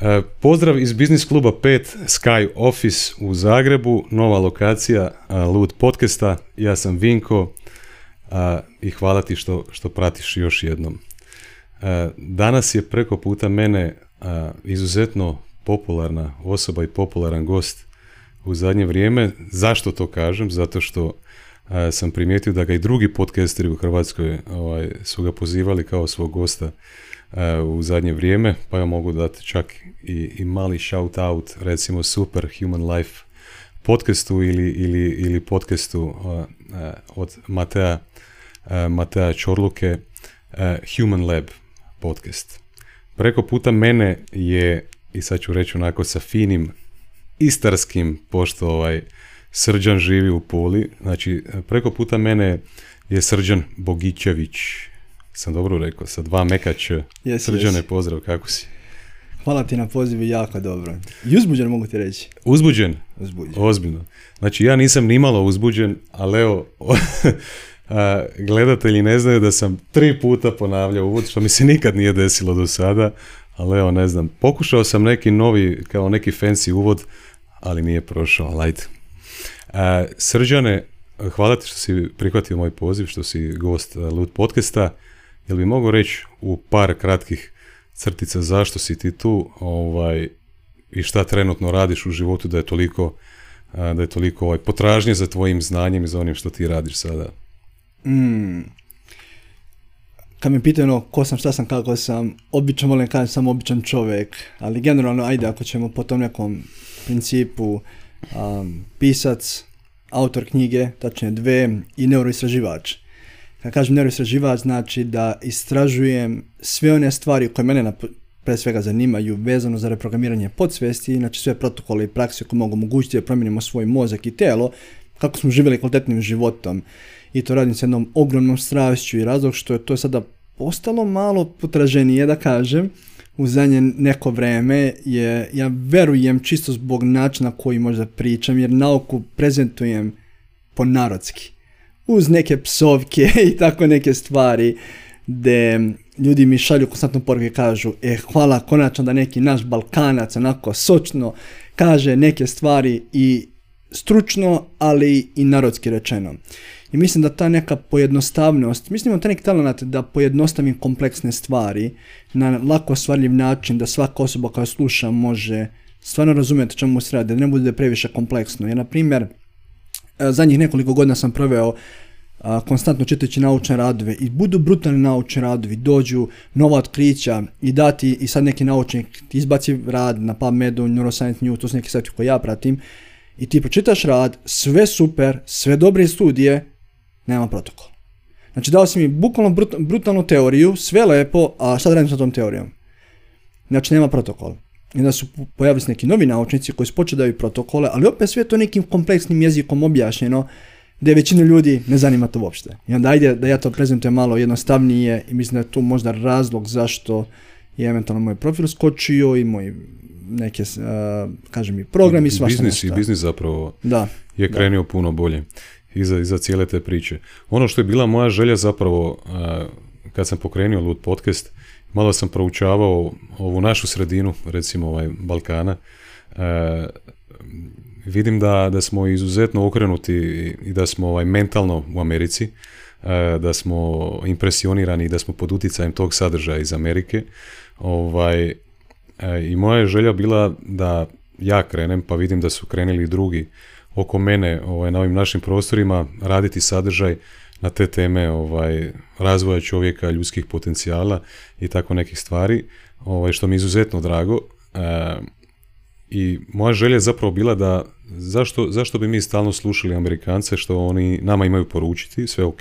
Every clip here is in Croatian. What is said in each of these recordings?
E, pozdrav iz Biznis kluba 5 Sky Office u Zagrebu, nova lokacija Lud podcasta. Ja sam Vinko i hvala ti što, što pratiš još jednom. E, danas je preko puta mene izuzetno popularna osoba i popularan gost u zadnje vrijeme. Zašto to kažem? Zato što sam primijetio da ga i drugi podcasteri u Hrvatskoj ovaj, su ga pozivali kao svog gosta u zadnje vrijeme, pa ja mogu dati čak i, i mali shout out, recimo Super Human Life podcastu ili, ili, ili podcastu od Matea, Matea Čorluke Human Lab podcast. Preko puta mene je, i sad ću reći onako sa finim istarskim, pošto ovaj Srđan živi u Puli, znači preko puta mene je Srđan Bogićević, sam dobro rekao, sa dva mekač. Yes, Srđane, pozdrav, kako si? Hvala ti na pozivu, jako dobro. I uzbuđen mogu ti reći. Uzbuđen? Uzbuđen. Ozbiljno. Znači ja nisam nimalo uzbuđen, ali evo, gledatelji ne znaju da sam tri puta ponavljao uvod, što mi se nikad nije desilo do sada, ali evo, ne znam, pokušao sam neki novi, kao neki fancy uvod, ali nije prošao, lajte. Srđane, hvala ti što si prihvatio moj poziv, što si gost Lud podcasta. Jel bi mogao reći u par kratkih crtica zašto si ti tu ovaj, i šta trenutno radiš u životu da je toliko, da je toliko ovaj, potražnje za tvojim znanjem i za onim što ti radiš sada? Mm. Kad me pitaju ono, ko sam, šta sam, kako sam, obično volim kažem sam običan čovjek, ali generalno, ajde, ako ćemo po tom nekom principu um, pisac, autor knjige, tačnije dve, i neuroistraživač. Kad kažem neuroistraživač, znači da istražujem sve one stvari koje mene pre svega zanimaju vezano za reprogramiranje podsvesti, znači sve protokole i prakse koje mogu omogućiti da promijenimo svoj mozak i telo, kako smo živjeli kvalitetnim životom. I to radim s jednom ogromnom strašću i razlog što je to sada postalo malo potraženije, da kažem, u zadnje neko vreme je, ja verujem čisto zbog načina koji možda pričam, jer nauku prezentujem po narodski uz neke psovke i tako neke stvari gdje ljudi mi šalju konstantno poruke kažu e hvala konačno da neki naš Balkanac onako sočno kaže neke stvari i stručno, ali i narodski rečeno. I mislim da ta neka pojednostavnost, mislim da taj neki talent da pojednostavim kompleksne stvari na lako ostvarljiv način, da svaka osoba koja sluša može stvarno razumjeti čemu se radi, da ne bude previše kompleksno. Jer, na primjer, zadnjih nekoliko godina sam proveo konstantno čitajući naučne radove i budu brutalni naučni radovi, dođu nova otkrića i dati i sad neki naučnik izbaci rad na PubMedu, Neuroscience News, to su neki sajti koje ja pratim i ti pročitaš rad, sve super, sve dobre studije, nema protokol. Znači dao si mi bukvalno brutalnu teoriju, sve lepo, a šta radim sa tom teorijom? Znači nema protokol. I onda su pojavili se neki novi naučnici koji su počeli daju protokole, ali opet sve to nekim kompleksnim jezikom objašnjeno, da većinu ljudi ne zanima to uopšte. I onda ajde da ja to prezentujem malo jednostavnije i mislim da je tu možda razlog zašto je eventualno moj profil skočio i moj neke, uh, kažem i program i svašta Biznis i biznis zapravo da, je krenio puno bolje iza, iza cijele te priče. Ono što je bila moja želja zapravo kad sam pokrenio Lud podcast malo sam proučavao ovu našu sredinu, recimo ovaj Balkana, e, vidim da, da smo izuzetno okrenuti i da smo ovaj, mentalno u Americi, e, da smo impresionirani i da smo pod utjecajem tog sadržaja iz Amerike. Ovaj, e, I moja je želja bila da ja krenem, pa vidim da su krenuli i drugi oko mene ovaj, na ovim našim prostorima raditi sadržaj na te teme ovaj, razvoja čovjeka, ljudskih potencijala i tako nekih stvari, ovaj, što mi je izuzetno drago. E, I moja želja je zapravo bila da zašto, zašto bi mi stalno slušali Amerikance što oni nama imaju poručiti, sve ok,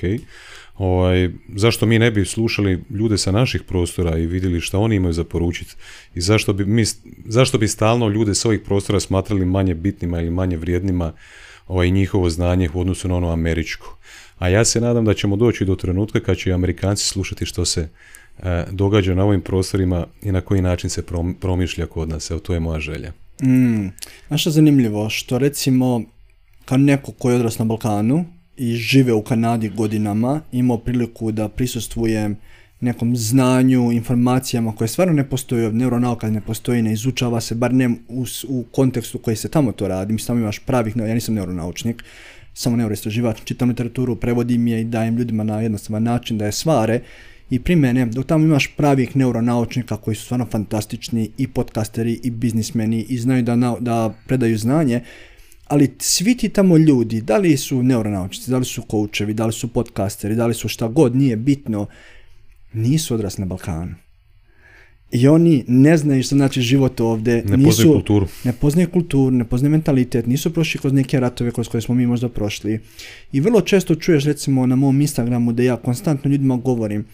ovaj, zašto mi ne bi slušali ljude sa naših prostora i vidjeli što oni imaju za poručiti i zašto bi, mi, zašto bi stalno ljude s ovih prostora smatrali manje bitnima ili manje vrijednima ovaj, njihovo znanje u odnosu na ono američko. A ja se nadam da ćemo doći do trenutka kad će Amerikanci slušati što se e, događa na ovim prostorima i na koji način se promišlja kod nas. Evo, to je moja želja. Mm, znaš što zanimljivo, što recimo kao neko koji je odras na Balkanu i žive u Kanadi godinama, imao priliku da prisustvujem nekom znanju, informacijama koje stvarno ne postoji, neuronauka ne postoji, ne izučava se, bar ne u, u kontekstu koji se tamo to radi. Mislim, tamo imaš pravih, ja nisam neuronaučnik, samo neuroistraživač, čitam literaturu, prevodim je i dajem ljudima na jednostavan način da je svare i primene, dok tamo imaš pravih neuronaučnika koji su stvarno fantastični i podcasteri i biznismeni i znaju da, da predaju znanje, ali svi ti tamo ljudi, da li su neuronaučnici, da li su koučevi, da li su podcasteri, da li su šta god, nije bitno, nisu odrasli na Balkanu. I oni ne znaju što znači život ovdje. Ne nisu, poznaju kulturu. Ne poznaju kulturu, ne poznaju mentalitet, nisu prošli kroz neke ratove kroz koje smo mi možda prošli. I vrlo često čuješ recimo na mom Instagramu da ja konstantno ljudima govorim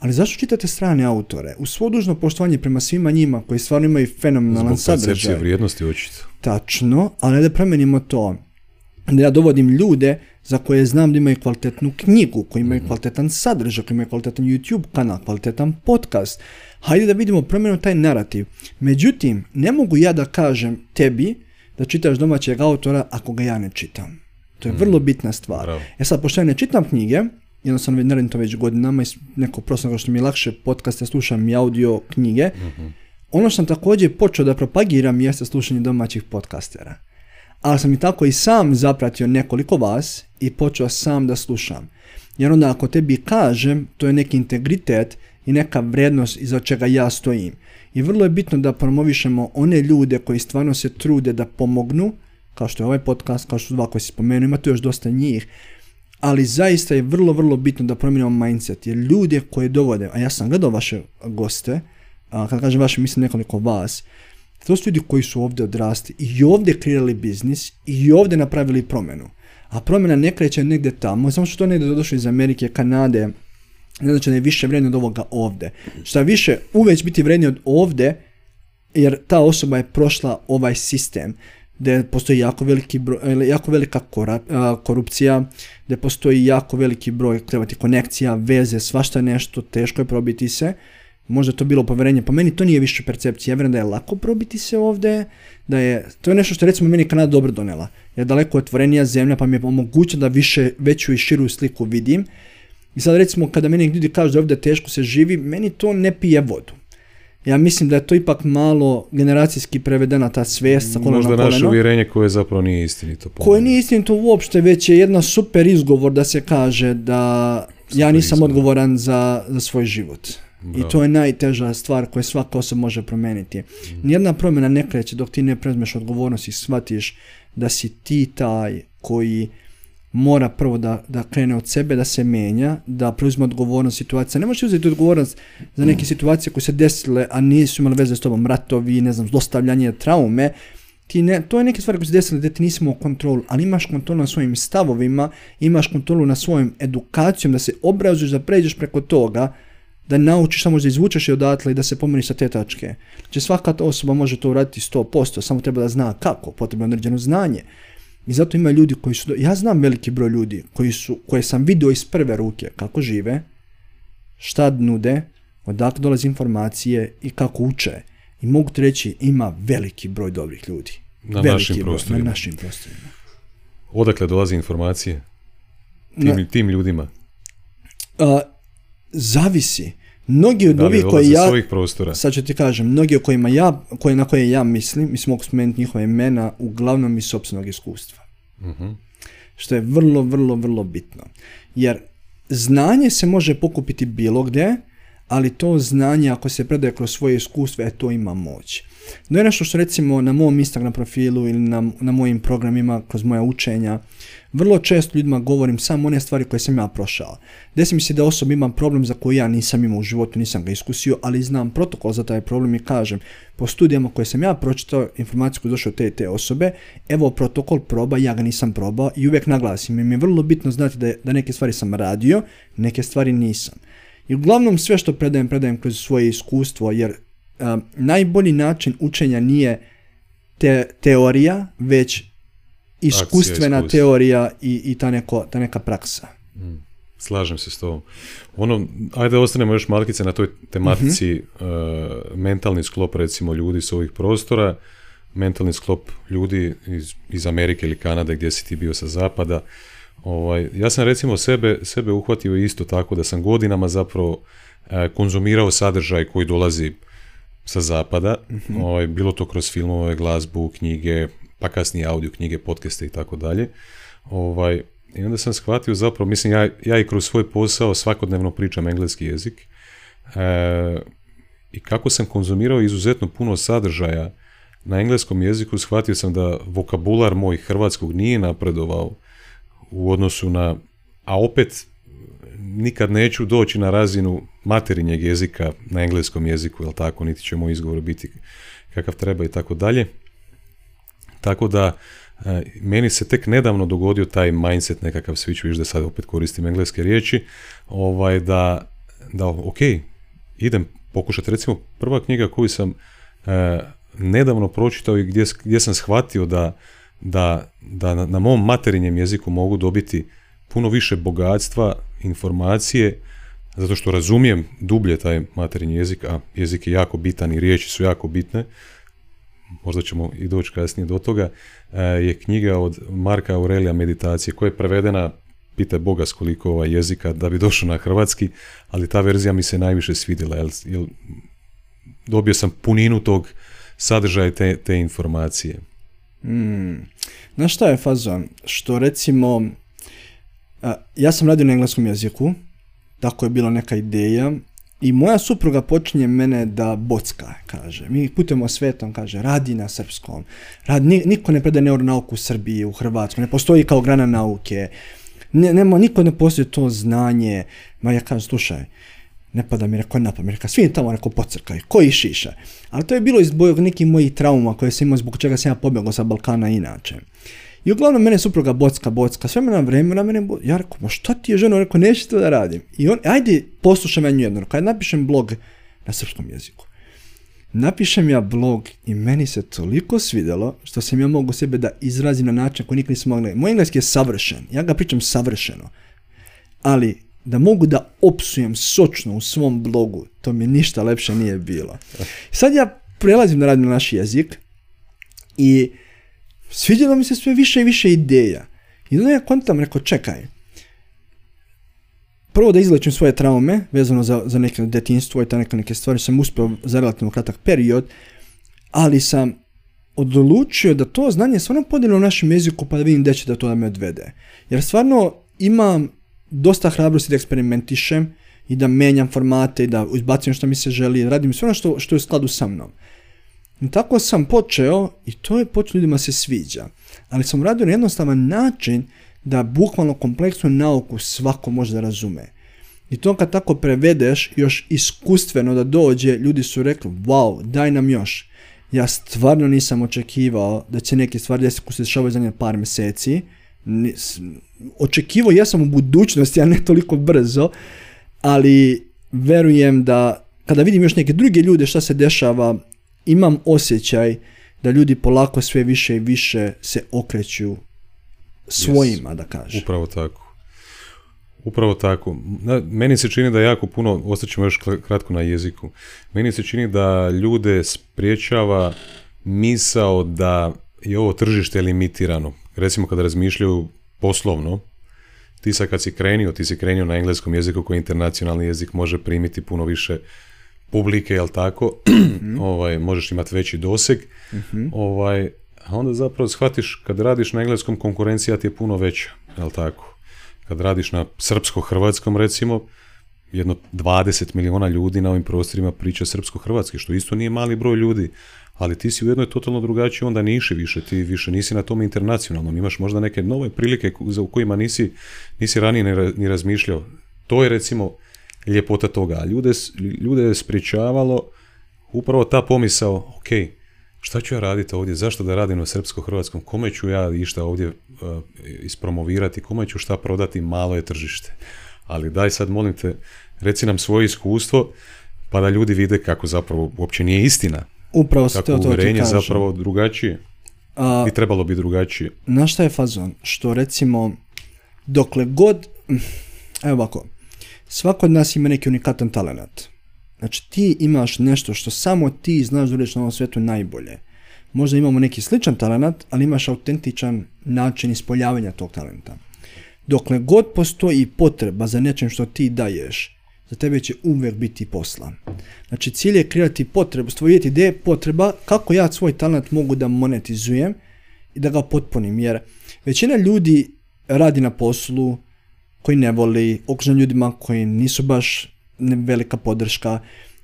ali zašto čitate strane autore? U svo dužno poštovanje prema svima njima koji stvarno imaju fenomenalan sadržaj. Zbog vrijednosti očito. Tačno, ali da promenimo to. Da ja dovodim ljude za koje znam da imaju kvalitetnu knjigu, koji imaju mhm. kvalitetan sadržaj, koji imaju kvalitetan YouTube kanal, kvalitetan podcast. Hajde da vidimo promjenu taj narativ. Međutim, ne mogu ja da kažem tebi da čitaš domaćeg autora ako ga ja ne čitam. To je mhm. vrlo bitna stvar. Bravo. E sad, pošto ja ne čitam knjige, jednostavno ne radim to već godinama iz nekog prostora što mi je lakše podcaste, slušam i audio knjige. mm Ono što sam također počeo da propagiram jeste slušanje domaćih podcastera. Ali sam i tako i sam zapratio nekoliko vas i počeo sam da slušam. Jer onda ako tebi kažem, to je neki integritet i neka vrednost iza čega ja stojim. I vrlo je bitno da promovišemo one ljude koji stvarno se trude da pomognu, kao što je ovaj podcast, kao što su dva koji si spomenuo, ima tu još dosta njih, ali zaista je vrlo, vrlo bitno da promijenimo mindset, jer ljude koje dovode, a ja sam gledao vaše goste, a kad kažem vaše, mislim nekoliko vas, to su ljudi koji su ovdje odrasti i ovdje kreirali biznis i ovdje napravili promjenu. A promjena ne kreće negdje tamo, samo što to negdje došlo iz Amerike, Kanade, znači da je više vrijedno od ovoga ovdje. Šta više, uveć biti vrijedniji od ovdje, jer ta osoba je prošla ovaj sistem gdje postoji jako, veliki broj, jako velika korupcija, gdje postoji jako veliki broj trebati konekcija, veze, svašta nešto, teško je probiti se. Možda to bilo poverenje, po meni to nije više percepcija. Ja vjerujem da je lako probiti se ovdje, da je, to je nešto što recimo meni Kanada dobro donela. Je daleko otvorenija zemlja pa mi je omogućeno da više, veću i širu sliku vidim. I sad recimo kada meni ljudi kažu da ovdje teško se živi, meni to ne pije vodu ja mislim da je to ipak malo generacijski prevedena ta svijest sa Možda naše uvjerenje koje zapravo nije istinito. Koje nije istinito uopšte, već je jedna super izgovor da se kaže da ja nisam odgovoran za, za svoj život. I to je najteža stvar koju svaka osoba može promijeniti. Mm. Nijedna promjena ne kreće dok ti ne preuzmeš odgovornost i shvatiš da si ti taj koji mora prvo da, da krene od sebe, da se menja, da preuzme odgovornost situacija. Ne možeš uzeti odgovornost za neke situacije koje se desile, a nisu imali veze s tobom, ratovi, ne znam, zlostavljanje, traume. Ti ne, to je neke stvari koje se desile gdje ti nisi imao kontrolu, ali imaš kontrolu na svojim stavovima, imaš kontrolu na svojom edukacijom, da se obrazuješ, da pređeš preko toga, da naučiš samo da izvučeš i odatle i da se pomeriš sa te tačke. Znači svaka osoba može to uraditi 100%, samo treba da zna kako, potrebno određeno znanje. I zato ima ljudi koji su, ja znam veliki broj ljudi koji su, koje sam vidio iz prve ruke kako žive, šta nude, odakle dolaze informacije i kako uče. I mogu ti reći, ima veliki broj dobrih ljudi. Na našim prostorima. Na našim prostorima. Odakle dolaze informacije? Tim, tim ljudima? zavisi. Mnogi od ovih koji ja... svojih prostora? Sad ću ti kažem, mnogi o kojima ja, koje, na koje ja mislim, mislim mogu spomenuti njihova imena, uglavnom iz sobstvenog iskustva. Uh Što je vrlo, vrlo, vrlo bitno. Jer znanje se može pokupiti bilo gdje, ali to znanje ako se predaje kroz svoje iskustvo, e, to ima moć. No je nešto što recimo na mom Instagram profilu ili na, na mojim programima, kroz moja učenja, vrlo često ljudima govorim samo one stvari koje sam ja prošao. Desi mi se da osoba ima problem za koji ja nisam imao u životu, nisam ga iskusio, ali znam protokol za taj problem i kažem po studijama koje sam ja pročitao, informaciju koju došao te te osobe, evo protokol proba, ja ga nisam probao i uvijek naglasim. I mi je vrlo bitno znati da, da neke stvari sam radio, neke stvari nisam. I uglavnom sve što predajem, predajem kroz svoje iskustvo, jer najbolji način učenja nije te, teorija, već iskustvena teorija i, i ta, neko, ta neka praksa. Mm. Slažem se s tobom. Ono, ajde ostanemo još malkice na toj tematici mhm. uh, mentalni sklop recimo ljudi s ovih prostora, mentalni sklop ljudi iz, iz Amerike ili Kanade gdje si ti bio sa zapada. Ovaj, ja sam recimo sebe, sebe uhvatio isto tako da sam godinama zapravo konzumirao sadržaj koji dolazi sa zapada, mm ovaj, bilo to kroz filmove, glazbu, knjige, pa kasnije audio knjige, podcaste i tako dalje. Ovaj, I onda sam shvatio zapravo, mislim, ja, ja i kroz svoj posao svakodnevno pričam engleski jezik e, i kako sam konzumirao izuzetno puno sadržaja na engleskom jeziku, shvatio sam da vokabular moj hrvatskog nije napredovao u odnosu na, a opet nikad neću doći na razinu materinjeg jezika na engleskom jeziku, jel tako, niti će moj izgovor biti kakav treba i tako dalje. Tako da, e, meni se tek nedavno dogodio taj mindset, nekakav switch, viš da sad opet koristim engleske riječi, ovaj, da, da ok, idem pokušati, recimo prva knjiga koju sam e, nedavno pročitao i gdje, gdje sam shvatio da, da, da na, na mom materinjem jeziku mogu dobiti puno više bogatstva, informacije, zato što razumijem dublje taj materinji jezik, a jezik je jako bitan i riječi su jako bitne, možda ćemo i doći kasnije do toga, e, je knjiga od Marka Aurelija Meditacije, koja je prevedena, pite Boga s koliko ovaj jezika da bi došao na hrvatski, ali ta verzija mi se najviše svidjela, jer, dobio sam puninu tog sadržaja te, te informacije. Mm. Znaš šta je fazon? Što recimo, ja sam radio na engleskom jeziku, tako je bila neka ideja i moja supruga počinje mene da bocka, kaže. Mi putujemo svetom, kaže, radi na srpskom. Radi, niko ne predaje neuronauku u Srbiji, u Hrvatskoj, ne postoji kao grana nauke. Ne, nema, niko ne postoji to znanje. Ma ja kažem, slušaj, ne pada mi rekao na pamet, svi tamo neko pocrkaju, koji šiša. Ali to je bilo zbog nekih mojih trauma koje sam imao, zbog čega sam ja pobjegao sa Balkana inače. I uglavnom mene supruga bocka, bocka, sve na vremena mene bo... Ja rekao, ma šta ti je ženo, rekao, neću to da radim. I on, ajde, poslušam ja nju jedno, kad napišem blog na srpskom jeziku. Napišem ja blog i meni se toliko svidjelo što sam ja mogu sebe da izrazim na način koji nikad nisam mogli. Moj engleski je savršen, ja ga pričam savršeno. Ali da mogu da opsujem sočno u svom blogu, to mi ništa lepše nije bilo. Sad ja prelazim da radim na naš jezik i svidjelo mi se sve više i više ideja. I onda ja kontam, rekao, čekaj, prvo da izlečim svoje traume vezano za, za neke detinstvo i ta neke, neke stvari sam uspio za relativno kratak period, ali sam odlučio da to znanje stvarno podijelim u našem jeziku pa da vidim gdje će da to da me odvede. Jer stvarno imam dosta hrabrosti da eksperimentišem i da menjam formate i da izbacim što mi se želi, radim sve ono što, što je u skladu sa mnom. I tako sam počeo i to je počeo ljudima se sviđa. Ali sam radio na jednostavan način da bukvalno kompleksnu nauku svako može da razume. I to kad tako prevedeš još iskustveno da dođe, ljudi su rekli, wow, daj nam još. Ja stvarno nisam očekivao da će neke stvari desiti koje se dešavaju za par mjeseci. Očekivao jesam u budućnosti, a ne toliko brzo, ali verujem da kada vidim još neke druge ljude šta se dešava imam osjećaj da ljudi polako sve više i više se okreću svojima, da kažem. Upravo tako. Upravo tako. Meni se čini da jako puno, ostaćemo još kratko na jeziku, meni se čini da ljude spriječava misao da je ovo tržište limitirano. Recimo kada razmišljaju poslovno, ti sad kad si krenio, ti si krenio na engleskom jeziku koji internacionalni jezik može primiti puno više publike, jel tako, mhm. ovaj, možeš imati veći doseg, mhm. ovaj, a onda zapravo shvatiš kad radiš na engleskom konkurencija ti je puno veća, jel tako. Kad radiš na srpsko-hrvatskom recimo, jedno 20 milijuna ljudi na ovim prostorima priča srpsko-hrvatski, što isto nije mali broj ljudi, ali ti si u jednoj totalno drugačiji onda niši više, ti više nisi na tome internacionalnom, imaš možda neke nove prilike u kojima nisi, nisi ranije ni razmišljao. To je recimo ljepota toga. Ljude, ljude je spričavalo upravo ta pomisao, ok, šta ću ja raditi ovdje, zašto da radim u srpsko-hrvatskom, kome ću ja išta ovdje uh, ispromovirati, kome ću šta prodati, malo je tržište. Ali daj sad, molim te, reci nam svoje iskustvo, pa da ljudi vide kako zapravo uopće nije istina. Upravo se to, to ti zapravo drugačije. A, I trebalo bi drugačije. Na šta je fazon? Što recimo, dokle god, evo ovako, Svako od nas ima neki unikatan talent. Znači ti imaš nešto što samo ti znaš da na ovom svijetu najbolje. Možda imamo neki sličan talent, ali imaš autentičan način ispoljavanja tog talenta. Dokle god postoji potreba za nečim što ti daješ, za tebe će uvijek biti posla. Znači cilj je kreirati potrebu, stvoriti ideje potreba kako ja svoj talent mogu da monetizujem i da ga potpunim. Jer većina ljudi radi na poslu koji ne voli, okružen ljudima koji nisu baš velika podrška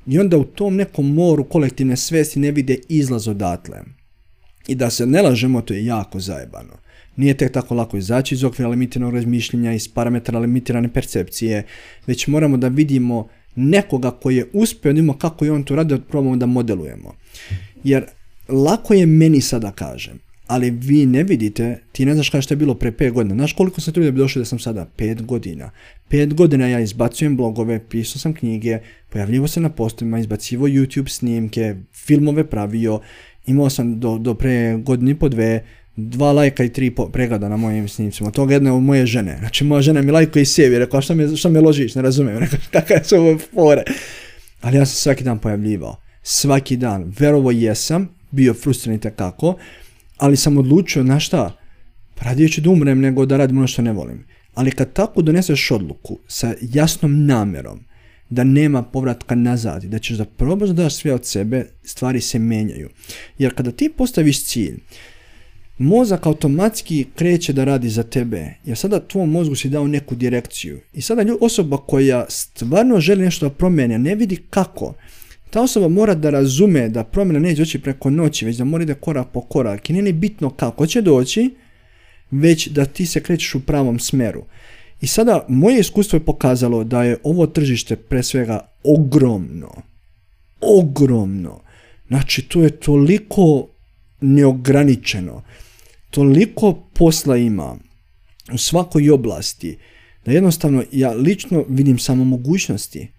i onda u tom nekom moru kolektivne svesti ne vide izlaz odatle. I da se ne lažemo, to je jako zajebano. Nije tek tako lako izaći iz okvira limitiranog razmišljenja, iz parametra limitirane percepcije, već moramo da vidimo nekoga koji je uspio, da kako je on to radio, probamo da modelujemo. Jer lako je meni sada kažem, ali vi ne vidite, ti ne znaš što je bilo pre 5 godina. Znaš koliko sam trudio da bi došao da sam sada? 5 godina. 5 godina ja izbacujem blogove, pisao sam knjige, pojavljivo se na postovima, izbacivo YouTube snimke, filmove pravio, imao sam do, do pre godini po dve, dva lajka i tri pregleda na mojim snimcima. Toga jedna od moje žene. Znači moja žena mi lajka i sebi. Rekao što me, što me ložiš, ne razumijem. Rekao kakve su ovo fore. Ali ja sam svaki dan pojavljivao. Svaki dan. Verovo jesam, bio frustriran i kako, ali sam odlučio, na šta, pa radije ću da umrem nego da radim ono što ne volim. Ali kad tako doneseš odluku sa jasnom namjerom da nema povratka nazad i da ćeš da probaš da daš sve od sebe, stvari se menjaju. Jer kada ti postaviš cilj, mozak automatski kreće da radi za tebe, jer sada tvom mozgu si dao neku direkciju. I sada osoba koja stvarno želi nešto da promeni, ne vidi kako, ta osoba mora da razume da promjena neće doći preko noći, već da mora ide korak po korak. I nije ni bitno kako će doći, već da ti se krećeš u pravom smeru. I sada moje iskustvo je pokazalo da je ovo tržište pre svega ogromno. Ogromno. Znači, to je toliko neograničeno. Toliko posla ima u svakoj oblasti da jednostavno ja lično vidim samo mogućnosti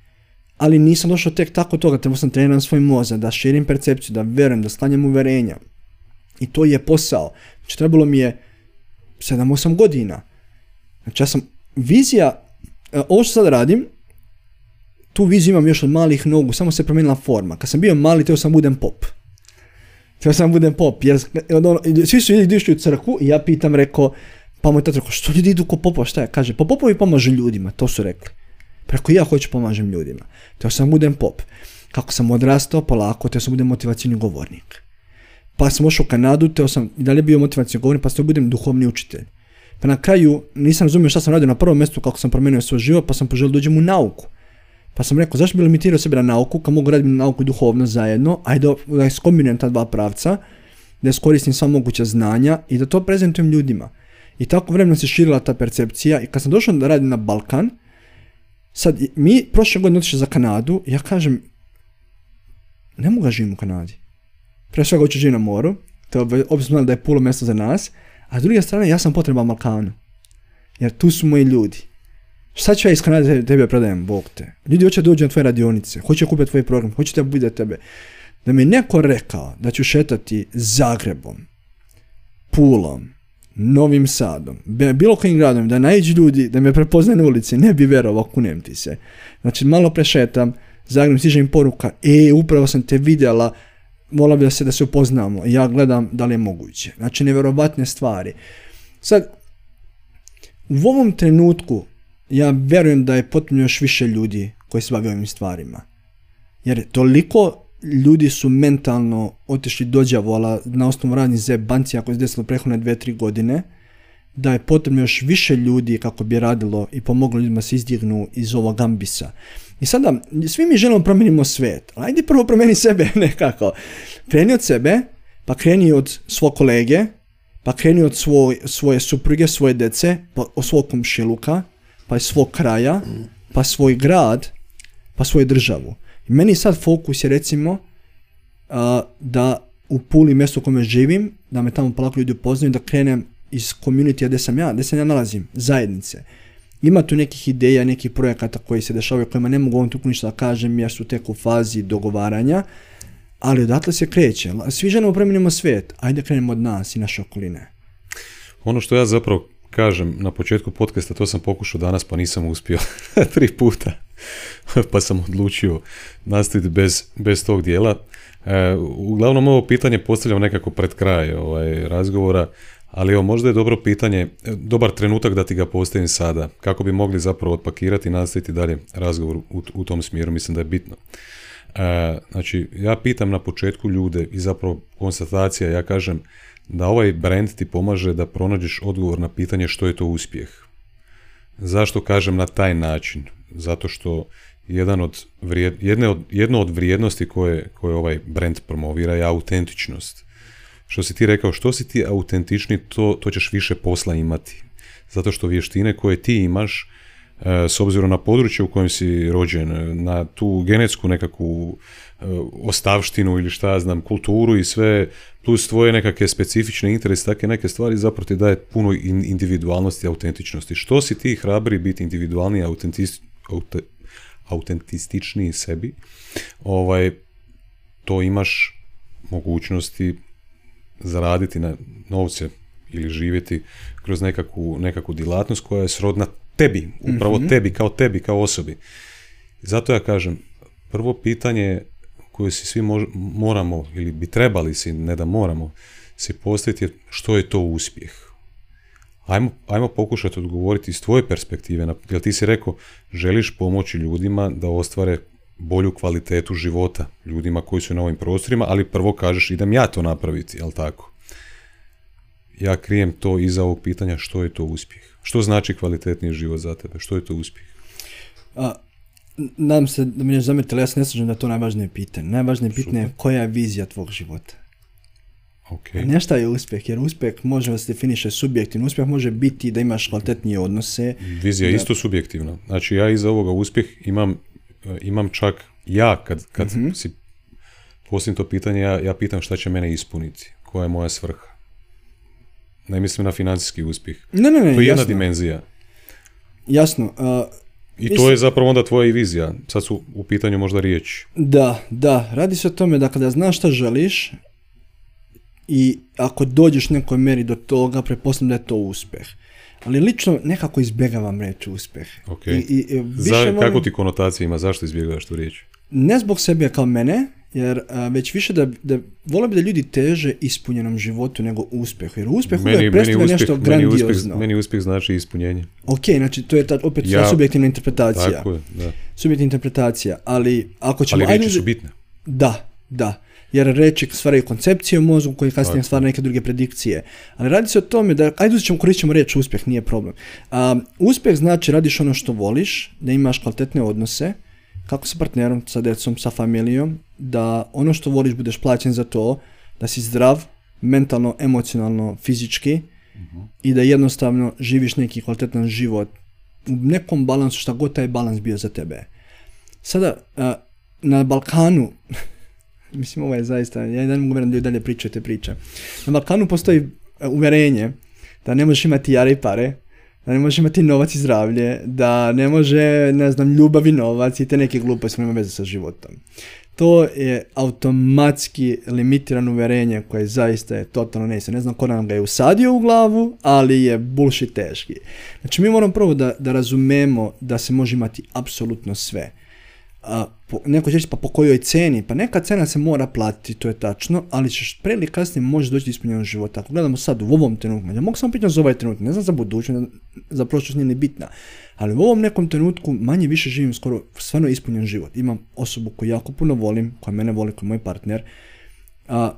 ali nisam došao tek tako toga, trebao sam trenirati svoj mozak, da širim percepciju, da verujem, da stanjem uverenja. I to je posao. Znači, trebalo mi je 7-8 godina. Znači, ja sam, vizija, e, ovo što sad radim, tu viziju imam još od malih nogu, samo se promijenila forma. Kad sam bio mali, teo sam budem pop. Teo sam budem pop, jer ono, svi su ljudi išli u crkvu i ja pitam, rekao, pa moj tata rekao, što ljudi idu ko popa, šta je? Kaže, pa popovi pomažu ljudima, to su rekli. Preko ja hoću pomažem ljudima. Teo sam budem pop. Kako sam odrastao, polako, teo sam budem motivacijni govornik. Pa sam ošao u Kanadu, teo sam i dalje bio motivacijni govornik, pa sam budem duhovni učitelj. Pa na kraju nisam razumio šta sam radio na prvom mjestu kako sam promijenio svoj život, pa sam poželio da uđem u nauku. Pa sam rekao, zašto bi limitirao sebe na nauku, kad mogu raditi nauku i duhovno zajedno, ajde da skombinujem ta dva pravca, da iskoristim sva moguća znanja i da to prezentujem ljudima. I tako vremena se širila ta percepcija i kad sam došao da radim na Balkan, Sad, mi prošle godine otišli za Kanadu, ja kažem, ne mogu živim u Kanadi. Pre svega hoću živim na moru, to je obzirom da je puno mjesto za nas, a s druge strane ja sam potreban Balkanu. Jer tu su moji ljudi. Šta ću ja iz Kanade tebe prodajem, Bog te. Ljudi hoće doći na tvoje radionice, hoće kupiti tvoj program, hoće da bude tebe. Da mi je neko rekao da ću šetati Zagrebom, Pulom, Novim Sadom, bilo kojim gradom, da naiđu ljudi, da me prepoznaju na ulici, ne bi verovao, kunem ti se. Znači, malo prešetam, Zagreb stiže im poruka, e, upravo sam te vidjela, vola bi da se da se upoznamo. Ja gledam da li je moguće. Znači, nevjerovatne stvari. Sad, u ovom trenutku, ja vjerujem da je potpuno još više ljudi koji se bave ovim stvarima. Jer toliko ljudi su mentalno otišli do đavola na osnovu radnih zebancija koje se desilo prethodne dve, tri godine, da je potrebno još više ljudi kako bi radilo i pomoglo ljudima se izdignu iz ovog ambisa. I sada, svi mi želimo promijenimo svijet, ajde prvo promijeni sebe nekako. Kreni od sebe, pa kreni od svog kolege, pa kreni od svoj, svoje supruge, svoje dece, pa od svog komšiluka, pa iz svog kraja, pa svoj grad, pa svoju državu. I meni sad fokus je recimo da u Puli mjesto u kome živim, da me tamo polako ljudi upoznaju, da krenem iz community gdje sam ja, gdje se ja nalazim, zajednice. Ima tu nekih ideja, nekih projekata koji se dešavaju, kojima ne mogu ovom tu ništa da kažem jer su tek u fazi dogovaranja, ali odatle se kreće. Svi želimo promijenimo svijet, ajde krenemo od nas i naše okoline. Ono što ja zapravo kažem na početku podcasta, to sam pokušao danas pa nisam uspio tri puta. pa sam odlučio nastaviti bez, bez tog dijela. E, uglavnom ovo pitanje postavljam nekako pred kraj ovaj, razgovora, Ali evo, možda je dobro pitanje, dobar trenutak da ti ga postavim sada, kako bi mogli zapravo otpakirati i nastaviti dalje razgovor u, u tom smjeru, mislim da je bitno. E, znači, ja pitam na početku ljude i zapravo konstatacija, ja kažem da ovaj brand ti pomaže da pronađeš odgovor na pitanje što je to uspjeh. Zašto kažem na taj način? Zato što jedan od jedne od, jedno od vrijednosti koje, koje ovaj brand promovira je autentičnost. Što si ti rekao, što si ti autentični, to, to ćeš više posla imati. Zato što vještine koje ti imaš, e, s obzirom na područje u kojem si rođen, na tu genetsku nekakvu ostavštinu ili šta ja znam, kulturu i sve, plus tvoje nekakve specifične interese, takve neke stvari zapravo ti daje puno individualnosti i autentičnosti. Što si ti hrabri biti individualni i autentističniji sebi, ovaj, to imaš mogućnosti zaraditi na novce ili živjeti kroz nekakvu, nekakvu djelatnost koja je srodna tebi, upravo mhm. tebi, kao tebi, kao osobi. Zato ja kažem, prvo pitanje koje si svi moramo ili bi trebali si, ne da moramo, si postaviti je što je to uspjeh. Ajmo, ajmo pokušati odgovoriti iz tvoje perspektive, jer ti si rekao, želiš pomoći ljudima da ostvare bolju kvalitetu života ljudima koji su na ovim prostorima, ali prvo kažeš idem ja to napraviti, jel tako? Ja krijem to iza ovog pitanja što je to uspjeh. Što znači kvalitetniji život za tebe? Što je to uspjeh? A, nadam se da mi ne zametili, ja se ne slažem da je to najvažnije pitanje. Najvažnije pitanje je koja je vizija tvog života. Okay. Ne šta je uspjeh, jer uspjeh može da se definiše subjektivno. Uspjeh može biti da imaš kvalitetnije odnose. Vizija je isto subjektivna. Znači ja iza ovoga uspjeh imam E, imam čak ja kad, kad mm si posljedno to pitanje, ja, ja pitam šta će mene ispuniti, koja je moja svrha. Ne mislim na financijski uspjeh. Ne, ne, ne, to je jedna dimenzija. Jasno. Uh, I to je zapravo onda tvoja i vizija. Sad su u pitanju možda riječi. Da, da. Radi se o tome da kada znaš šta želiš i ako dođeš nekoj meri do toga, pretpostavljam da je to uspjeh ali lično nekako izbjegavam reći uspjeh. Okay. I, i, Za, kako ti konotacije ima, zašto izbjegavaš tu riječ? Ne zbog sebe kao mene, jer već više da, da volio bi da ljudi teže ispunjenom životu nego uspjehu. Jer uspjeh meni, uvijek predstavlja nešto grandiozno. Meni uspjeh, meni uspjeh znači ispunjenje. Ok, znači to je ta, opet ja, subjektivna interpretacija. Tako je, da. Subjektivna interpretacija, ali ako ćemo... Ali riječi su bitne. Da, da jer reči stvaraju koncepcije u mozgu koji kasnije stvara neke druge predikcije. Ali radi se o tome da, ajde uzet ćemo, koristit ćemo riječ uspjeh, nije problem. uspjeh znači radiš ono što voliš, da imaš kvalitetne odnose, kako sa partnerom, sa djecom, sa familijom, da ono što voliš budeš plaćen za to, da si zdrav, mentalno, emocionalno, fizički i da jednostavno živiš neki kvalitetan život u nekom balansu, šta god taj balans bio za tebe. Sada, na Balkanu Mislim, ovo je zaista, ja ne mogu vjerovati da dalje pričate priče. Na Balkanu postoji uvjerenje da ne možeš imati jare i pare, da ne možeš imati novac i zdravlje, da ne može, ne znam, ljubav i novac i te neke gluposti nema veze sa životom. To je automatski limitirano uvjerenje koje zaista je totalno nese. Ne znam ko nam ga je usadio u glavu, ali je bullshit teški. Znači mi moramo prvo da, da razumemo da se može imati apsolutno sve a, po, neko će pa po kojoj ceni, pa neka cena se mora platiti, to je tačno, ali ćeš pre ili kasnije može doći do ispunjenja života. Ako gledamo sad u ovom trenutku, ja mogu samo pitati za ovaj trenutak, ne znam za budućnost, za prošlost nije ni bitna, ali u ovom nekom trenutku manje više živim skoro stvarno ispunjen život. Imam osobu koju jako puno volim, koja mene voli, koja je moj partner, a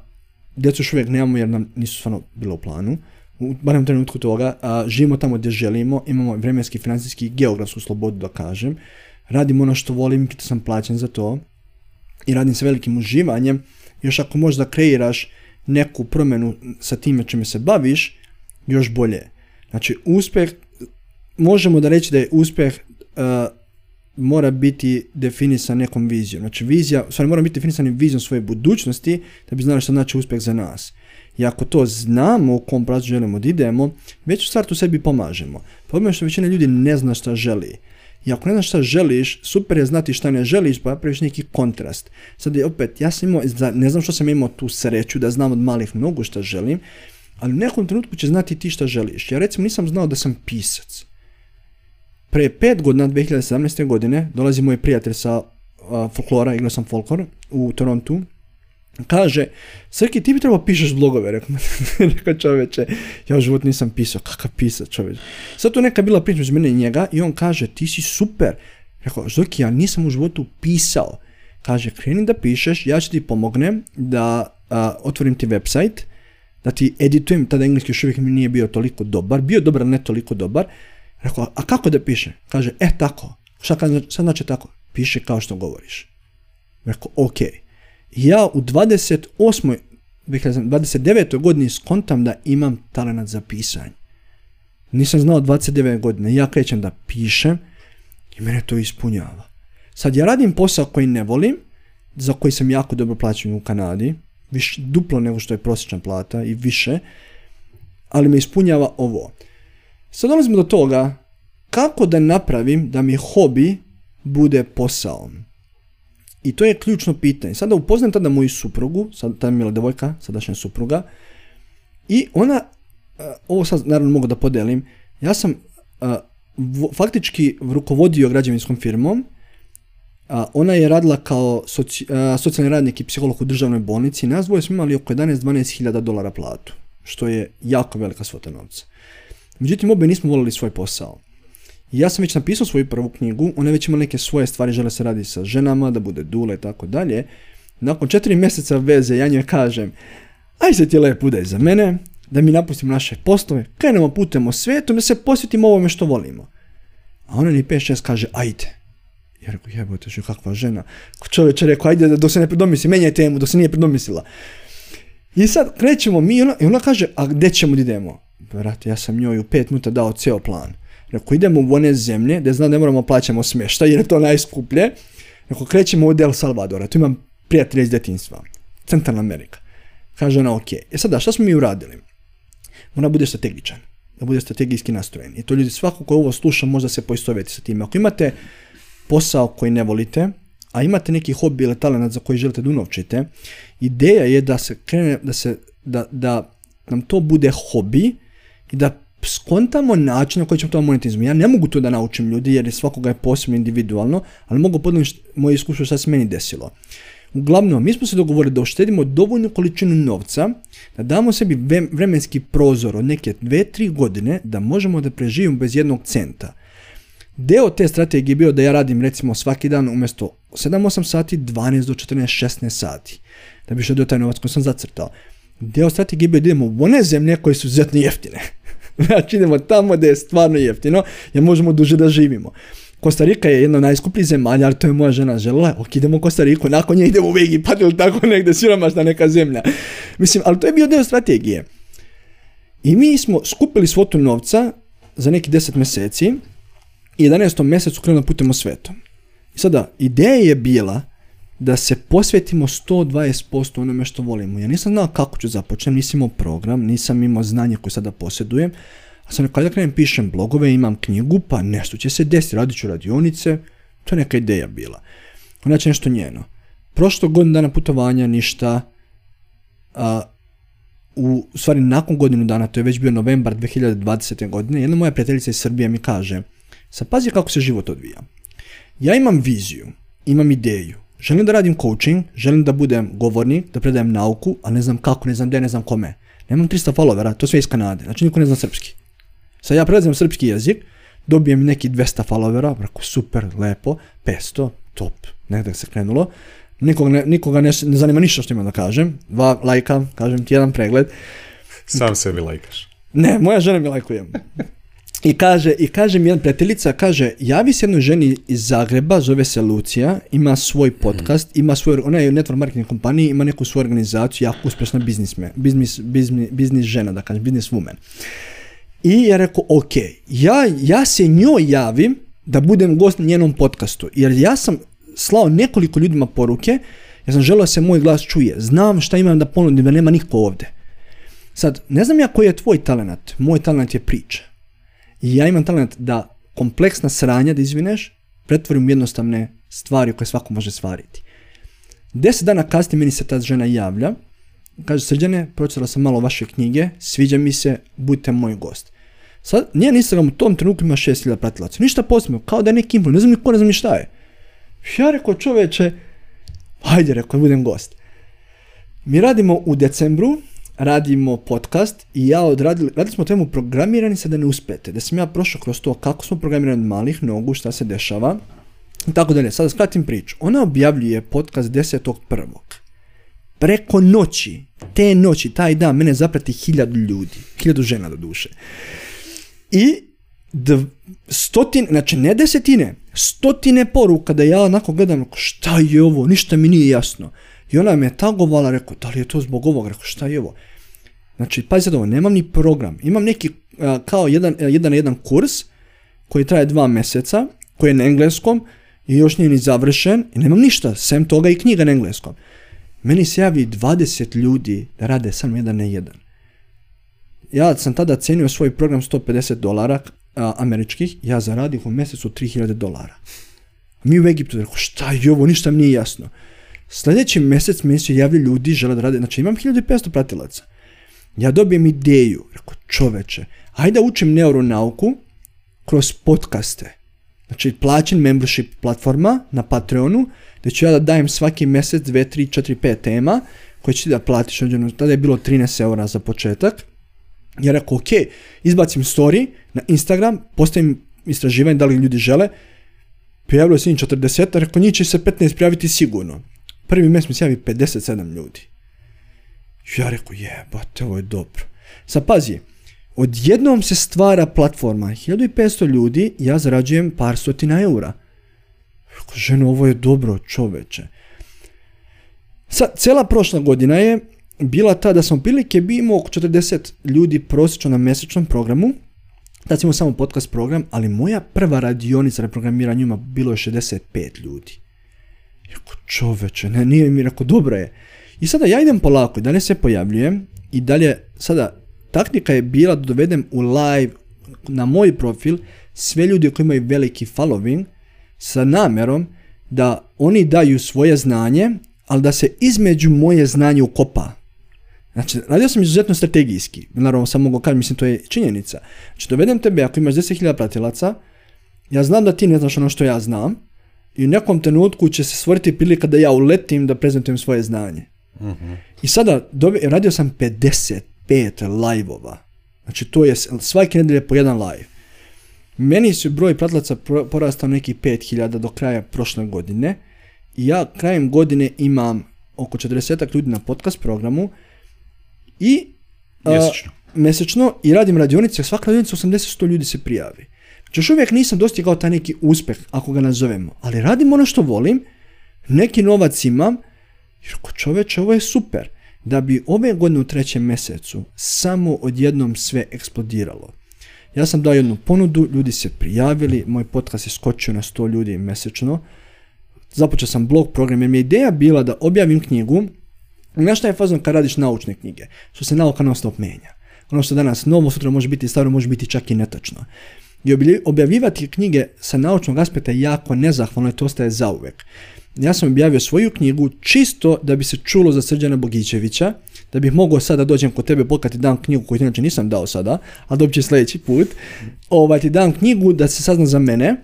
djecu još uvijek nemamo jer nam nisu stvarno bilo u planu, u barem trenutku toga, a, živimo tamo gdje želimo, imamo vremenski, financijski i geografsku slobodu da kažem, radim ono što volim, što sam plaćen za to i radim sa velikim uživanjem, još ako možda kreiraš neku promjenu sa time čime se baviš, još bolje. Znači, uspjeh, možemo da reći da je uspjeh uh, mora biti definisan nekom vizijom. Znači, vizija, stvari mora biti definisan vizijom svoje budućnosti da bi znali što znači uspjeh za nas. I ako to znamo u kom pravcu želimo da idemo, već u startu sebi pomažemo. Problem je što većina ljudi ne zna šta želi. I ako ne znaš šta želiš, super je znati šta ne želiš, pa napraviš neki kontrast. Sad je opet, ja sam imao, ne znam što sam imao tu sreću da znam od malih mnogo šta želim, ali u nekom trenutku će znati ti šta želiš. Ja recimo nisam znao da sam pisac. Pre pet godina, 2017. godine, dolazi moj prijatelj sa folklora, igrao sam folklor u Torontu, Kaže, Srki, ti bi trebao pišeš blogove, rekao, rekao čoveče, ja u životu nisam pisao, kakav pisa čoveče. Sad tu neka bila priča među mene i njega i on kaže, ti si super. Rekao, Zorki, ja nisam u životu pisao. Kaže, kreni da pišeš, ja ću ti pomognem da otvorim ti website, da ti editujem, tada engleski još uvijek mi nije bio toliko dobar, bio dobar, ne toliko dobar. Rekao, a kako da piše? Kaže, e tako. Šta sad znači tako? Piše kao što govoriš. Rekao, ok. Ja u 28. 29. godini skontam da imam talent za pisanje. Nisam znao 29 godine. Ja krećem da pišem i mene to ispunjava. Sad ja radim posao koji ne volim, za koji sam jako dobro plaćen u Kanadi, više, duplo nego što je prosječna plata i više, ali me ispunjava ovo. Sad dolazimo do toga kako da napravim da mi hobi bude posao. I to je ključno pitanje. Sada upoznam tada moju suprugu, sad ta mila devojka, sadašnja supruga, i ona, ovo sad naravno mogu da podelim, ja sam faktički rukovodio građevinskom firmom, ona je radila kao socijalni radnik i psiholog u državnoj bolnici i nas dvoje smo imali oko 11-12 hiljada dolara platu, što je jako velika svota novca. Međutim, obe nismo volili svoj posao. Ja sam već napisao svoju prvu knjigu, ona već ima neke svoje stvari, žele se radi sa ženama, da bude dule i tako dalje. Nakon četiri mjeseca veze ja njoj kažem, aj se ti lepo udaj za mene, da mi napustimo naše poslove, krenemo putem o svijetu, da se posvetimo ovome što volimo. A ona ni 5-6 kaže, ajde. Ja rekao, jebote, što kakva žena. Čovječ je rekao, ajde dok se ne predomisli, menjaj temu, dok se nije predomislila. I sad krećemo mi ona, i ona kaže, a gdje ćemo da idemo? Brate, ja sam njoj u pet minuta dao ceo plan. Rekao, idemo u one zemlje, da znam ne moramo plaćamo smješta, jer je to najskuplje. Rekao, krećemo u Del Salvadora, tu imam prijatelja iz detinstva. Centralna Amerika. Kaže ona, ok. E sada, šta smo mi uradili? Ona bude strategičan, da bude strategijski nastrojen. I to ljudi, svako ko ovo sluša, možda se poistovjeti sa tim. Ako imate posao koji ne volite, a imate neki hobi ili talent za koji želite da unovčite, ideja je da se krene, da se, da, da nam to bude hobi i da skontamo način na koji ćemo to monetizmu. Ja ne mogu to da naučim ljudi jer svakoga je posebno individualno, ali mogu podijeliti moje iskustvo što se meni desilo. Uglavnom, mi smo se dogovorili da uštedimo dovoljnu količinu novca, da damo sebi vremenski prozor od neke 2-3 godine da možemo da preživimo bez jednog centa. Deo te strategije je bio da ja radim recimo svaki dan umjesto 7-8 sati, 12 do 14-16 sati. Da bi što taj novac koji sam zacrtao. Deo strategije je bio da idemo u one zemlje koje su izuzetno jeftine. znači idemo tamo gdje je stvarno jeftino, jer možemo duže da živimo. Kostarika je jedna od najskupljih zemalja, ali to je moja žena želela, ok, idemo u Kostariku, nakon nje idemo u Egipat ili tako negdje, siromašna neka zemlja. Mislim, ali to je bio deo strategije. I mi smo skupili svotu novca za neki 10 mjeseci, 11. mjesecu krenemo putem svetom. I sada, ideja je bila da se posvetimo 120% onome što volimo. Ja nisam znao kako ću započnem, nisam imao program, nisam imao znanje koje sada posjedujem, a sam rekao, da krenem, pišem blogove, imam knjigu, pa nešto će se desiti, radit ću radionice, to je neka ideja bila. Znači nešto njeno. Prošlo godinu dana putovanja, ništa, u stvari nakon godinu dana, to je već bio novembar 2020. godine, jedna moja prijateljica iz Srbije mi kaže, Sad pazi kako se život odvija. Ja imam viziju, imam ideju, želim da radim coaching, želim da budem govornik, da predajem nauku, a ne znam kako, ne znam gdje, ne znam kome. Nemam 300 followera, to sve iz Kanade, znači niko ne zna srpski. Sad ja predajem srpski jezik, dobijem neki 200 followera, brako super, lepo, 500, top, negdje se krenulo. Nikoga, ne, nikoga ne, ne zanima ništa što imam da kažem, dva lajka, kažem ti jedan pregled. Sam sebi lajkaš. Ne, moja žena mi lajkuje. I kaže, i kaže mi jedna prijateljica, kaže, javi se jednoj ženi iz Zagreba, zove se Lucija, ima svoj podcast, ima svoj, ona je u network marketing kompaniji, ima neku svoju organizaciju, jako uspješna biznisme, biznis, biznis, biznis žena, da kažem, biznis woman. I ja rekao, ok, ja, ja se njoj javim da budem gost na njenom podcastu, jer ja sam slao nekoliko ljudima poruke, ja sam želio da se moj glas čuje, znam šta imam da ponudim, da nema niko ovdje. Sad, ne znam ja koji je tvoj talent, moj talent je priča. I ja imam talent da kompleksna sranja da izvineš, pretvorim jednostavne stvari koje svako može stvariti. Deset dana kasnije meni se ta žena javlja, kaže srđane, pročitala sam malo vaše knjige, sviđa mi se, budite moj gost. Sad, njen Instagram u tom trenutku ima 6000 pratilaca, ništa posebno, kao da je neki ne znam ni ko, ne znam ni šta je. Ja rekao čoveče, hajde rekao, budem gost. Mi radimo u decembru, radimo podcast i ja odradili, radili smo temu programirani se da ne uspete. Da sam ja prošao kroz to kako smo programirani malih nogu, šta se dešava. I tako dalje. Sada skratim priču. Ona objavljuje podcast 10.1. Preko noći, te noći, taj dan, mene zaprati hiljadu ljudi. Hiljadu žena do duše. I stotine, znači ne desetine, stotine poruka da ja onako gledam, šta je ovo, ništa mi nije jasno. I ona me tagovala, rekao, da li je to zbog ovog, rekao, šta je ovo? Znači, pazite ovo, nemam ni program, imam neki kao jedan, jedan, jedan kurs koji traje dva mjeseca, koji je na engleskom i još nije ni završen i nemam ništa, sem toga i knjiga na engleskom. Meni se javi 20 ljudi da rade samo jedan na jedan. Ja sam tada cenio svoj program 150 dolara američkih, ja zaradim u mjesecu 3000 dolara. Mi u Egiptu rekao, šta je ovo, ništa mi nije jasno. Sljedeći mjesec mi se javljaju ljudi, žele da rade, znači imam 1500 pratilaca. Ja dobijem ideju, rekao, čoveče, ajde da učim neuronauku kroz podcaste. Znači, plaćen membership platforma na Patreonu, gdje ću ja da dajem svaki mjesec 2, 3, 4, 5 tema koje će ti da platiš. Tada je bilo 13 eura za početak. Ja rekao, ok, izbacim story na Instagram, postavim istraživanje da li ljudi žele. Prijavilo se njih 40, rekao, njih će se 15 prijaviti sigurno. Prvi mjesec mi se javi 57 ljudi. Ja rekao, jebate, ovo je dobro. Sad pazi, odjednom se stvara platforma, 1500 ljudi, ja zarađujem par stotina eura. Rekao, ženo, ovo je dobro, čoveče. Sad, cijela prošla godina je bila ta da sam prilike bi imao oko 40 ljudi prosječno na mjesečnom programu, tad sam samo podcast program, ali moja prva radionica na programiranju ima bilo je 65 ljudi. Rekao, čoveče, ne, nije mi rekao, dobro je. I sada ja idem polako i dalje se pojavljujem i dalje, sada, taktika je bila da dovedem u live na moj profil sve ljudi koji imaju veliki following sa namjerom da oni daju svoje znanje, ali da se između moje znanje ukopa. Znači, radio sam izuzetno strategijski. Naravno, sam mogu kaži, mislim, to je činjenica. Znači, dovedem tebe, ako imaš 10.000 pratilaca, ja znam da ti ne znaš ono što ja znam, i u nekom trenutku će se stvoriti prilika da ja uletim da prezentujem svoje znanje. I sada, radio sam 55 live-ova. Znači, to je svake nedelje po jedan live. Meni su broj pratilaca porastao neki 5000 do kraja prošle godine. I ja krajem godine imam oko 40 ljudi na podcast programu, i mjesečno. mjesečno i radim radionice, svaka radionica 80-100 ljudi se prijavi. Znači još uvijek nisam dostigao taj neki uspjeh, ako ga nazovemo, ali radim ono što volim, neki novac imam, jer ko čoveče, ovo je super. Da bi ove godine u trećem mjesecu samo odjednom sve eksplodiralo. Ja sam dao jednu ponudu, ljudi se prijavili, moj podcast je skočio na 100 ljudi mjesečno. Započeo sam blog program jer mi je ideja bila da objavim knjigu Znaš šta je fazno kad radiš naučne knjige? Što se nauka non stop menja. Ono što danas novo, sutra može biti staro, može biti čak i netačno. I objavljivati knjige sa naučnog aspekta je jako nezahvalno i to ostaje zauvek. Ja sam objavio svoju knjigu čisto da bi se čulo za Srđana Bogićevića, da bih mogao sada dođem kod tebe pokati dam knjigu koju inače nisam dao sada, a dobit će sljedeći put. Ovaj, ti dam knjigu da se sazna za mene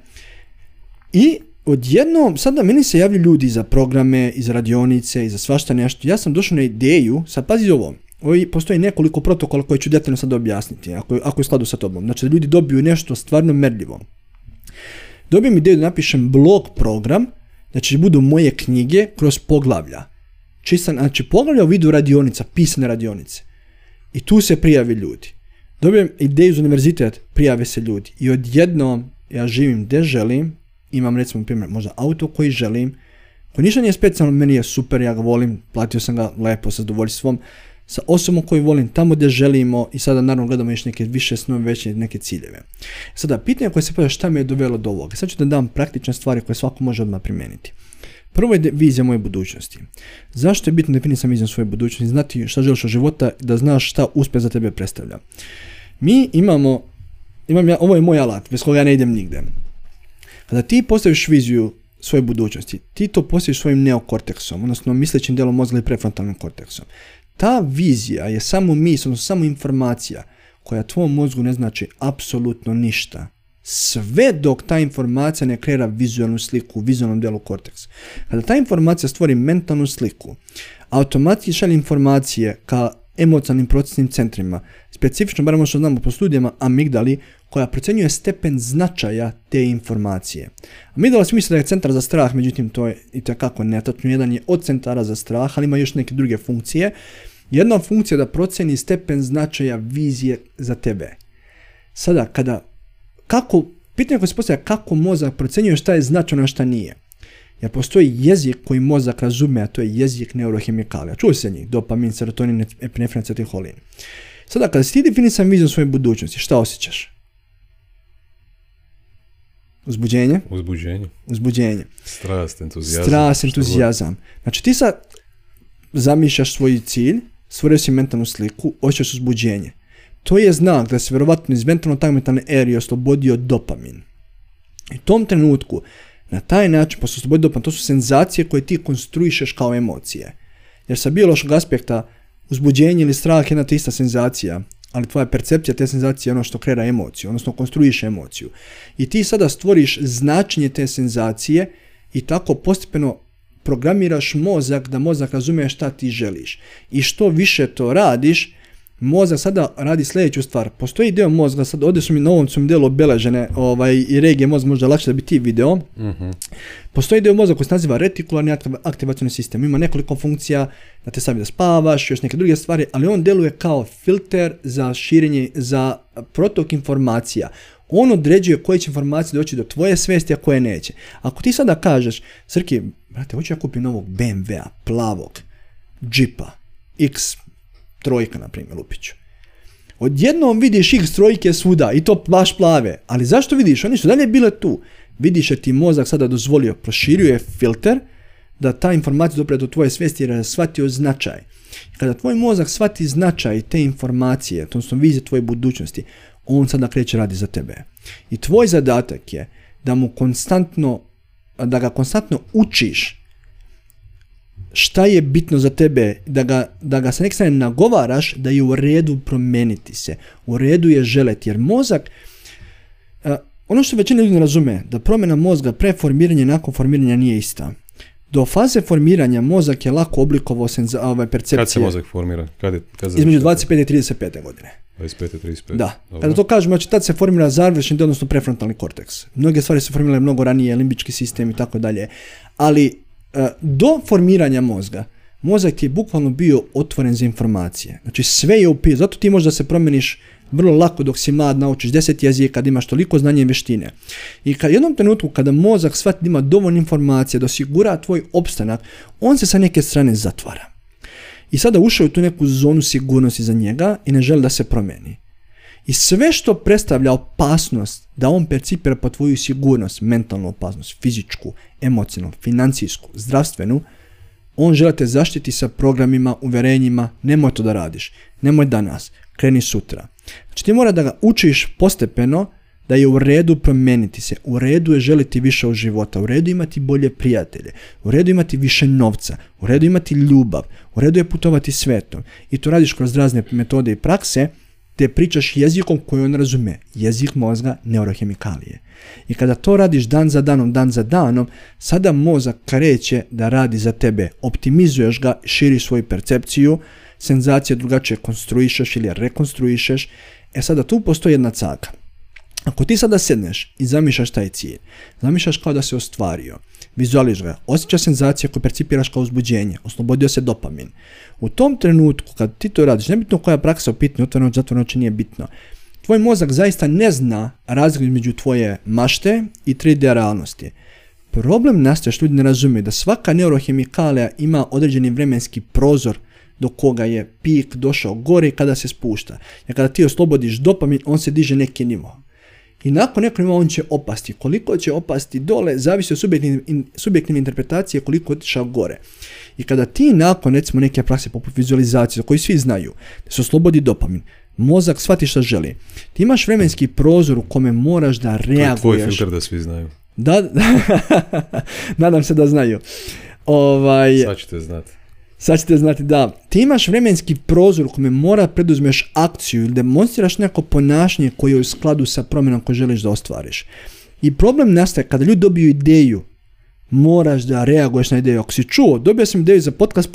i odjednom, sada meni se javljaju ljudi za programe, iz radionice, i za svašta nešto. Ja sam došao na ideju, sad pazi ovo, Ovi, postoji nekoliko protokola koje ću detaljno sad objasniti, ako, ako je skladu sa tobom. Znači da ljudi dobiju nešto stvarno merljivo. Dobijem ideju da napišem blog program, znači budu moje knjige kroz poglavlja. Čistan, znači poglavlja u vidu radionica, pisane radionice. I tu se prijavi ljudi. Dobijem ideju za univerzitet, prijave se ljudi. I odjednom ja živim gdje želim, imam recimo primjer možda auto koji želim, koji ništa nije specijalno, meni je super, ja ga volim, platio sam ga lepo sa zadovoljstvom, sa osobom koju volim, tamo gdje želimo i sada naravno gledamo još neke više snove, veće neke ciljeve. Sada, pitanje koje se pojavi šta me je dovelo do ovoga. Sad ću da dam praktične stvari koje svako može odmah primijeniti. Prvo je vizija moje budućnosti. Zašto je bitno definisati viziju svoje budućnosti? Znati šta želiš od života, da znaš šta uspjeh za tebe predstavlja. Mi imamo, imam ja, ovo je moj alat, bez koga ja ne idem nigde. Kada ti postaviš viziju svoje budućnosti, ti to postaviš svojim neokorteksom, odnosno mislećim dijelom mozga i prefrontalnim korteksom. Ta vizija je samo misl, odnosno samo informacija koja tvom mozgu ne znači apsolutno ništa. Sve dok ta informacija ne kreira vizualnu sliku u vizualnom dijelu korteksa. Kada ta informacija stvori mentalnu sliku, automatski šalje informacije ka emocionalnim procesnim centrima, specifično, barem ono što znamo po studijama, amigdali, koja procjenjuje stepen značaja te informacije. Amigdala se misli da je centar za strah, međutim to je i takako netačno. Jedan je od centara za strah, ali ima još neke druge funkcije. Jedna funkcija da procjeni stepen značaja vizije za tebe. Sada, kada, kako, pitanje koje se postavlja kako mozak procjenjuje šta je značajno, a šta nije. Jer postoji jezik koji mozak razume, a to je jezik neurohemikalija. Čuo se njih, dopamin, serotonin, epinefrin, acetylholin. Sada, kada si ti definisan vizijom svoje budućnosti, šta osjećaš? Uzbuđenje? Uzbuđenje. Uzbuđenje. Strast, entuzijazam. Strast, entuzijazam. Znači ti sad zamišljaš svoj cilj, stvorio si mentalnu sliku, osjećaš uzbuđenje. To je znak da se vjerovatno iz mentalno tagmentalne erije oslobodio dopamin. I u tom trenutku, na taj način, posle oslobodio dopamin, to su senzacije koje ti konstruišeš kao emocije. Jer sa biološkog aspekta, uzbuđenje ili strah je jedna te ista senzacija, ali tvoja percepcija te senzacije je ono što kreira emociju, odnosno konstruiš emociju. I ti sada stvoriš značenje te senzacije i tako postepeno programiraš mozak da mozak razumije šta ti želiš. I što više to radiš, mozak sada radi sljedeću stvar. Postoji dio mozga, sad ovdje su mi na ovom su mi delu obeležene ovaj, i regije mozga možda lakše da bi ti video. uh Postoji dio mozga koji se naziva retikularni aktivacioni sistem. Ima nekoliko funkcija da te stavi da spavaš, još neke druge stvari, ali on deluje kao filter za širenje, za protok informacija. On određuje koje će informacije doći do tvoje svesti, a koje neće. Ako ti sada kažeš, Srki, brate, hoću ja kupiti novog BMW-a, plavog, džipa, X trojka, na primjer, Lupiću. Odjednom vidiš X trojke svuda i to baš plave. Ali zašto vidiš? Oni su dalje bile tu. Vidiš je ti mozak sada dozvolio, proširio je filter da ta informacija dopre do tvoje svijesti jer je shvatio značaj. Kada tvoj mozak shvati značaj te informacije, odnosno vizije tvoje budućnosti, on sada kreće radi za tebe. I tvoj zadatak je da mu konstantno, da ga konstantno učiš šta je bitno za tebe, da ga, da ga sa neke strane nagovaraš da je u redu promeniti se. U redu je želeti, jer mozak, ono što većina ljudi ne razume, da promjena mozga pre formiranja i nakon formiranja nije ista. Do faze formiranja mozak je lako oblikovao senza, ovaj, percepcije. Kad se mozak formira? Kad je, kad Između 25. i 35. godine. 25. 35. Da. Kada to kažemo, znači tad se formira završni odnosno prefrontalni korteks. Mnoge stvari su formirale mnogo ranije, limbički sistem i tako dalje. Ali do formiranja mozga, mozak ti je bukvalno bio otvoren za informacije. Znači sve je upio, zato ti možeš da se promeniš vrlo lako dok si mlad, naučiš deset jezika, kad imaš toliko znanja i vještine. I kad jednom trenutku kada mozak shvati da ima dovoljno informacija da osigura tvoj opstanak, on se sa neke strane zatvara. I sada ušao u tu neku zonu sigurnosti za njega i ne želi da se promeni. I sve što predstavlja opasnost da on percipira po tvoju sigurnost, mentalnu opasnost, fizičku, emocionalnu, financijsku, zdravstvenu, on želi te zaštiti sa programima, uverenjima, nemoj to da radiš, nemoj danas, kreni sutra. Znači ti mora da ga učiš postepeno da je u redu promijeniti se, u redu je želiti više od života, u redu imati bolje prijatelje, u redu imati više novca, u redu imati ljubav, u redu je putovati svetom. I to radiš kroz razne metode i prakse, te pričaš jezikom koji on razume, jezik mozga neurohemikalije. I kada to radiš dan za danom, dan za danom, sada mozak kreće da radi za tebe, optimizuješ ga, širiš svoju percepciju, senzacije drugačije konstruišeš ili rekonstruišeš. E sada tu postoji jedna caga. Ako ti sada sedneš i zamišljaš taj cilj, zamišljaš kao da se ostvario, vizuališ ga, osjećaš senzacije koje percipiraš kao uzbuđenje, oslobodio se dopamin. U tom trenutku kad ti to radiš, nebitno koja praksa u pitanju, otvoreno zatvoreno oči nije bitno, tvoj mozak zaista ne zna razliku između tvoje mašte i 3D realnosti. Problem nastaje što ljudi ne razumiju da svaka neurohemikalija ima određeni vremenski prozor do koga je pik došao gore i kada se spušta. Jer kada ti oslobodiš dopamin, on se diže neki nivo. I nakon nekog nivoa on će opasti. Koliko će opasti dole, zavisi od subjektivne, interpretacije koliko je otišao gore. I kada ti nakon recimo neke prakse poput vizualizacije, za koju svi znaju, da se oslobodi dopamin, mozak shvati što želi. Ti imaš vremenski prozor u kome moraš da reaguješ. To je tvoj filter da svi znaju. Da, nadam se da znaju. Ovaj, Sad ćete znati. Sad ćete znati da ti imaš vremenski prozor u kome mora preduzmeš akciju ili demonstriraš neko ponašanje koje je u skladu sa promjenom koju želiš da ostvariš. I problem nastaje kada ljudi dobiju ideju moraš da reaguješ na ideju. Ako si čuo, dobio sam ideju za podcast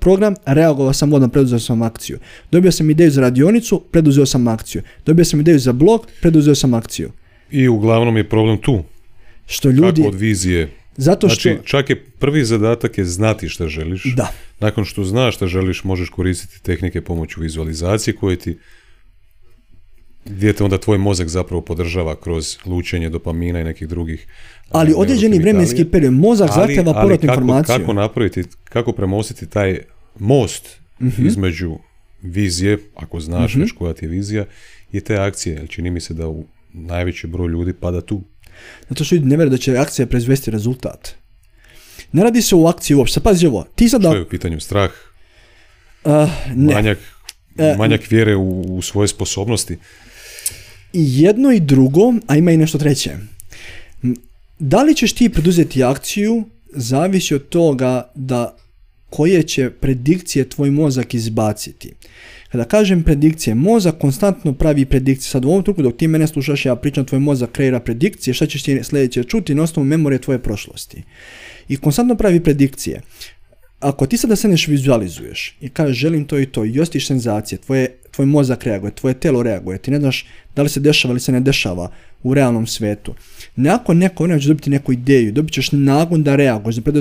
program, reagovao sam odmah, preduzeo sam akciju. Dobio sam ideju za radionicu, preduzeo sam akciju. Dobio sam ideju za blog, preduzeo sam akciju. I uglavnom je problem tu. Što ljudi... Kako od vizije. Zato što... Znači, čak je prvi zadatak je znati što želiš. Da. Nakon što znaš što želiš, možeš koristiti tehnike pomoću vizualizacije koje ti gdje te onda tvoj mozak zapravo podržava kroz lučenje dopamina i nekih drugih ali određeni vremenski period mozak zahtjeva povratnu informaciju. Kako napraviti, kako premostiti taj most mhm. između vizije, ako znaš mm već koja ti je vizija, i te akcije. Jer čini mi se da u najveći broj ljudi pada tu. Zato što ljudi ne vjeruju da će akcija proizvesti rezultat. Ne radi se o akciji uopšte. Pazi ovo. Ti sada... Što je u pitanju? Strah? Uh, ne. Manjak, uh, manjak vjere u, u svoje sposobnosti? I jedno i drugo, a ima i nešto treće. Da li ćeš ti poduzeti akciju zavisi od toga da koje će predikcije tvoj mozak izbaciti. Kada kažem predikcije, mozak konstantno pravi predikcije. Sad u ovom trenutku dok ti mene slušaš, ja pričam, tvoj mozak kreira predikcije, šta ćeš ti sljedeće čuti na osnovu memorije tvoje prošlosti. I konstantno pravi predikcije. Ako ti sada se neš vizualizuješ i kažeš želim to i to i ostiš senzacije, tvoje, tvoj mozak reaguje, tvoje telo reaguje, ti ne znaš da li se dešava ili se ne dešava u realnom svetu. Nakon neko vremena ćeš dobiti neku ideju, dobit ćeš nagon da reaguješ, da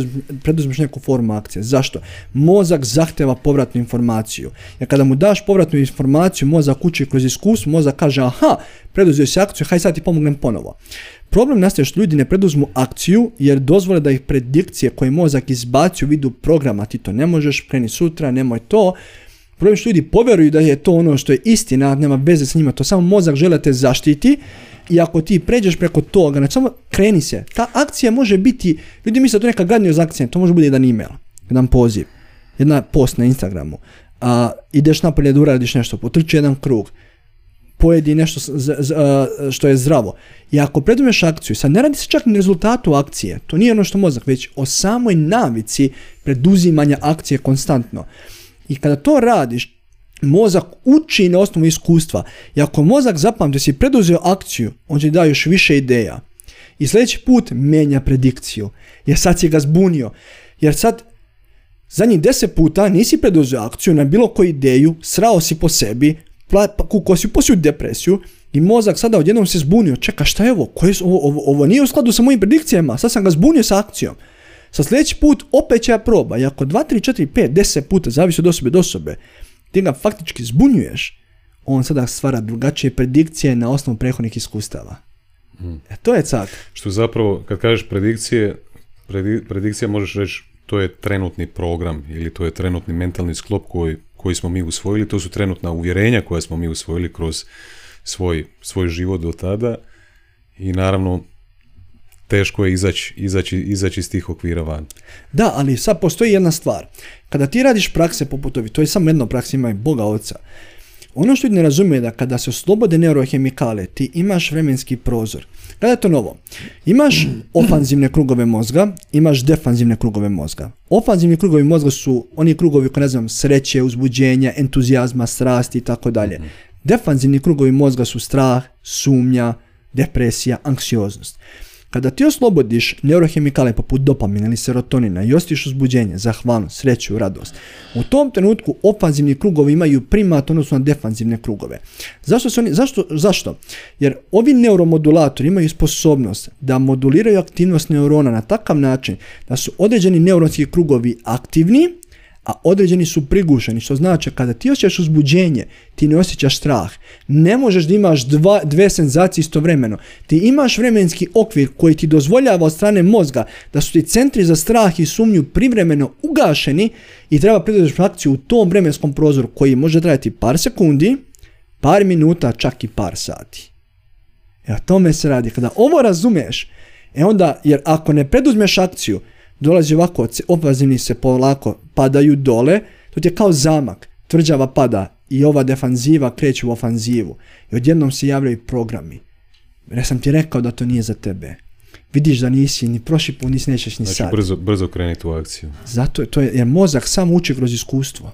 preduzmeš neku formu akcije. Zašto? Mozak zahtjeva povratnu informaciju. Jer kada mu daš povratnu informaciju, mozak uči kroz iskustvo, mozak kaže aha, preduzio si akciju, haj sad ti pomognem ponovo. Problem nastaje što ljudi ne preduzmu akciju jer dozvole da ih predikcije koje mozak izbaci u vidu programa, ti to ne možeš, kreni sutra, nemoj to, Problem što ljudi povjeruju da je to ono što je istina, nema veze s njima, to samo mozak žele te zaštiti i ako ti pređeš preko toga, znači samo kreni se. Ta akcija može biti, ljudi misle da to neka gadnija akcija, to može biti jedan email, jedan poziv, jedna post na Instagramu. A, ideš napolje da uradiš nešto, potrči jedan krug, pojedi nešto što je zdravo. I ako predumeš akciju, sad ne radi se čak ni rezultatu akcije, to nije ono što mozak, već o samoj navici preduzimanja akcije konstantno. I kada to radiš, mozak uči na osnovu iskustva. I ako mozak zapamti si preduzeo akciju, on će da još više ideja. I sljedeći put menja predikciju. Jer sad si ga zbunio. Jer sad zadnjih deset puta nisi preduzeo akciju na bilo koju ideju, srao si po sebi, kuko si posiju depresiju i mozak sada odjednom se zbunio. Čeka šta je ovo? ovo, ovo? Ovo nije u skladu sa mojim predikcijama. Sad sam ga zbunio sa akcijom. Sa sljedeći put opet će ja proba. I ako 2, 3, 4, 5, 10 puta, zavisi od osobe do osobe, ti ga faktički zbunjuješ, on sada stvara drugačije predikcije na osnovu prethodnih iskustava. Hmm. E, to je cak. Što zapravo, kad kažeš predikcije, predikcija možeš reći to je trenutni program ili to je trenutni mentalni sklop koji, koji smo mi usvojili, to su trenutna uvjerenja koja smo mi usvojili kroz svoj, svoj život do tada i naravno teško je izaći, izaći, izaći iz tih okvira van. Da, ali sad postoji jedna stvar. Kada ti radiš prakse poput ovi, to je samo jedna praksa, ima i Boga Oca. Ono što ne razumije da kada se oslobode neurohemikale, ti imaš vremenski prozor. Kada je to novo? Imaš ofanzivne krugove mozga, imaš defanzivne krugove mozga. Ofanzivni krugovi mozga su oni krugovi koji ne znam, sreće, uzbuđenja, entuzijazma, strasti i tako dalje. Defanzivni krugovi mozga su strah, sumnja, depresija, anksioznost. Kada ti oslobodiš neurohemikale poput dopamina ili serotonina i ostiš uzbuđenje, zahvalnost, sreću, radost, u tom trenutku ofanzivni krugovi imaju primat odnosno na defanzivne krugove. Zašto, su oni, zašto, zašto? Jer ovi neuromodulatori imaju sposobnost da moduliraju aktivnost neurona na takav način da su određeni neuronski krugovi aktivni, a određeni su prigušeni, što znači kada ti osjećaš uzbuđenje, ti ne osjećaš strah. Ne možeš da imaš dva, dve senzacije istovremeno. Ti imaš vremenski okvir koji ti dozvoljava od strane mozga da su ti centri za strah i sumnju privremeno ugašeni i treba pridodati akciju u tom vremenskom prozoru koji može trajati par sekundi, par minuta, čak i par sati. E o tome se radi. Kada ovo razumeš, e onda, jer ako ne preduzmeš akciju, dolazi ovako, opazini se polako padaju dole, to ti je kao zamak, tvrđava pada i ova defanziva kreće u ofanzivu i odjednom se javljaju programi. Ja sam ti rekao da to nije za tebe. Vidiš da nisi ni prošli put, nisi nećeš ni znači, sad. brzo, brzo krenuti u akciju. Zato je, to je, jer mozak sam uči kroz iskustvo.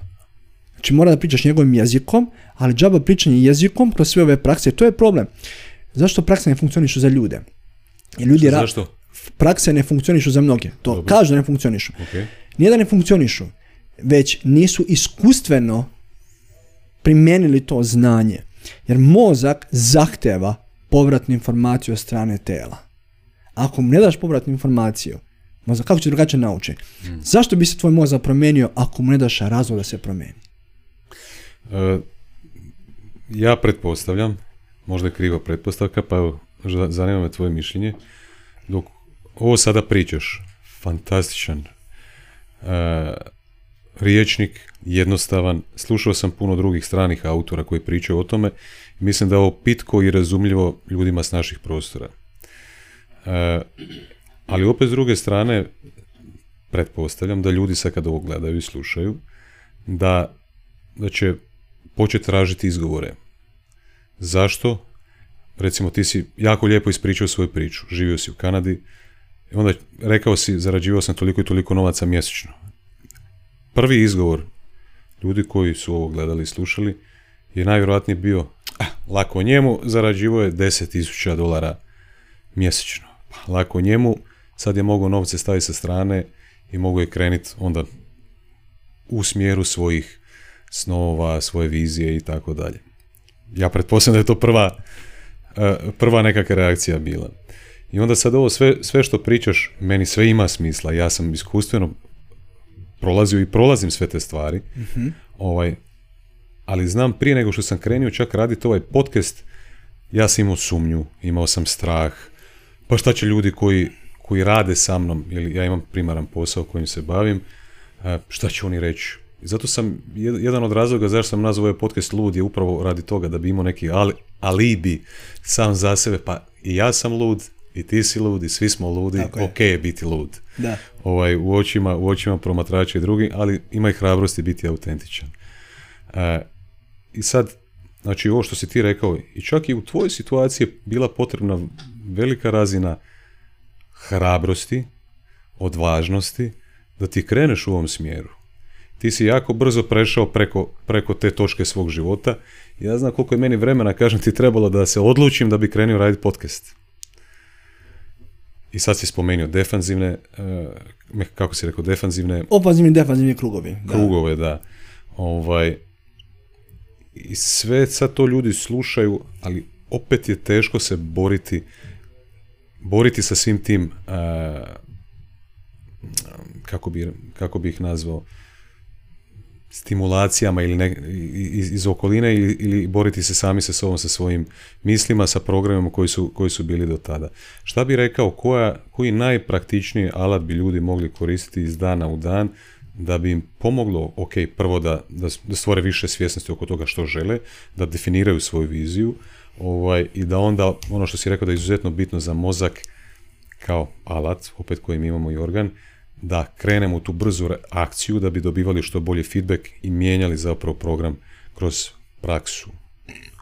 Znači mora da pričaš njegovim jezikom, ali džaba pričanje jezikom kroz sve ove prakse, to je problem. Zašto praksa ne funkcionišu za ljude? ljudi zašto? Prakse ne funkcionišu za mnoge. To Dobro. kažu da ne funkcionišu. Ok. Nije da ne funkcionišu, već nisu iskustveno primijenili to znanje. Jer mozak zahteva povratnu informaciju od strane tela. Ako mu ne daš povratnu informaciju, mozak kako će drugačije nauči? Zašto bi se tvoj mozak promijenio ako mu ne daš razlog da se promijeni? E, ja pretpostavljam, možda je kriva pretpostavka, pa evo, zanima me tvoje mišljenje. Dok ovo sada pričaš, fantastičan e, riječnik, jednostavan, slušao sam puno drugih stranih autora koji pričaju o tome mislim da je ovo pitko i razumljivo ljudima s naših prostora. E, ali opet s druge strane, pretpostavljam da ljudi sad kad ovo gledaju i slušaju, da, da će početi tražiti izgovore. Zašto? Recimo, ti si jako lijepo ispričao svoju priču. Živio si u Kanadi onda rekao si, zarađivao sam toliko i toliko novaca mjesečno. Prvi izgovor ljudi koji su ovo gledali i slušali je najvjerojatnije bio ah, lako njemu, zarađivao je 10.000 dolara mjesečno. Pa, lako njemu, sad je mogao novce staviti sa strane i mogu je krenuti onda u smjeru svojih snova, svoje vizije i tako dalje. Ja pretpostavljam da je to prva, e, prva nekakva reakcija bila. I onda sad ovo sve, sve što pričaš, meni sve ima smisla. Ja sam iskustveno prolazio i prolazim sve te stvari. Ovaj, ali znam prije nego što sam krenio čak raditi ovaj podcast, ja sam imao sumnju, imao sam strah. Pa šta će ljudi koji, koji rade sa mnom, ili ja imam primaran posao kojim se bavim, a, šta će oni reći? Zato sam, jed- jedan od razloga zašto sam nazvao ovaj podcast Lud je upravo radi toga da bi imao neki ali, alibi sam za sebe, pa i ja sam lud, i ti si lud, i svi smo ludi, Tako je. ok je biti lud. Da. Ovaj, u, očima, u očima promatrača i drugih, ali ima i hrabrosti biti autentičan. E, I sad, znači ovo što si ti rekao, i čak i u tvojoj situaciji je bila potrebna velika razina hrabrosti, odvažnosti, da ti kreneš u ovom smjeru. Ti si jako brzo prešao preko, preko te točke svog života. Ja znam koliko je meni vremena, kažem ti, trebalo da se odlučim da bi krenio raditi podcast. I sad si spomenuo defanzivne, e, kako si rekao, defanzivne Ofanzivni i defanzivni krugovi. Da. krugove, da. Ovaj, I sve sad to ljudi slušaju, ali opet je teško se boriti boriti sa svim tim a, kako, bi, kako bi ih nazvao stimulacijama ili ne, iz, iz okoline ili, ili boriti se sami sa sobom, sa svojim mislima, sa programima koji su, koji su bili do tada. Šta bi rekao, koja, koji najpraktičniji alat bi ljudi mogli koristiti iz dana u dan da bi im pomoglo, ok, prvo da, da, stvore više svjesnosti oko toga što žele, da definiraju svoju viziju ovaj, i da onda, ono što si rekao da je izuzetno bitno za mozak kao alat, opet kojim imamo i organ, da krenemo u tu brzu akciju da bi dobivali što bolji feedback i mijenjali zapravo program kroz praksu.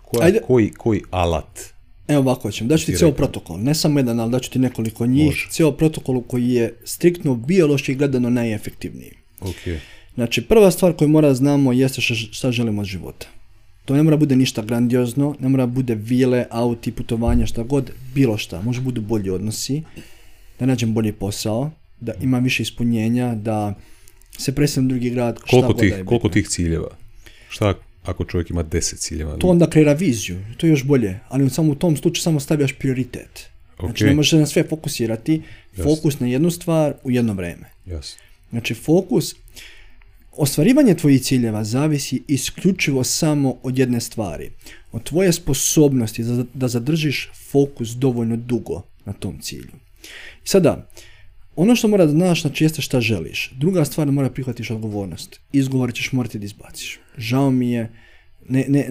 Koja, Ajde. koji, koji alat? Evo ovako ćemo, daću ti cijel protokol, ne samo jedan, ali daću ti nekoliko njih, Može. cijel protokol koji je striktno biološki gledano najefektivniji. Ok, Znači, prva stvar koju mora znamo jeste šta, šta želimo od života. To ne mora bude ništa grandiozno, ne mora bude vile, auti, putovanja, šta god, bilo šta. Može budu bolji odnosi, da nađem bolji posao, da imam više ispunjenja, da se preselim drugi grad, šta koliko, god tih, je koliko tih ciljeva? Šta ako čovjek ima deset ciljeva? To onda kreira viziju, to je još bolje, ali samo u tom slučaju samo stavljaš prioritet. Znači, Ok. ne možeš na sve fokusirati, fokus na jednu stvar u jedno vrijeme. Jasno. Znači fokus, ostvarivanje tvojih ciljeva zavisi isključivo samo od jedne stvari. Od tvoje sposobnosti da zadržiš fokus dovoljno dugo na tom cilju. Sada, ono što mora da znaš, znači jeste šta želiš. Druga stvar mora prihvatiš odgovornost. Izgovore ćeš morati da izbaciš. Žao mi je, ne, ne,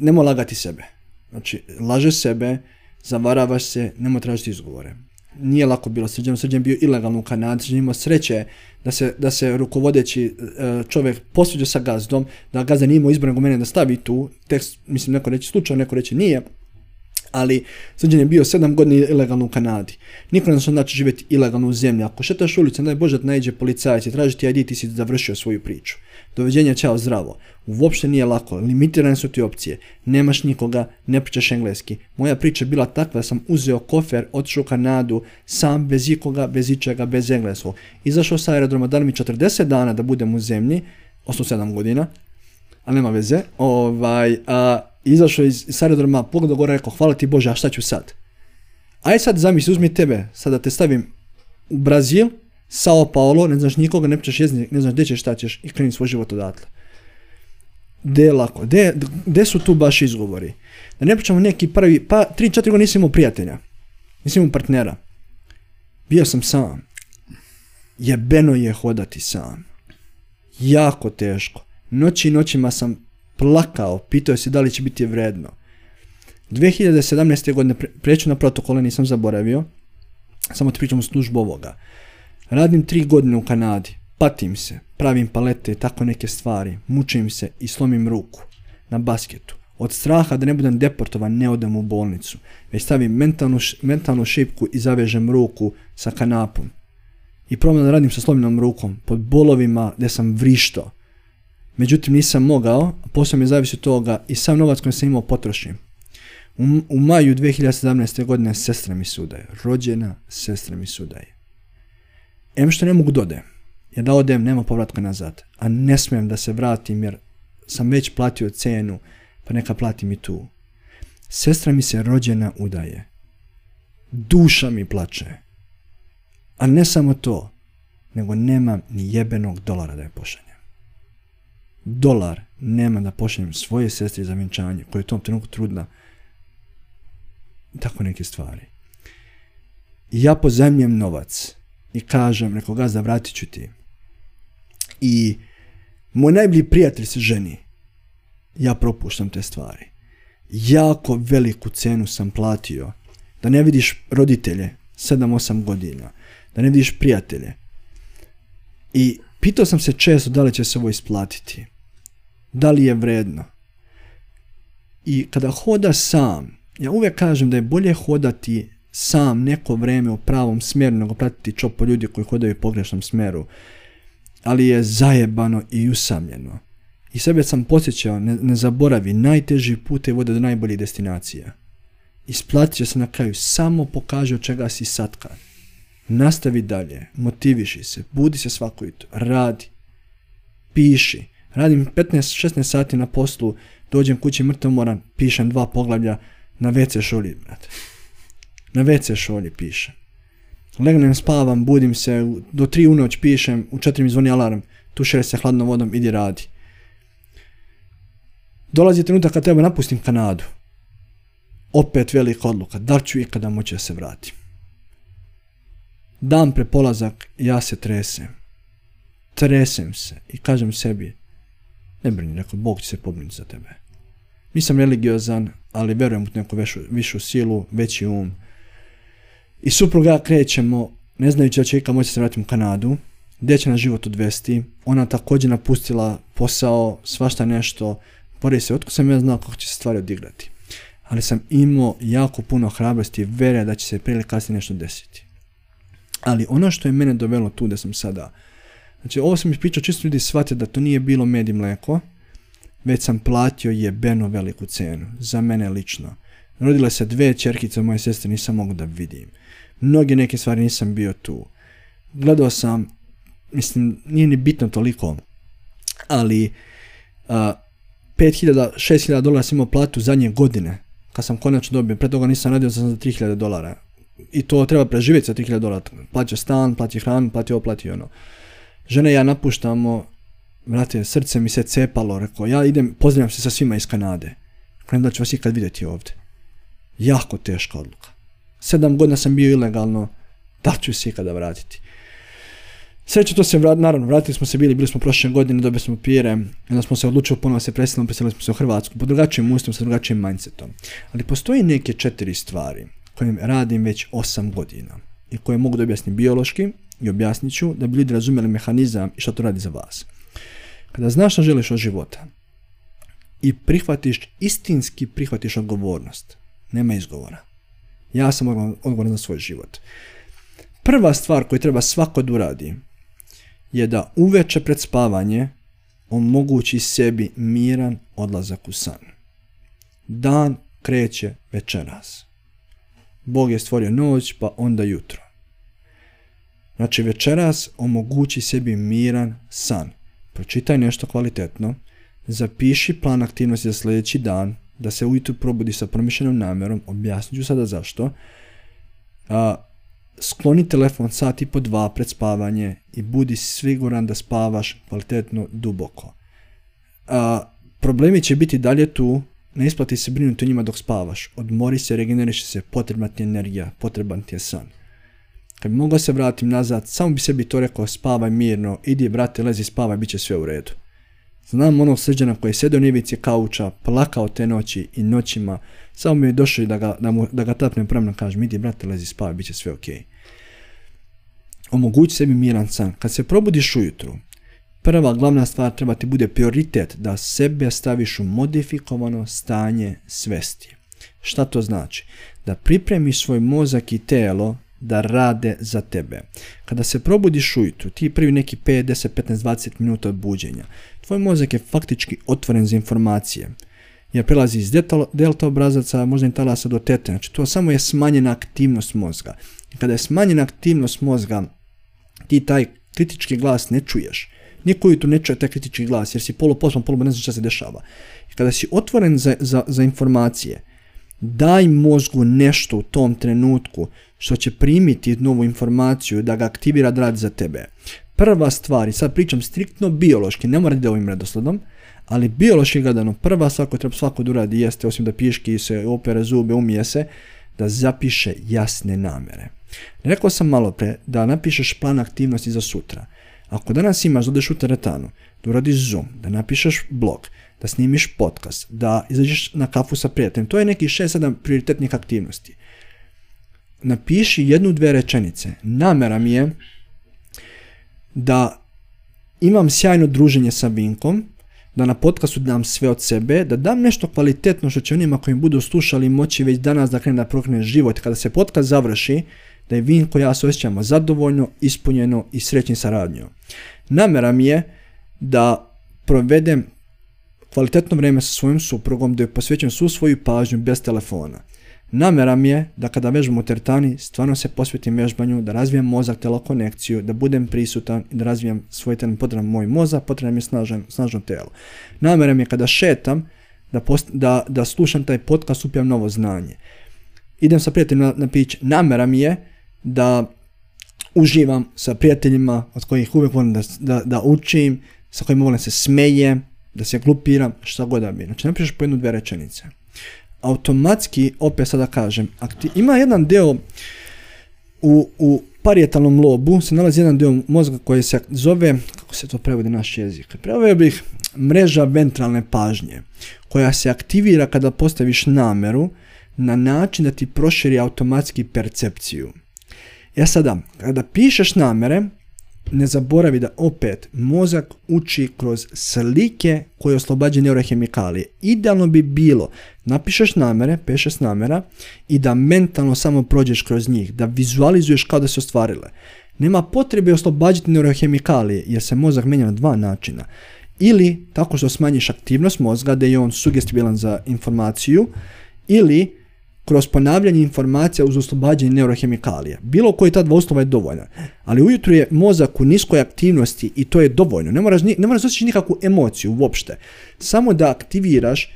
nemoj lagati sebe. Znači, lažeš sebe, zavaravaš se, nemoj tražiti izgovore. Nije lako bilo srđan, srđan bio ilegalno u Kanadi, srđan imao sreće da se, da se rukovodeći e, čovjek posveđao sa gazdom, da gazda nije imao izbornog mene da stavi tu, tekst, mislim neko reći slučajno, neko reći nije, ali suđen je bio sedam godina ilegalno u Kanadi. Niko ne zna znači živjeti ilegalno u zemlji. Ako šetaš ulicom, daj Bože da najđe policajac i traži ti ID, ti si završio svoju priču. Doveđenja, čao, zdravo. Uopšte nije lako, limitirane su ti opcije, nemaš nikoga, ne pričaš engleski. Moja priča je bila takva da sam uzeo kofer, otišao u Kanadu, sam, bez ikoga, bez ičega, bez engleskog. Izašao sa aerodroma, dali mi 40 dana da budem u zemlji, 8-7 godina, ali nema veze, ovaj, a, izašao iz, iz aerodroma, pogledao gore, rekao, hvala ti Bože, a šta ću sad? Aj sad zamisli, uzmi tebe, sada te stavim u Brazil, Sao Paulo, ne znaš nikoga, ne pričaš jezik, ne znaš gdje ćeš, šta ćeš i kreni svoj život odatle. De lako, de, su tu baš izgovori? Da ne pričamo neki prvi, pa 3-4 godine nisam imao prijatelja, nisam imao partnera. Bio sam sam. Jebeno je hodati sam. Jako teško. Noći i noćima sam plakao, pitao se da li će biti vredno. 2017. godine preću na protokole, nisam zaboravio, samo ti pričam u službu ovoga. Radim tri godine u Kanadi, patim se, pravim palete i tako neke stvari, mučim se i slomim ruku na basketu. Od straha da ne budem deportovan ne odem u bolnicu, već stavim mentalnu, mentalnu šipku i zavežem ruku sa kanapom. I probam da radim sa slomljenom rukom, pod bolovima gdje sam vrišto. Međutim nisam mogao, posao mi zavisi od toga i sam novac koji sam imao potrošim. U, u maju 2017. godine sestra mi sudaje, rođena sestra mi sudaje. Em što ne mogu dode, jer da odem nema povratka nazad, a ne smijem da se vratim jer sam već platio cenu, pa neka platim i tu. Sestra mi se rođena udaje. Duša mi plače. A ne samo to, nego nemam ni jebenog dolara da je pošaljem. Dolar nema da pošaljem svoje sestri za vjenčanje, koja je u tom trenutku trudna. Tako neke stvari. ja pozemljem novac i kažem, rekao gazda, vratit ću ti. I moj najbolji prijatelj se ženi. Ja propuštam te stvari. Jako veliku cenu sam platio. Da ne vidiš roditelje 7-8 godina. Da ne vidiš prijatelje. I pitao sam se često da li će se ovo isplatiti. Da li je vredno. I kada hoda sam, ja uvijek kažem da je bolje hodati sam neko vrijeme u pravom smjeru nego pratiti čopo ljudi koji hodaju u pogrešnom smjeru. Ali je zajebano i usamljeno. I sebe sam posjećao, ne, ne zaboravi, najteži put je vode do najboljih destinacija. Isplatit će se na kraju, samo pokaže od čega si satka. Nastavi dalje, motiviši se, budi se svako jutro, radi, piši. Radim 15-16 sati na poslu, dođem kući mrtvo moran, pišem dva poglavlja na WC šolji, brate. Na WC šolji pišem. Legnem, spavam, budim se, do tri u noć pišem, u četiri mi zvoni alarm, tušere se hladnom vodom, idi radi. Dolazi trenutak kad treba napustim Kanadu. Opet velika odluka, da ću ikada moći da se vratim. Dan pre polazak, ja se tresem. Tresem se i kažem sebi, ne brini, rekao, Bog će se pobrinuti za tebe. Nisam religiozan, ali verujem u neku višu, višu silu, veći um. I supruga krećemo, ne znajući da će ikad moći se vratiti u Kanadu, gdje će na život odvesti. Ona također napustila posao, svašta nešto. Bori se, otko sam ja znao kako će se stvari odigrati. Ali sam imao jako puno hrabrosti i vere da će se prije kasnije nešto desiti. Ali ono što je mene dovelo tu da sam sada, znači ovo sam pričao čisto ljudi shvate da to nije bilo med i mleko, već sam platio jebeno veliku cenu, za mene lično. Rodile se dve čerkice moje sestre, nisam mogu da vidim. Mnoge neke stvari nisam bio tu. Gledao sam, mislim, nije ni bitno toliko, ali uh, 5000, 6000 dolara sam imao platu zadnje godine, kad sam konačno dobio, pre toga nisam radio za 3000 dolara. I to treba preživjeti sa 3000 dolara. Plaća stan, plati hranu, plati ovo, plati ono. Žene ja napuštamo, Vrate, srce mi se cepalo, rekao, ja idem, pozdravljam se sa svima iz Kanade. Krenem da ću vas ikad vidjeti ovdje. Jako teška odluka. Sedam godina sam bio ilegalno, da ću se ikada vratiti. Sreće to se vrat, naravno, vratili smo se bili, bili smo prošle godine, dobili smo pire, onda smo se odlučili ponovno se preselili, preselili smo se u Hrvatsku, po drugačijim ustom, sa drugačijim mindsetom. Ali postoji neke četiri stvari koje radim već osam godina i koje mogu da objasnim biološki i objasnit ću da bi ljudi razumjeli mehanizam i što to radi za vas. Kada znaš što želiš od života i prihvatiš, istinski prihvatiš odgovornost, Nema izgovora. Ja sam odgovoran za svoj život. Prva stvar koju treba svako da uradi je da uveče pred spavanje omogući sebi miran odlazak u san. Dan kreće večeras. Bog je stvorio noć, pa onda jutro. Znači večeras omogući sebi miran san. Pročitaj nešto kvalitetno, zapiši plan aktivnosti za sljedeći dan, da se ujutro probudi sa promišljenom namjerom, objasnit ću sada zašto. A, skloni telefon sat i po dva pred spavanje i budi siguran da spavaš kvalitetno duboko. A, problemi će biti dalje tu, ne isplati se brinuti o njima dok spavaš. Odmori se, regeneriši se, potrebna ti je energija, potreban ti je san. Kad bi mogao se vratim nazad, samo bi sebi to rekao, spavaj mirno, idi brate, lezi spavaj, bit će sve u redu. Znam onog srđana koji je sjedio u nivici kauča, plakao te noći i noćima, samo mi je došao da ga, da, mu, da ga tapnem pravno kažem, idi brate, lezi spavaj, bit će sve ok. Omogući sebi miran san. Kad se probudiš ujutru, prva glavna stvar treba ti bude prioritet da sebe staviš u modifikovano stanje svesti. Šta to znači? Da pripremiš svoj mozak i telo da rade za tebe. Kada se probudiš ujutru, ti prvi neki 5, 10, 15, 20 minuta buđenja, tvoj mozak je faktički otvoren za informacije. Jer prelazi iz delta obrazaca, možda talasa do tete. Znači to samo je smanjena aktivnost mozga. I kada je smanjena aktivnost mozga, ti taj kritički glas ne čuješ. Niko ujutru ne čuje taj kritički glas jer si poluposlan, polu ne znaš šta se dešava. I kada si otvoren za, za, za informacije, daj mozgu nešto u tom trenutku što će primiti novu informaciju da ga aktivira da radi za tebe. Prva stvar, i sad pričam striktno biološki, ne mora da ovim redosledom, ali biološki gledano, prva stvar koju treba svako da uradi jeste, osim da piški se, opere zube, umije se, da zapiše jasne namere. Rekao sam malo pre da napišeš plan aktivnosti za sutra. Ako danas imaš da odeš u teretanu, da uradiš Zoom, da napišeš blog, da snimiš podcast, da izađeš na kafu sa prijateljem, to je neki 6-7 prioritetnih aktivnosti napiši jednu, dve rečenice. Namera mi je da imam sjajno druženje sa Vinkom, da na podcastu dam sve od sebe, da dam nešto kvalitetno što će onima koji budu slušali moći već danas da krene da prokrene život. Kada se podcast završi, da je Vinko ja se osjećamo zadovoljno, ispunjeno i srećni sa radnjom. Namera mi je da provedem kvalitetno vrijeme sa svojim suprugom, da joj posvećujem svu svoju pažnju bez telefona. Namera mi je da kada vežbam u teretani, stvarno se posvetim vežbanju, da razvijem mozak, telo konekciju, da budem prisutan i da razvijem svoj teren. Potreban moj mozak, potreban je snažan, snažno telo. Namera mi je kada šetam, da, da, da slušam taj podcast, upijam novo znanje. Idem sa prijateljima na, na pić. Namera mi je da uživam sa prijateljima od kojih uvijek volim da, da, da učim, sa kojima volim se smejem, da se glupiram, šta god da bi. Znači, napišeš po jednu, dve rečenice automatski, opet sada kažem, ima jedan deo u, u parijetalnom lobu se nalazi jedan dio mozga koji se zove, kako se to prevodi naš jezik, preveo bih mreža ventralne pažnje, koja se aktivira kada postaviš nameru na način da ti proširi automatski percepciju. Ja sada, kada pišeš namere, ne zaboravi da opet mozak uči kroz slike koje oslobađaju neurohemikalije. Idealno bi bilo napišeš namere, pešeš namera i da mentalno samo prođeš kroz njih, da vizualizuješ kao da se ostvarile. Nema potrebe oslobađati neurohemikalije jer se mozak menja na dva načina. Ili tako što smanjiš aktivnost mozga da je on sugestibilan za informaciju ili kroz ponavljanje informacija uz oslobađanje neurohemikalija. Bilo koji ta dva uslova je dovoljna. Ali ujutro je mozak u niskoj aktivnosti i to je dovoljno. Ne moraš, ne moraš osjećati nikakvu emociju uopšte. Samo da aktiviraš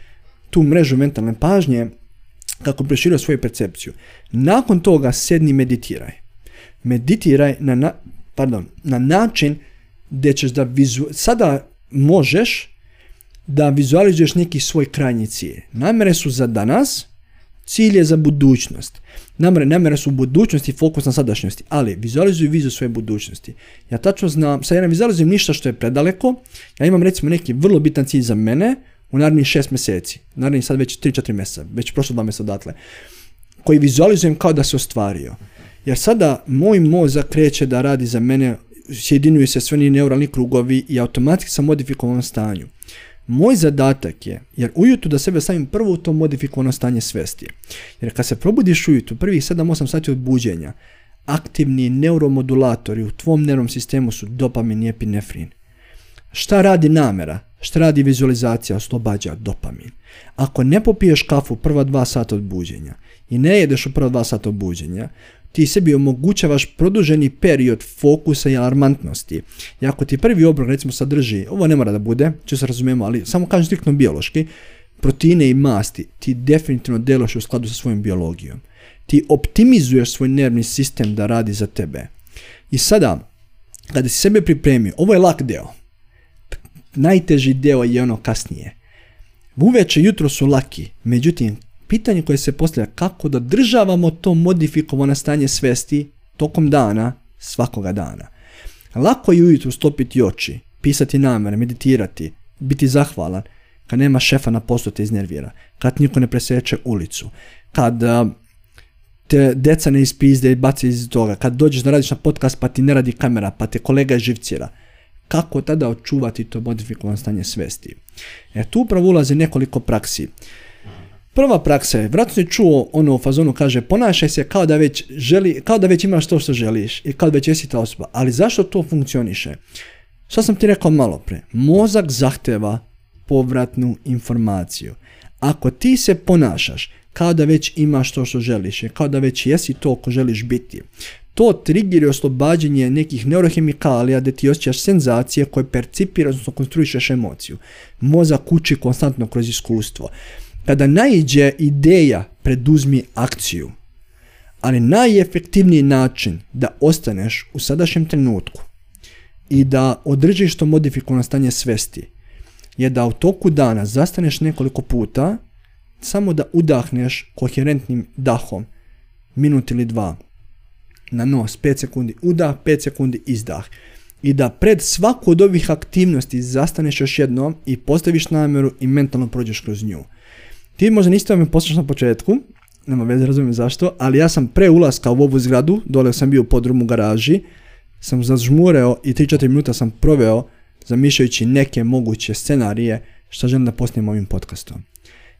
tu mrežu mentalne pažnje kako bi proširio svoju percepciju. Nakon toga sedni meditiraj. Meditiraj na, na, pardon, na način gdje ćeš da vizu, sada možeš da vizualizuješ neki svoj krajnji cilj. Namere su za danas, Cilj je za budućnost. Namere, namere su u budućnosti fokus na sadašnjosti, ali vizualizuju viziju svoje budućnosti. Ja tačno znam, sad ja ne vizualizujem ništa što je predaleko, ja imam recimo neki vrlo bitan cilj za mene u narednih šest mjeseci, narednih sad već 3-4 mjeseca, već prošlo dva mjeseca odatle, koji vizualizujem kao da se ostvario. Jer sada moj mozak kreće da radi za mene, sjedinuju se sve ni neuralni krugovi i automatski sam modifikovan stanju. Moj zadatak je, jer ujutro da sebe stavim prvo u to modifikovano stanje svesti. Jer kad se probudiš ujutro, prvih 7-8 sati od buđenja, aktivni neuromodulatori u tvom nervnom sistemu su dopamin i epinefrin. Šta radi namera? Šta radi vizualizacija? Oslobađa dopamin. Ako ne popiješ kafu prva dva sata od buđenja i ne jedeš u prva dva sata od buđenja, ti sebi omogućavaš produženi period fokusa i alarmantnosti. I ako ti prvi obrok recimo sadrži, ovo ne mora da bude, će se razumijemo, ali samo kažem striktno biološki, proteine i masti, ti definitivno deloš u skladu sa svojom biologijom. Ti optimizuješ svoj nervni sistem da radi za tebe. I sada, kada si sebe pripremio, ovo je lak deo. Najteži deo je ono kasnije. Uveče jutro su laki, međutim, pitanje koje se postavlja kako da državamo to modifikovano stanje svesti tokom dana, svakoga dana. Lako je ujutro stopiti oči, pisati namere, meditirati, biti zahvalan, kad nema šefa na poslu te iznervira, kad niko ne presjeće ulicu, kad te deca ne ispizde i baci iz toga, kad dođeš da radiš na podcast pa ti ne radi kamera, pa te kolega živcira, kako tada očuvati to modifikovano stanje svesti? E tu upravo ulazi nekoliko praksi. Prva praksa je, vratno si čuo ono u fazonu, kaže, ponašaj se kao da već želi, kao da već imaš to što želiš i kao da već jesi ta osoba. Ali zašto to funkcioniše? Što sam ti rekao malo pre? Mozak zahteva povratnu informaciju. Ako ti se ponašaš kao da već imaš to što želiš, kao da već jesi to ko želiš biti, to trigger oslobađanje nekih neurohemikalija da ti osjećaš senzacije koje percipiraš, odnosno konstruišeš emociju. Mozak uči konstantno kroz iskustvo. Kada naiđe ideja, preduzmi akciju. Ali najefektivniji način da ostaneš u sadašnjem trenutku i da održiš to modifikovano stanje svesti je da u toku dana zastaneš nekoliko puta samo da udahneš koherentnim dahom minut ili dva na nos 5 sekundi udah, 5 sekundi izdah i da pred svaku od ovih aktivnosti zastaneš još jednom i postaviš namjeru i mentalno prođeš kroz nju. Ti možda niste me na početku, nema veze, razumijem zašto, ali ja sam pre ulaska u ovu zgradu, dole sam bio u podrumu garaži, sam zažmureo i 3-4 minuta sam proveo zamišljajući neke moguće scenarije što želim da posnijem ovim podcastom.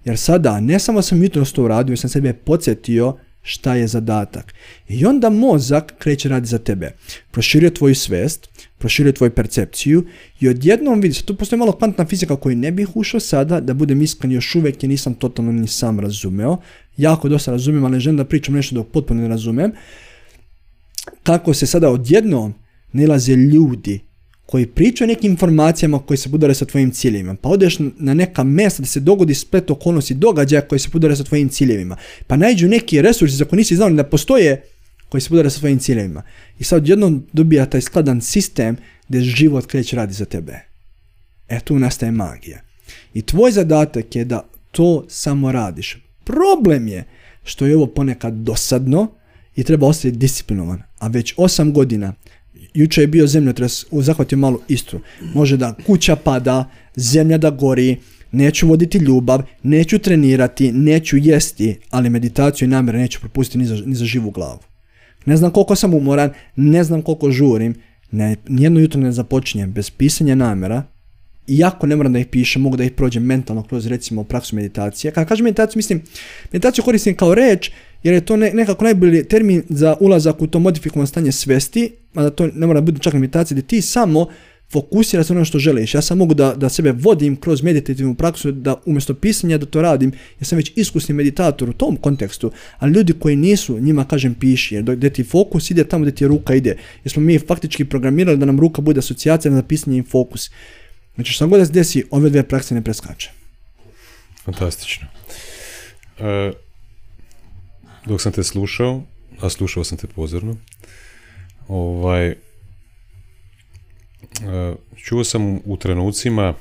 Jer sada, ne samo sam jutro to uradio, sam sebe podsjetio šta je zadatak. I onda mozak kreće radi za tebe. Proširio tvoju svest, proširio tvoju percepciju i odjednom vidiš, tu postoji malo kvantna fizika koju ne bih ušao sada, da budem iskren još uvijek je nisam totalno ni sam razumeo. Jako dosta razumijem, ali ne želim da pričam nešto dok potpuno ne razumem. Kako se sada odjednom nalaze ljudi koji pričaju nekim informacijama koji se budare sa tvojim ciljevima. Pa odeš na neka mjesta da se dogodi splet okolnosti događaja koji se budare sa tvojim ciljevima. Pa nađu neki resursi za koje nisi znao da postoje koji se budare sa tvojim ciljevima. I sad jednom dobija taj skladan sistem gdje život kreće radi za tebe. E tu nastaje magija. I tvoj zadatak je da to samo radiš. Problem je što je ovo ponekad dosadno i treba ostati disciplinovan. A već osam godina jučer je bio zemljotres, zahvatio malo istru. Može da kuća pada, zemlja da gori, neću voditi ljubav, neću trenirati, neću jesti, ali meditaciju i namjere neću propustiti ni za, ni za živu glavu. Ne znam koliko sam umoran, ne znam koliko žurim, ne, nijedno jutro ne započinjem bez pisanja namjera, iako ne moram da ih pišem, mogu da ih prođem mentalno kroz recimo praksu meditacije. Kada kažem meditaciju, mislim, meditaciju koristim kao reč, jer je to nekako najbolji termin za ulazak u to modifikovano stanje svesti, da to ne mora biti čak meditacija, gdje ti samo fokusira se ono što želiš. Ja sam mogu da, da sebe vodim kroz meditativnu praksu, da umjesto pisanja da to radim, ja sam već iskusni meditator u tom kontekstu, ali ljudi koji nisu, njima kažem piši, jer gdje ti fokus ide tamo gdje ti ruka ide. Jer smo mi faktički programirali da nam ruka bude asocijacija na pisanje i fokus. Znači što god da se desi, ove dvije prakse ne preskače. Fantastično. E, dok sam te slušao, a slušao sam te pozorno, ovaj, e, čuo sam u trenucima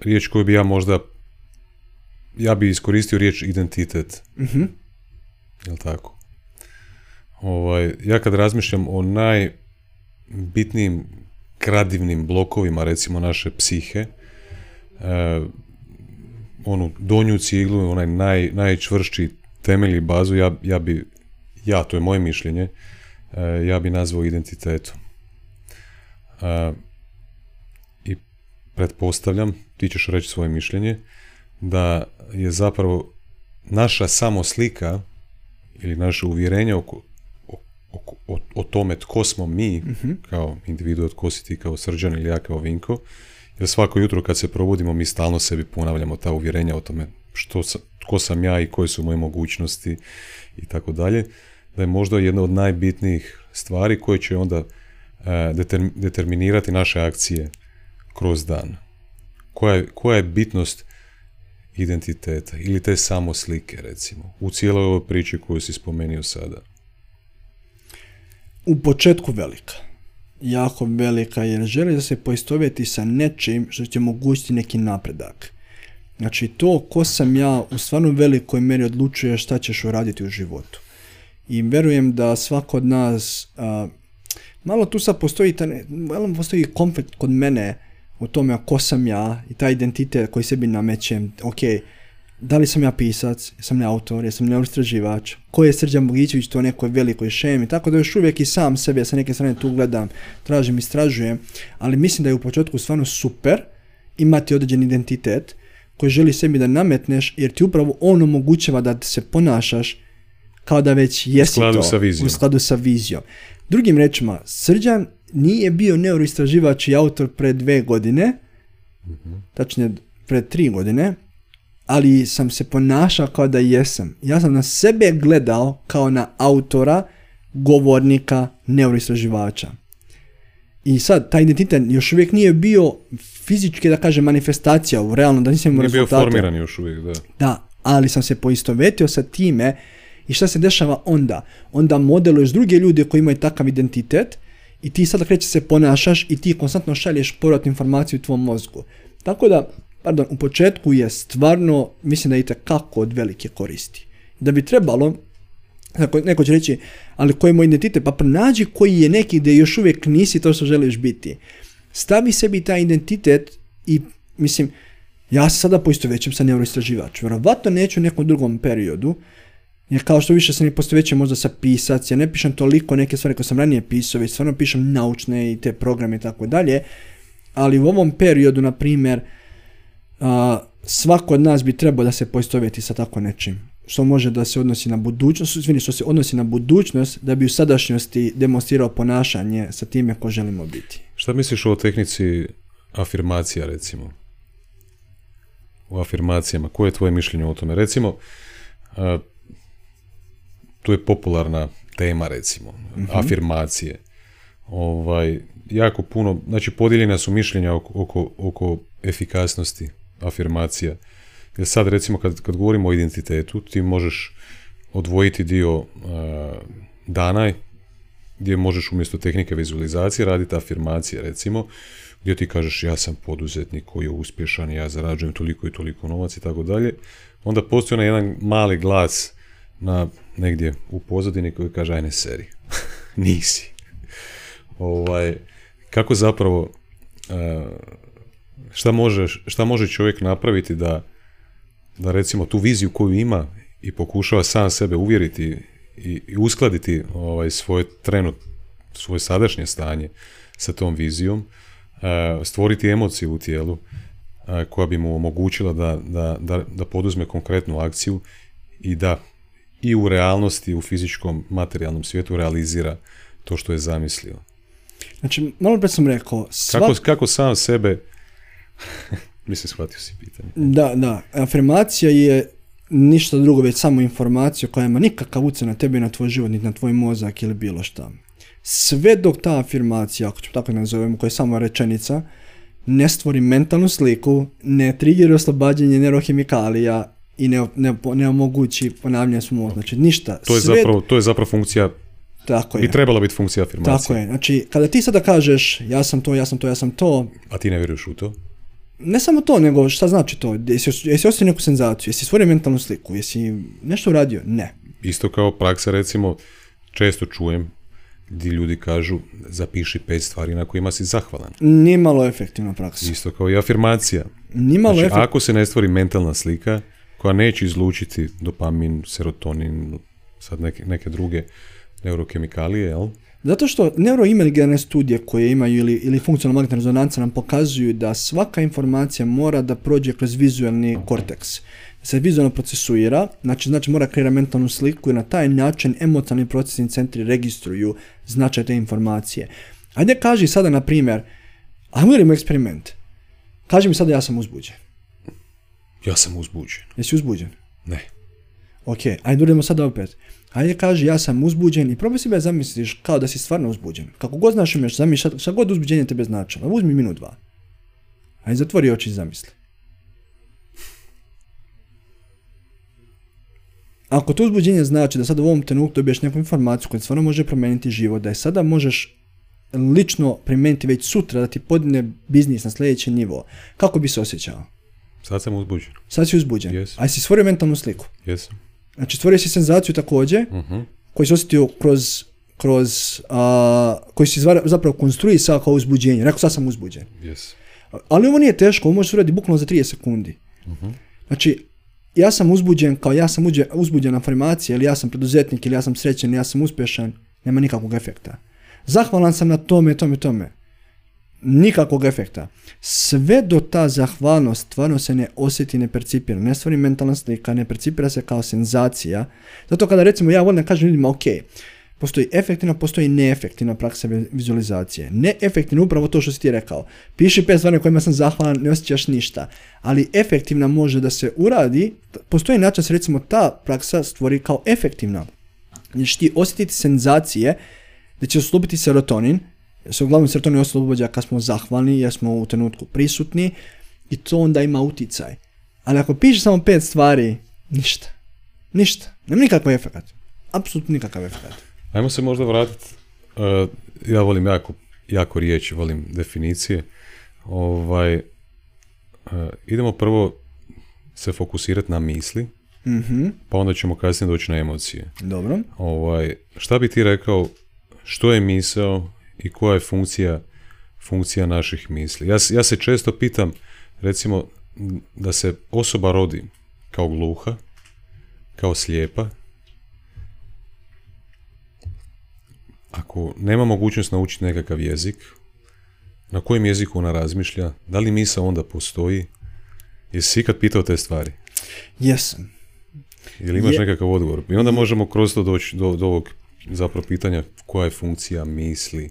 riječ koju bi ja možda ja bi iskoristio riječ identitet. Mhm. Jel tako? Ovaj, ja kad razmišljam o najbitnijim kradivnim blokovima recimo naše psihe, e, onu donju ciglu, onaj naj, najčvršći temelj i bazu, ja, ja bi, ja, to je moje mišljenje, e, ja bi nazvao identitetom. E, I pretpostavljam, ti ćeš reći svoje mišljenje, da je zapravo naša samo slika ili naše uvjerenje oko, o, o, tome tko smo mi uh kao individu, tko si ti kao srđan ili ja kao Vinko, jer svako jutro kad se probudimo mi stalno sebi ponavljamo ta uvjerenja o tome što sam, tko sam ja i koje su moje mogućnosti i tako dalje, da je možda jedna od najbitnijih stvari koje će onda e, determinirati naše akcije kroz dan. Koja je, koja je bitnost identiteta ili te samo slike recimo u cijeloj ovoj priči koju si spomenuo sada? U početku velika. Jako velika jer želi da se poistovjeti sa nečim što će omogućiti neki napredak. Znači to ko sam ja u stvarno velikoj meri odlučuje šta ćeš uraditi u životu. I verujem da svako od nas, malo tu sad postoji, malo postoji konflikt kod mene o tome ko sam ja i taj identitet koji sebi namećem, ok, da li sam ja pisac, sam ja autor, jesam neustraživač, ko je Srđan Bogićević, to nekoj velikoj šemi, tako da još uvijek i sam sebe sa neke strane tu gledam, tražim, istražujem, ali mislim da je u početku stvarno super imati određen identitet koji želi sebi da nametneš, jer ti upravo on omogućava da se ponašaš kao da već jesi u to, sa vizijom. u skladu sa vizijom. Drugim rečima, Srđan nije bio neuroistraživač i autor pre dve godine, mm tačnije pre tri godine, ali sam se ponašao kao da jesam. Ja sam na sebe gledao kao na autora, govornika, neuroistraživača. I sad, taj identitet još uvijek nije bio fizički, da kažem, manifestacija u realnom, da nisam imao Nije bio formiran još uvijek, da. Da, ali sam se poistovetio sa time i šta se dešava onda? Onda modeluješ druge ljude koji imaju takav identitet i ti sada kreće se ponašaš i ti konstantno šalješ povratnu informaciju u tvom mozgu. Tako da, pardon, u početku je stvarno, mislim da je kako od velike koristi. Da bi trebalo, neko će reći, ali koji je moj identitet? Pa pronađi koji je neki gdje još uvijek nisi to što želiš biti. Stavi sebi taj identitet i, mislim, ja se sada većem sa neuroistraživač. Vjerovatno neću u nekom drugom periodu, jer kao što više sam i većem možda sa pisac, ja ne pišem toliko neke stvari koje sam ranije pisao, već stvarno pišem naučne i te programe i tako dalje, ali u ovom periodu, na primjer, svako od nas bi trebao da se poistovjeti sa tako nečim što može da se odnosi na budućnost, izvini, što se odnosi na budućnost da bi u sadašnjosti demonstrirao ponašanje sa time ko želimo biti. Šta misliš o tehnici afirmacija recimo? U afirmacijama, koje je tvoje mišljenje o tome? Recimo, uh, tu je popularna tema recimo, mhm. afirmacije. Ovaj, jako puno, znači podijeljena su mišljenja oko, oko, oko efikasnosti afirmacija. Jer sad recimo kad, kad govorimo o identitetu, ti možeš odvojiti dio uh, dana gdje možeš umjesto tehnike vizualizacije raditi afirmacije recimo, gdje ti kažeš ja sam poduzetnik koji je uspješan, ja zarađujem toliko i toliko novac i tako dalje. Onda postoji onaj jedan mali glas na negdje u pozadini koji kaže ajne seri. Nisi. ovaj, kako zapravo uh, šta, možeš, šta može čovjek napraviti da da recimo tu viziju koju ima i pokušava sam sebe uvjeriti i, i uskladiti ovaj, svoje trenut, svoje sadašnje stanje sa tom vizijom, e, stvoriti emociju u tijelu e, koja bi mu omogućila da, da, da, da poduzme konkretnu akciju i da i u realnosti, u fizičkom, materijalnom svijetu realizira to što je zamislio. Znači, malo pre sam rekao... Kako, kako sam sebe Mislim, shvatio si pitanje. Da, da. Afirmacija je ništa drugo, već samo informacija koja ima nikakav utjecaj na tebe, na tvoj život, niti na tvoj mozak ili bilo šta. Sve dok ta afirmacija, ako ću tako nazovemo, koja je samo rečenica, ne stvori mentalnu sliku, ne trigira oslobađanje neurohemikalija i ne, ne, ne omogući ponavljanje smo Znači ništa. To je, zapravo, to je zapravo funkcija tako je. I trebala biti funkcija afirmacije. Tako je. Znači, kada ti sada kažeš ja sam to, ja sam to, ja sam to... A ti ne vjeruješ u to? Ne samo to, nego šta znači to? Jesi, jesi ostavio neku senzaciju? Jesi stvorio mentalnu sliku? Jesi nešto uradio? Ne. Isto kao praksa, recimo, često čujem gdje ljudi kažu zapiši pet stvari na kojima si zahvalan. Nije malo efektivna praksa. Isto kao i afirmacija. Nije malo znači, ako se ne stvori mentalna slika koja neće izlučiti dopamin, serotonin, sad neke, neke druge neurokemikalije, jel? Zato što neuroimaginarne studije koje imaju ili, ili funkcionalna magnetna rezonanca nam pokazuju da svaka informacija mora da prođe kroz vizualni korteks. Se vizualno procesuira, znači, znači mora kreirati mentalnu sliku i na taj način emocionalni procesni centri registruju značaj te informacije. Ajde kaži sada, na primjer, ajmo radimo eksperiment. Kaži mi sada ja sam uzbuđen. Ja sam uzbuđen. Jesi uzbuđen? Ne. Ok, ajde sada opet. Ajde kaži ja sam uzbuđen i probaj si zamisliš kao da si stvarno uzbuđen. Kako god znaš imaš, zamisli šta god uzbuđenje tebe značilo. Uzmi minut dva. Ajde zatvori oči i zamisli. Ako to uzbuđenje znači da sada u ovom trenutku dobiješ neku informaciju koja stvarno može promijeniti život, da je sada možeš lično primijeniti već sutra da ti podigne biznis na sljedeći nivo, kako bi se osjećao? Sad sam uzbuđen. Sad si uzbuđen. Yes. A si stvorio mentalnu sliku? Jesam. Znači stvorio si senzaciju također, uh-huh. koji si osjetio kroz, kroz koji si zapravo konstruisao kao uzbuđenje. Rekao sad sam uzbuđen. Yes. Ali ovo nije teško, ovo može se uraditi bukvalno za 30 sekundi. Uh-huh. Znači, ja sam uzbuđen kao ja sam uzbuđen afirmacija, ili ja sam preduzetnik, ili ja sam srećen, ili ja sam uspješan, nema nikakvog efekta. Zahvalan sam na tome, tome, tome nikakvog efekta. Sve do ta zahvalnost stvarno se ne osjeti, ne percipira. Ne stvori mentalna slika, ne percipira se kao senzacija. Zato kada recimo ja volim kažem ljudima, ok, postoji efektivna, postoji neefektivna praksa vizualizacije. Neefektivna upravo to što si ti rekao. Piši pet stvari kojima sam zahvalan, ne osjećaš ništa. Ali efektivna može da se uradi, postoji način da se recimo ta praksa stvori kao efektivna. Znači ti osjetiti senzacije da će oslobiti serotonin, se uglavnom serotonin oslobođa kad smo zahvalni, jer smo u trenutku prisutni i to onda ima utjecaj. Ali ako pišeš samo pet stvari, ništa. Ništa. Nema nikakav efekt. Apsolutno nikakav efekt. Ajmo se možda vratiti. Uh, ja volim jako, jako riječi, volim definicije. Ovaj, uh, idemo prvo se fokusirati na misli, mm pa onda ćemo kasnije doći na emocije. Dobro. Ovaj, šta bi ti rekao, što je misao, i koja je funkcija, funkcija naših misli. Ja, ja se često pitam, recimo, da se osoba rodi kao gluha, kao slijepa, ako nema mogućnost naučiti nekakav jezik, na kojem jeziku ona razmišlja, da li misa onda postoji? Jesi ikad pitao te stvari? Jesam. Ili imaš nekakav odgovor? I onda možemo kroz to doći do, do ovog zapravo pitanja koja je funkcija misli.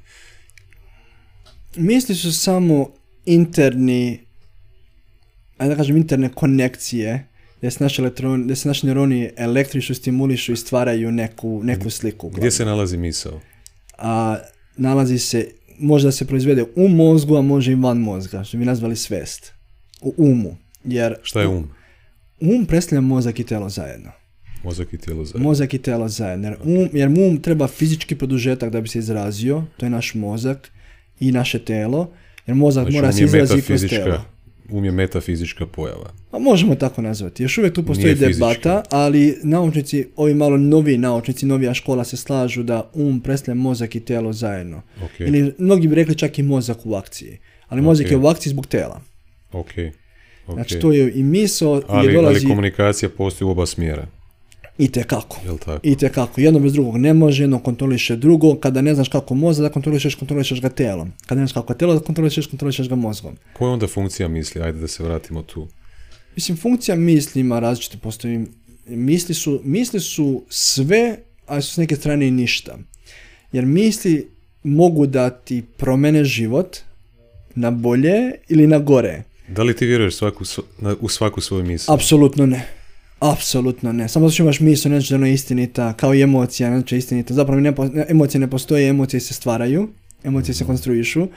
Misli su samo interni, ajde da kažem interne konekcije, gdje se naši, elektron, se naši neuroni električno stimulišu i stvaraju neku, neku sliku. Gdje se nalazi misao? A, nalazi se, možda se proizvede u mozgu, a može i van mozga, što bi nazvali svest. U umu. Jer Šta je um? Um predstavlja mozak i telo zajedno. Mozak i tijelo zajedno. Mozak i tijelo zajedno. Jer, um, jer um treba fizički produžetak da bi se izrazio, to je naš mozak i naše telo, jer mozak znači, mora um se izraziti kroz telo. Um je metafizička pojava. A možemo tako nazvati. Još uvijek tu postoji debata, ali naučnici, ovi malo novi naučnici, novija škola se slažu da um predstavlja mozak i telo zajedno. Okay. Ili mnogi bi rekli čak i mozak u akciji. Ali mozak je u akciji zbog tela. Okay. Znači to je i miso ali, dolazi... Ali komunikacija postoji u oba smjera. I kako. I kako. Jedno bez drugog ne može, jedno kontroliše drugo. Kada ne znaš kako mozak da kontrolišeš, kontrolišeš ga telom. Kada ne znaš kako telo da kontrolišeš, kontrolišeš ga mozgom. Koja je onda funkcija misli? Ajde da se vratimo tu. Mislim, funkcija misli ima različite postoji. Misli su, misli su sve, a su s neke strane i ništa. Jer misli mogu da ti promene život na bolje ili na gore. Da li ti vjeruješ svaku, u svaku svoju misli? Apsolutno ne. Apsolutno ne. Samo što imaš misl, ne znači da ona je istinita, kao i emocija, ne znači istinita. Zapravo ne, emocije ne postoje, emocije se stvaraju, emocije se konstruišu,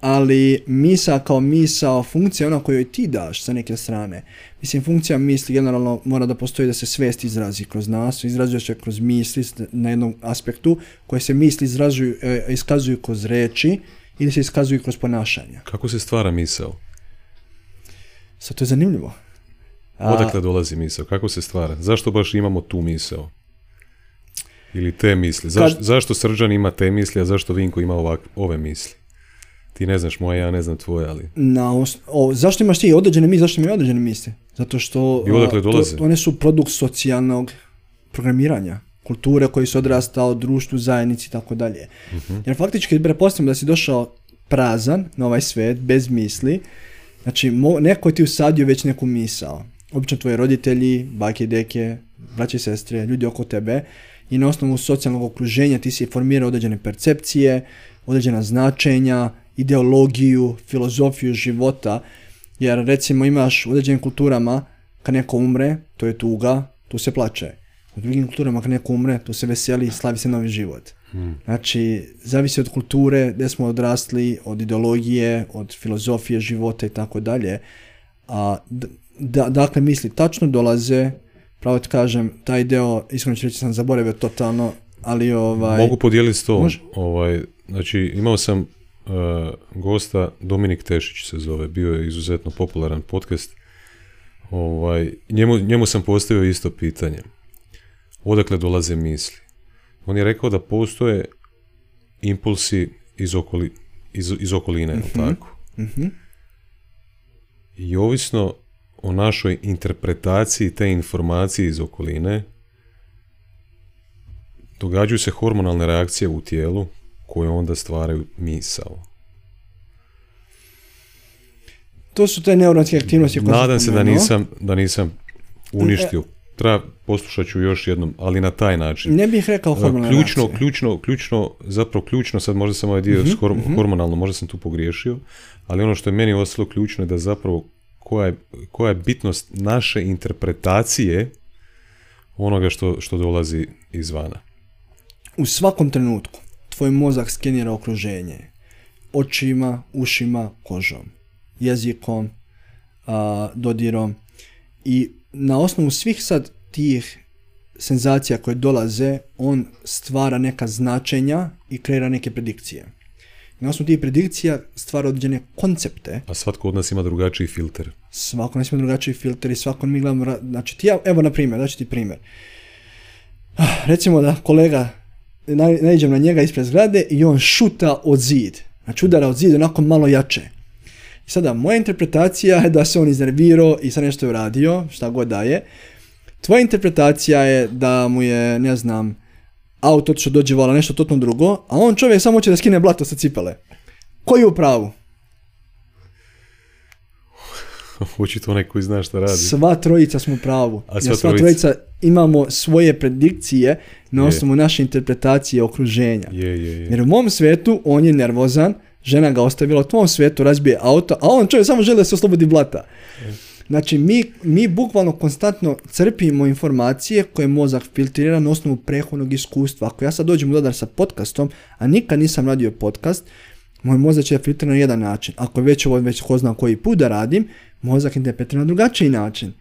ali misa kao misao, funkcija ona koju ti daš sa neke strane. Mislim, funkcija misli generalno mora da postoji da se svest izrazi kroz nas, izrazuje se kroz misli na jednom aspektu, koje se misli izrazuju, e, iskazuju kroz reči ili se iskazuju kroz ponašanja. Kako se stvara misao? Sad to je zanimljivo. Odakle dolazi misao? Kako se stvara? Zašto baš imamo tu misao? Ili te misli? Zašto Srđan ima te misli, a zašto Vinko ima ovak, ove misli? Ti ne znaš moje, ja ne znam tvoje, ali... Na o, zašto imaš ti određene misli, zašto određene misli? Zato što... I odakle dolaze? one su produkt socijalnog programiranja. kulture koji su odrastao, društvu, zajednici i tako dalje. Mhm. Jer faktički, pretpostavljam da si došao prazan na ovaj svet, bez misli, znači mo, neko je ti usadio već neku misao. Obično tvoji roditelji, bake, deke, braće i sestre, ljudi oko tebe i na osnovu socijalnog okruženja ti si formirao određene percepcije, određena značenja, ideologiju, filozofiju života, jer recimo imaš u određenim kulturama kad neko umre, to je tuga, tu se plače. U drugim kulturama kad neko umre, tu se veseli i slavi se novi život. Znači, zavisi od kulture, gdje smo odrasli, od ideologije, od filozofije života i tako dalje. A, da, dakle, misli tačno dolaze, pravo ti kažem, taj deo, iskreno ću reći, sam zaboravio totalno, ali ovaj... Mogu podijeliti to. Može. Ovaj, znači, imao sam uh, gosta, Dominik Tešić se zove, bio je izuzetno popularan podcast. Ovaj, njemu, njemu sam postavio isto pitanje. Odakle dolaze misli? On je rekao da postoje impulsi iz, okoli, iz, iz okoline, je li tako? Mhm. I ovisno o našoj interpretaciji te informacije iz okoline, događaju se hormonalne reakcije u tijelu koje onda stvaraju misao. To su te neuronske aktivnosti koje Nadam se da nisam, da nisam uništio. Treba poslušat ću još jednom, ali na taj način. Ne bih rekao hormonalne ključno, reakcije. ključno, ključno, zapravo ključno, sad možda sam ovaj dio hor- hormonalno, možda sam tu pogriješio, ali ono što je meni ostalo ključno je da zapravo koja je, koja je bitnost naše interpretacije onoga što, što dolazi izvana. U svakom trenutku tvoj mozak skenira okruženje. Očima, ušima, kožom, jezikom, a, dodirom. I na osnovu svih sad tih senzacija koje dolaze, on stvara neka značenja i kreira neke predikcije. Na osnovu tih predikcija stvara određene koncepte A svatko od nas ima drugačiji filter. svako nas ima drugačiji filter i svako mi gledamo, znači ti ja, evo na primjer, daću ti primjer. Ah, Recimo da kolega, na, naiđem na njega ispred zgrade i on šuta od zid. Znači udara od zid onako malo jače. I sada, moja interpretacija je da se on iznervirao i sad nešto je uradio, šta god da je. Tvoja interpretacija je da mu je, ne znam, auto otišao dođe vala nešto totalno drugo, a on čovjek samo hoće da skine blato sa cipele. Koji je u pravu? Očito onaj koji zna šta radi. Sva trojica smo u pravu. A sva sva trojica? trojica imamo svoje predikcije na Je. osnovu naše interpretacije okruženja. Je, je, je. Jer u mom svetu on je nervozan, žena ga ostavila, u tvom svetu razbije auto, a on čovjek samo želi da se oslobodi blata. Znači, mi, mi bukvalno konstantno crpimo informacije koje mozak filtrira na osnovu prethodnog iskustva. Ako ja sad dođem u dodar sa podcastom, a nikad nisam radio podcast, moj mozak će da filtrira na jedan način. Ako već ovo već ko zna koji put da radim, mozak interpretira na drugačiji način.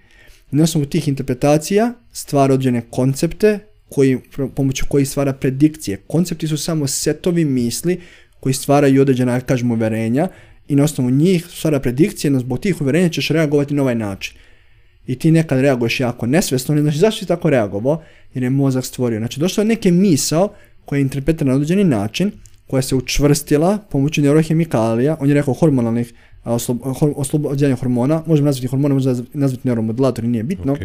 I na osnovu tih interpretacija stvara određene koncepte koji, pomoću kojih stvara predikcije. Koncepti su samo setovi misli koji stvaraju određena, ja kažem, uverenja i na osnovu njih stvara predikcije, no zbog tih uverenja ćeš reagovati na ovaj način. I ti nekad reaguješ jako nesvjesno, ne znaš zašto si tako reagovao, jer je mozak stvorio. Znači, došlo je neke misao koja je interpretirana na određeni način, koja se učvrstila pomoću neurohemikalija, on je rekao hormonalnih oslobođenja hormona, možemo nazvati hormone, možemo nazvati neuromodulatori, nije bitno, Ok.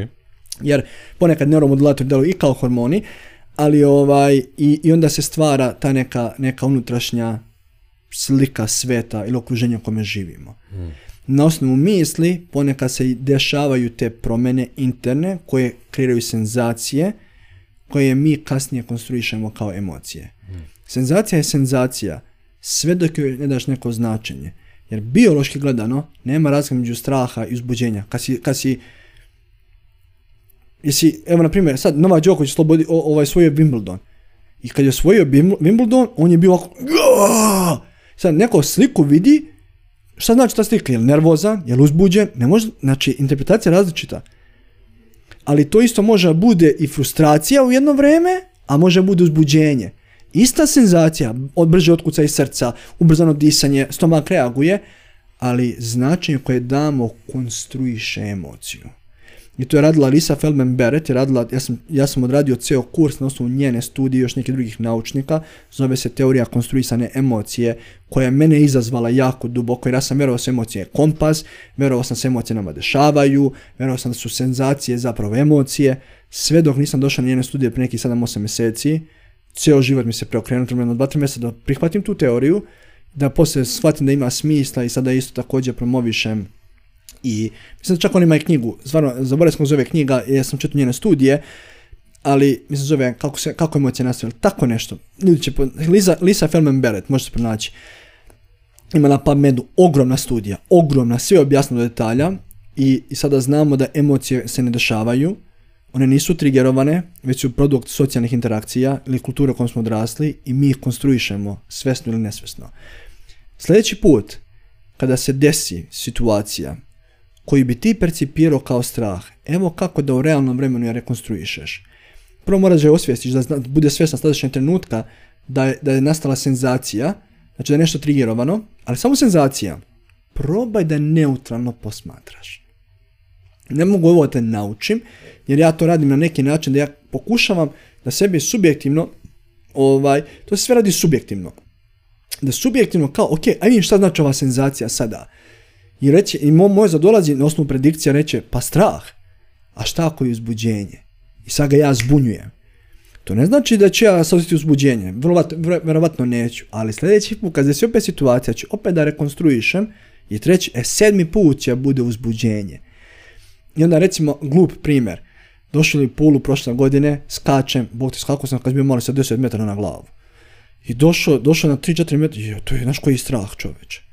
jer ponekad neuromodulatori deluju i kao hormoni, ali ovaj, i, i onda se stvara ta neka, neka unutrašnja slika sveta ili okruženja u kome živimo. Na osnovu misli ponekad se dešavaju te promjene interne koje kreiraju senzacije koje mi kasnije konstruišemo kao emocije. Senzacija je senzacija sve dok joj ne daš neko značenje. Jer biološki gledano nema razlike među straha i uzbuđenja. Kad si, kad si Jesi, evo na primjer, sad Novak Đoković slobodi, o, ovaj svojio Wimbledon. I kad je osvojio Wimbledon, on je bio ovako! Sad neko sliku vidi, šta znači ta slika, je li nervozan, je li uzbuđen, ne može, znači interpretacija je različita. Ali to isto može bude i frustracija u jedno vrijeme, a može bude uzbuđenje. Ista senzacija, od brže otkuca iz srca, ubrzano disanje, stomak reaguje, ali značenje koje damo konstruiše emociju. I to je radila Lisa Feldman Barrett, je radila, ja sam, ja sam odradio ceo kurs na osnovu njene studije i još nekih drugih naučnika, zove se teorija konstruisane emocije, koja je mene izazvala jako duboko, jer ja sam vjerovao su emocije kompas, vjerovao sam se emocije nama dešavaju, vjerovao sam da su senzacije zapravo emocije, Sve dok nisam došao na njene studije pre nekih 7-8 mjeseci, cijel život mi se preokrenuo, trebalo dva, tri mjeseca da prihvatim tu teoriju, da poslije shvatim da ima smisla i sada isto također promovišem i mislim da čak on ima i knjigu, stvarno, zaboravio sam zove knjiga, jer sam čitao njene studije, ali mislim zove kako, se, kako emocije nastaju, tako nešto. Ljudi će, Lisa, Lisa Feldman Barrett, možete pronaći. Ima na PubMedu ogromna studija, ogromna, sve objasno do detalja i, i sada znamo da emocije se ne dešavaju, one nisu trigerovane, već su produkt socijalnih interakcija ili kulture u kojom smo odrasli i mi ih konstruišemo svesno ili nesvesno. Sljedeći put, kada se desi situacija koji bi ti percipirao kao strah, evo kako da u realnom vremenu je rekonstruišeš. Prvo moraš da je osvijestiš, da bude svjesna sadašnjeg trenutka da je, da je nastala senzacija, znači da je nešto trigerovano, ali samo senzacija. Probaj da neutralno posmatraš. Ne mogu ovo te naučim, jer ja to radim na neki način da ja pokušavam da sebi subjektivno, ovaj, to se sve radi subjektivno. Da subjektivno kao, ok, aj vidim šta znači ova senzacija sada. I, reći, i moj moj dolazi na osnovu predikcija reće, pa strah. A šta ako je uzbuđenje? I sad ga ja zbunjujem. To ne znači da ću ja sad uzbuđenje. Vjerovatno neću. Ali sljedeći put kad se opet situacija, ću opet da rekonstruišem i treći, e sedmi put će bude uzbuđenje. I onda recimo glup primjer. Došli u pulu prošle godine, skačem, bog ti skakao sam kad bi malo sa 10 metara na glavu. I došao, došao na 3-4 metra, je, to je naš koji strah čoveče.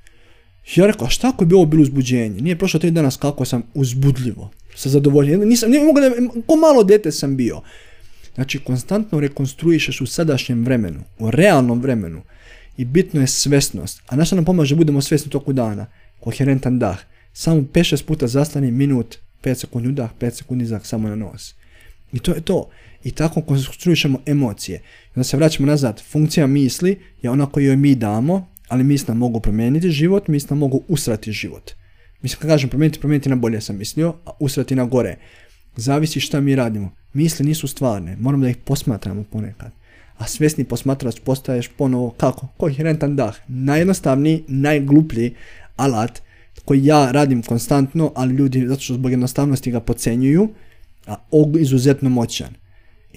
Ja rekao, a šta ako bi ovo bilo uzbuđenje? Nije prošlo tri dana skakao sam uzbudljivo, sa zadovoljenjem. Nisam, nije mogu da, ko malo dete sam bio. Znači, konstantno rekonstruišeš u sadašnjem vremenu, u realnom vremenu. I bitno je svesnost. A naša nam pomaže budemo svesni toku dana. Koherentan dah. Samo 5-6 puta zastani minut, 5 sekundi udah, 5 sekundi zah samo na nos. I to je to. I tako konstruišemo emocije. Onda se vraćamo nazad. Funkcija misli je ona koju joj mi damo, ali misli nam mogu promijeniti život, misli nam mogu usrati život. Mislim, kad kažem promijeniti, promijeniti na bolje sam mislio, a usrati na gore. Zavisi šta mi radimo. Misli nisu stvarne, moramo da ih posmatramo ponekad. A svjesni posmatrač postaješ ponovo kako? Koherentan dah. Najjednostavniji, najgluplji alat koji ja radim konstantno, ali ljudi zato što zbog jednostavnosti ga pocenjuju, a izuzetno moćan.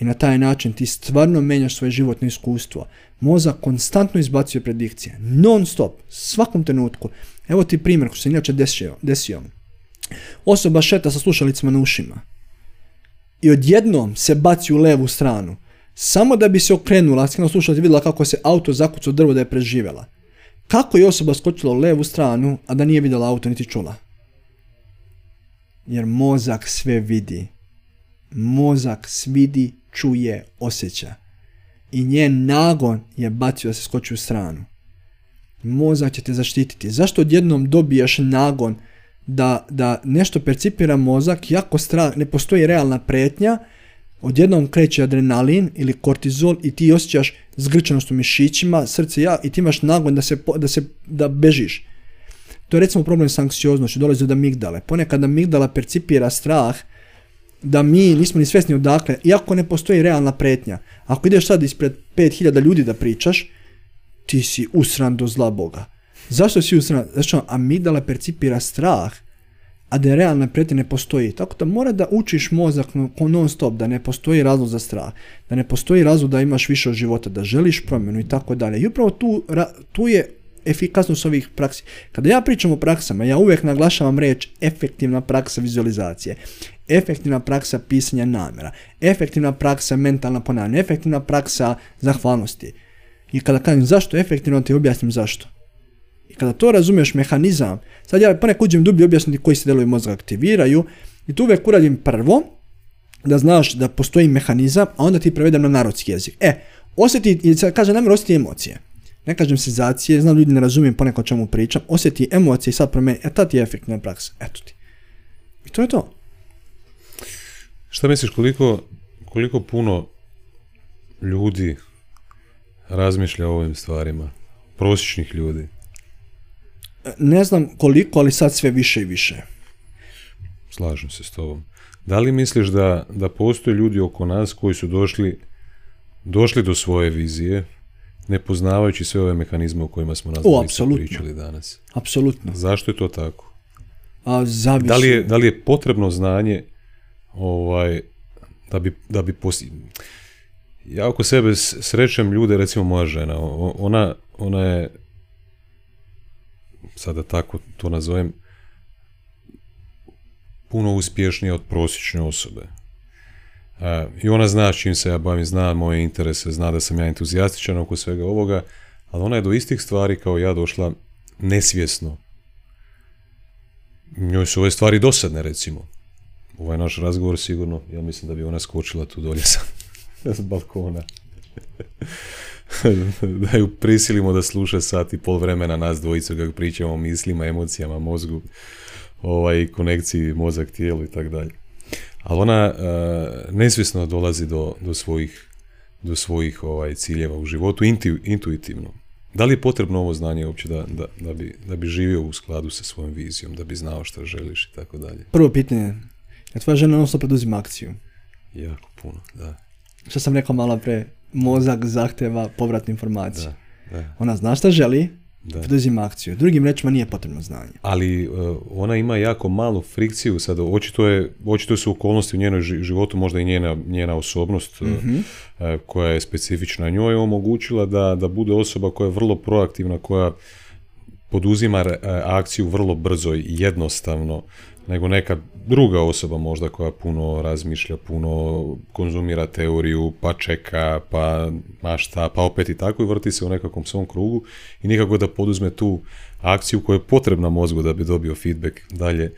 I na taj način ti stvarno menjaš svoje životno iskustvo. Mozak konstantno izbacuje predikcije. Non stop. Svakom trenutku. Evo ti primjer koji se inače desio. desio. Osoba šeta sa slušalicama na ušima. I odjednom se baci u levu stranu. Samo da bi se okrenula, skreno slušalice vidjela kako se auto zakucao drvo da je preživjela. Kako je osoba skočila u levu stranu, a da nije vidjela auto niti čula? Jer mozak sve vidi. Mozak svidi, čuje, osjeća. I njen nagon je bacio da se skoči u stranu. Mozak će te zaštititi. Zašto odjednom dobijaš nagon da, da nešto percipira mozak, jako strah, ne postoji realna pretnja, odjednom kreće adrenalin ili kortizol i ti osjećaš zgrčenost u mišićima, srce ja i ti imaš nagon da se, da se da bežiš. To je recimo problem s anksioznošću, dolazi od amigdale. Ponekad amigdala percipira strah da mi nismo ni svjesni odakle, iako ne postoji realna pretnja. Ako ideš sad ispred 5000 ljudi da pričaš, ti si usran do zla Boga. Zašto si usran? Znači, amigdala percipira strah a da realna prijetnja ne postoji. Tako da mora da učiš mozak non stop, da ne postoji razlog za strah, da ne postoji razlog da imaš više od života, da želiš promjenu i tako dalje. I upravo tu, tu je efikasnost ovih praksi. Kada ja pričam o praksama, ja uvijek naglašavam reč efektivna praksa vizualizacije, efektivna praksa pisanja namjera, efektivna praksa mentalna ponavljanja, efektivna praksa zahvalnosti. I kada kažem zašto efektivno, ti objasnim zašto. I kada to razumiješ mehanizam, sad ja ponekad uđem dublje objasniti koji se delovi mozga aktiviraju i tu uvijek uradim prvo da znaš da postoji mehanizam, a onda ti prevedem na narodski jezik. E, osjeti, i sad kaže namjer osjeti emocije. Ne kažem senzacije, znam ljudi ne razumijem ponekad o čemu pričam, osjeti emocije i sad promeni, e ta ti je efektna praksa, eto ti. I to je to. Šta misliš koliko, koliko puno ljudi razmišlja o ovim stvarima? Prosječnih ljudi? ne znam koliko, ali sad sve više i više. Slažem se s tobom. Da li misliš da, da postoje ljudi oko nas koji su došli, došli do svoje vizije, ne poznavajući sve ove mehanizme o kojima smo nas pričali danas? Apsolutno. Zašto je to tako? A, zavisi. Da li je, da li je potrebno znanje ovaj, da bi, da bi ja oko sebe srećem ljude, recimo moja žena, ona, ona je, sada tako to nazovem, puno uspješnija od prosječne osobe. E, I ona zna čim se ja bavim, zna moje interese, zna da sam ja entuzijastičan oko svega ovoga, ali ona je do istih stvari kao ja došla nesvjesno. Njoj su ove stvari dosadne, recimo. Ovaj naš razgovor sigurno, ja mislim da bi ona skočila tu dolje sa, balkona. da ju prisilimo da sluša sat i pol vremena nas dvojicu kako pričamo o mislima, emocijama, mozgu, ovaj, konekciji mozak, tijelo i tako dalje. Ali ona uh, nesvjesno dolazi do, do svojih, do svojih ovaj, ciljeva u životu intuitivno. Da li je potrebno ovo znanje uopće da, da, da, bi, da bi živio u skladu sa svojom vizijom, da bi znao što želiš i tako dalje? Prvo pitanje, je tvoja žena ono preduzima akciju? Jako puno, da. Što sam rekao malo pre, mozak zahteva povratnu informaciju. Da, da. Ona zna šta želi, da. poduzima akciju. Drugim rečima nije potrebno znanje. Ali e, ona ima jako malu frikciju, sad očito, je, očito su okolnosti u njenoj životu, možda i njena, njena osobnost mm koja je specifična njoj omogućila da, da bude osoba koja je vrlo proaktivna, koja poduzima akciju vrlo brzo i jednostavno nego neka druga osoba možda koja puno razmišlja, puno konzumira teoriju, pa čeka, pa mašta, pa opet i tako i vrti se u nekakvom svom krugu i nikako da poduzme tu akciju koja je potrebna mozgu da bi dobio feedback dalje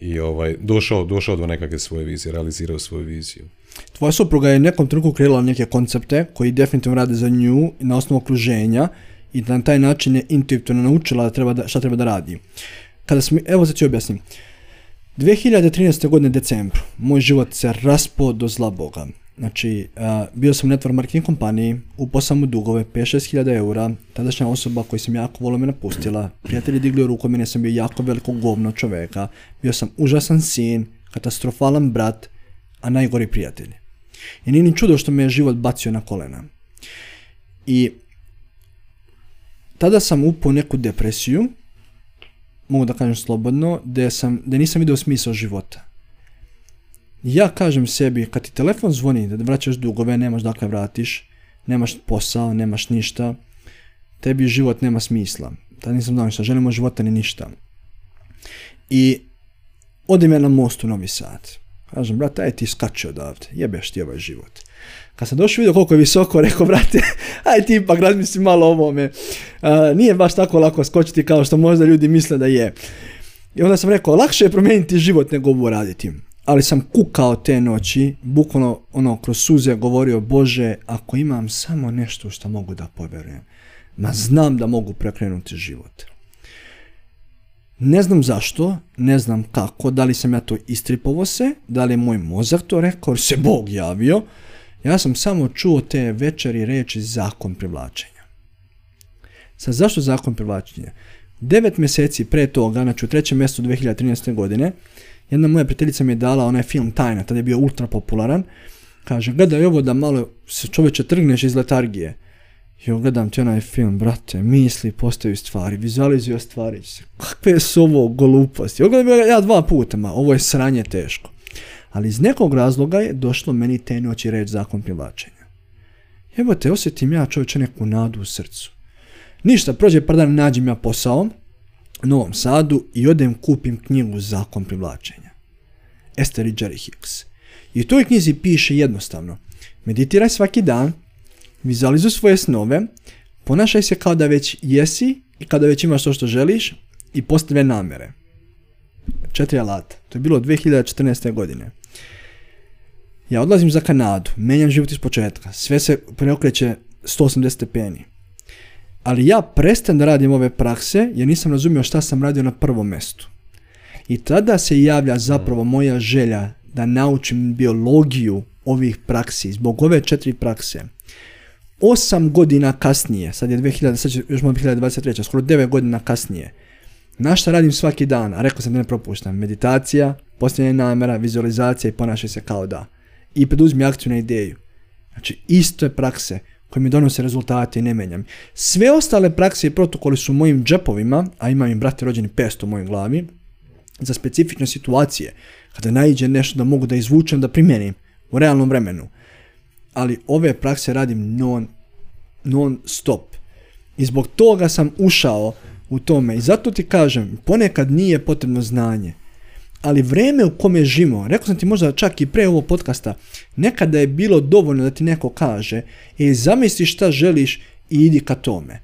i ovaj, došao, došao do nekakve svoje vizije, realizirao svoju viziju. Tvoja supruga je nekom trenutku kreirala neke koncepte koji definitivno rade za nju na osnovu okruženja i na taj način je intuitivno naučila da treba da, šta treba da radi. Kada smo, evo sad ću objasnim. 2013. godine decembru moj život se raspo do zla boga. Znači, bio sam u network marketing kompaniji, upao sam u dugove 5-6 hiljada eura, tadašnja osoba koju sam jako volio me napustila, prijatelji digli ruku, mene sam bio jako veliko govno čoveka, bio sam užasan sin, katastrofalan brat, a najgori prijatelj. I nije ni čudo što me je život bacio na kolena. I tada sam upao neku depresiju, mogu da kažem slobodno, da, sam, da nisam vidio smisao života. Ja kažem sebi, kad ti telefon zvoni da vraćaš dugove, nemaš dakle vratiš, nemaš posao, nemaš ništa, tebi život nema smisla. Tada nisam znao ništa, želimo života ni ništa. I odim ja na most u Novi Sad. Kažem, brate, aj ti skače odavde, jebeš ti ovaj život. Kad sam došao vidio koliko je visoko, rekao, brate, aj ti ipak razmisli malo o ovome. nije baš tako lako skočiti kao što možda ljudi misle da je. I onda sam rekao, lakše je promijeniti život nego ovo raditi. Ali sam kukao te noći, bukvalno ono, kroz suze govorio, Bože, ako imam samo nešto što mogu da povjerujem, ma znam da mogu prekrenuti život. Ne znam zašto, ne znam kako, da li sam ja to istripovo se, da li je moj mozak to rekao, se Bog javio, ja sam samo čuo te večeri reči zakon privlačenja. Sad zašto zakon privlačenja? Devet mjeseci pre toga, znači u trećem mjestu 2013. godine, jedna moja prijateljica mi je dala onaj film Tajna, tada je bio ultra popularan. Kaže, gledaj ovo da malo se čovječe trgneš iz letargije. I gledam ti onaj film, brate, misli, postaju stvari, vizualizuju stvari. Kakve su ovo gluposti? Ogledam ja dva puta, ma ovo je sranje teško. Ali iz nekog razloga je došlo meni te noći reći zakon privlačenja. Evo te, osjetim ja čovječe neku nadu u srcu. Ništa, prođe par dana, nađem ja posao u Novom Sadu i odem kupim knjigu Zakon privlačenja. Esther i Jerry Hicks. I u toj knjizi piše jednostavno. Meditiraj svaki dan, vizualizuj svoje snove, ponašaj se kao da već jesi i kada već imaš to što želiš i postavlja namere. Četiri alata. To je bilo 2014. godine. Ja odlazim za Kanadu, menjam život iz početka, sve se preokreće 180 stepeni. Ali ja prestam da radim ove prakse jer nisam razumio šta sam radio na prvom mjestu. I tada se javlja zapravo moja želja da naučim biologiju ovih praksi, zbog ove četiri prakse. Osam godina kasnije, sad je 2000, sad još 2023, skoro devet godina kasnije, na šta radim svaki dan, a rekao sam da ne propuštam, meditacija, postavljanje namera, vizualizacija i ponašaj se kao da i preduzmi akciju na ideju. Znači, isto je prakse koje mi donose rezultate i ne menjam. Sve ostale prakse i protokoli su u mojim džepovima, a imam im brate rođeni 500 u mojoj glavi, za specifične situacije, kada najđe nešto da mogu da izvučem, da primjenim u realnom vremenu. Ali ove prakse radim non, non stop. I zbog toga sam ušao u tome. I zato ti kažem, ponekad nije potrebno znanje. Ali vrijeme u kome živimo, rekao sam ti možda čak i pre ovog podcasta, nekada je bilo dovoljno da ti neko kaže i zamisli šta želiš i idi ka tome.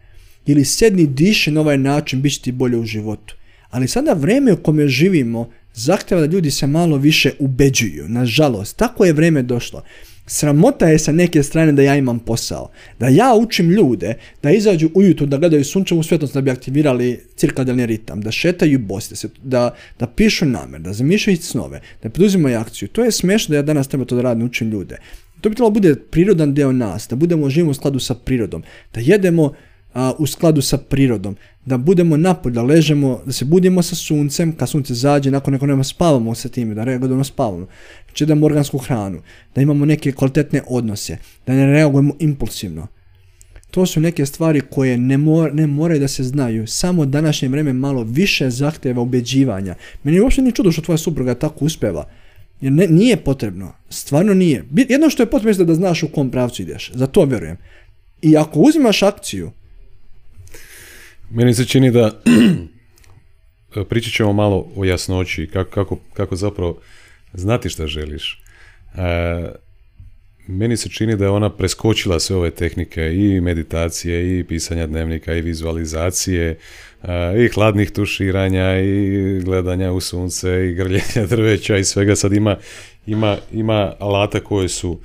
Ili sedni diši na ovaj način, bit će ti bolje u životu. Ali sada vrijeme u kome živimo zahtjeva da ljudi se malo više ubeđuju. Nažalost, tako je vrijeme došlo. Sramota je sa neke strane da ja imam posao. Da ja učim ljude da izađu ujutro da gledaju sunčevu svjetlost da bi aktivirali cirkadijalni ritam, da šetaju bosti, da, da pišu namer, da zamišljaju snove, da poduzimaju akciju. To je smiješno da ja danas treba to da radim, učim ljude. To bi trebalo bude prirodan dio nas, da budemo živimo u skladu sa prirodom, da jedemo u skladu sa prirodom, da budemo napolje, da ležemo, da se budimo sa suncem, kad sunce zađe, nakon neko nema spavamo sa time, da regularno spavamo, znači da imamo organsku hranu, da imamo neke kvalitetne odnose, da ne reagujemo impulsivno. To su neke stvari koje ne, ne moraju da se znaju. Samo današnje vrijeme malo više zahtjeva ubeđivanja. Meni uopšte nije čudo što tvoja supruga tako uspjeva. Jer ne, nije potrebno. Stvarno nije. Jedno što je potrebno je da znaš u kom pravcu ideš. Za to vjerujem. I ako uzimaš akciju, meni se čini da pričat ćemo malo o jasnoći, kako, kako, kako zapravo znati šta želiš. E, meni se čini da je ona preskočila sve ove tehnike i meditacije i pisanja dnevnika i vizualizacije e, i hladnih tuširanja i gledanja u sunce i grljenja drveća i svega sad ima, ima, ima alata koje su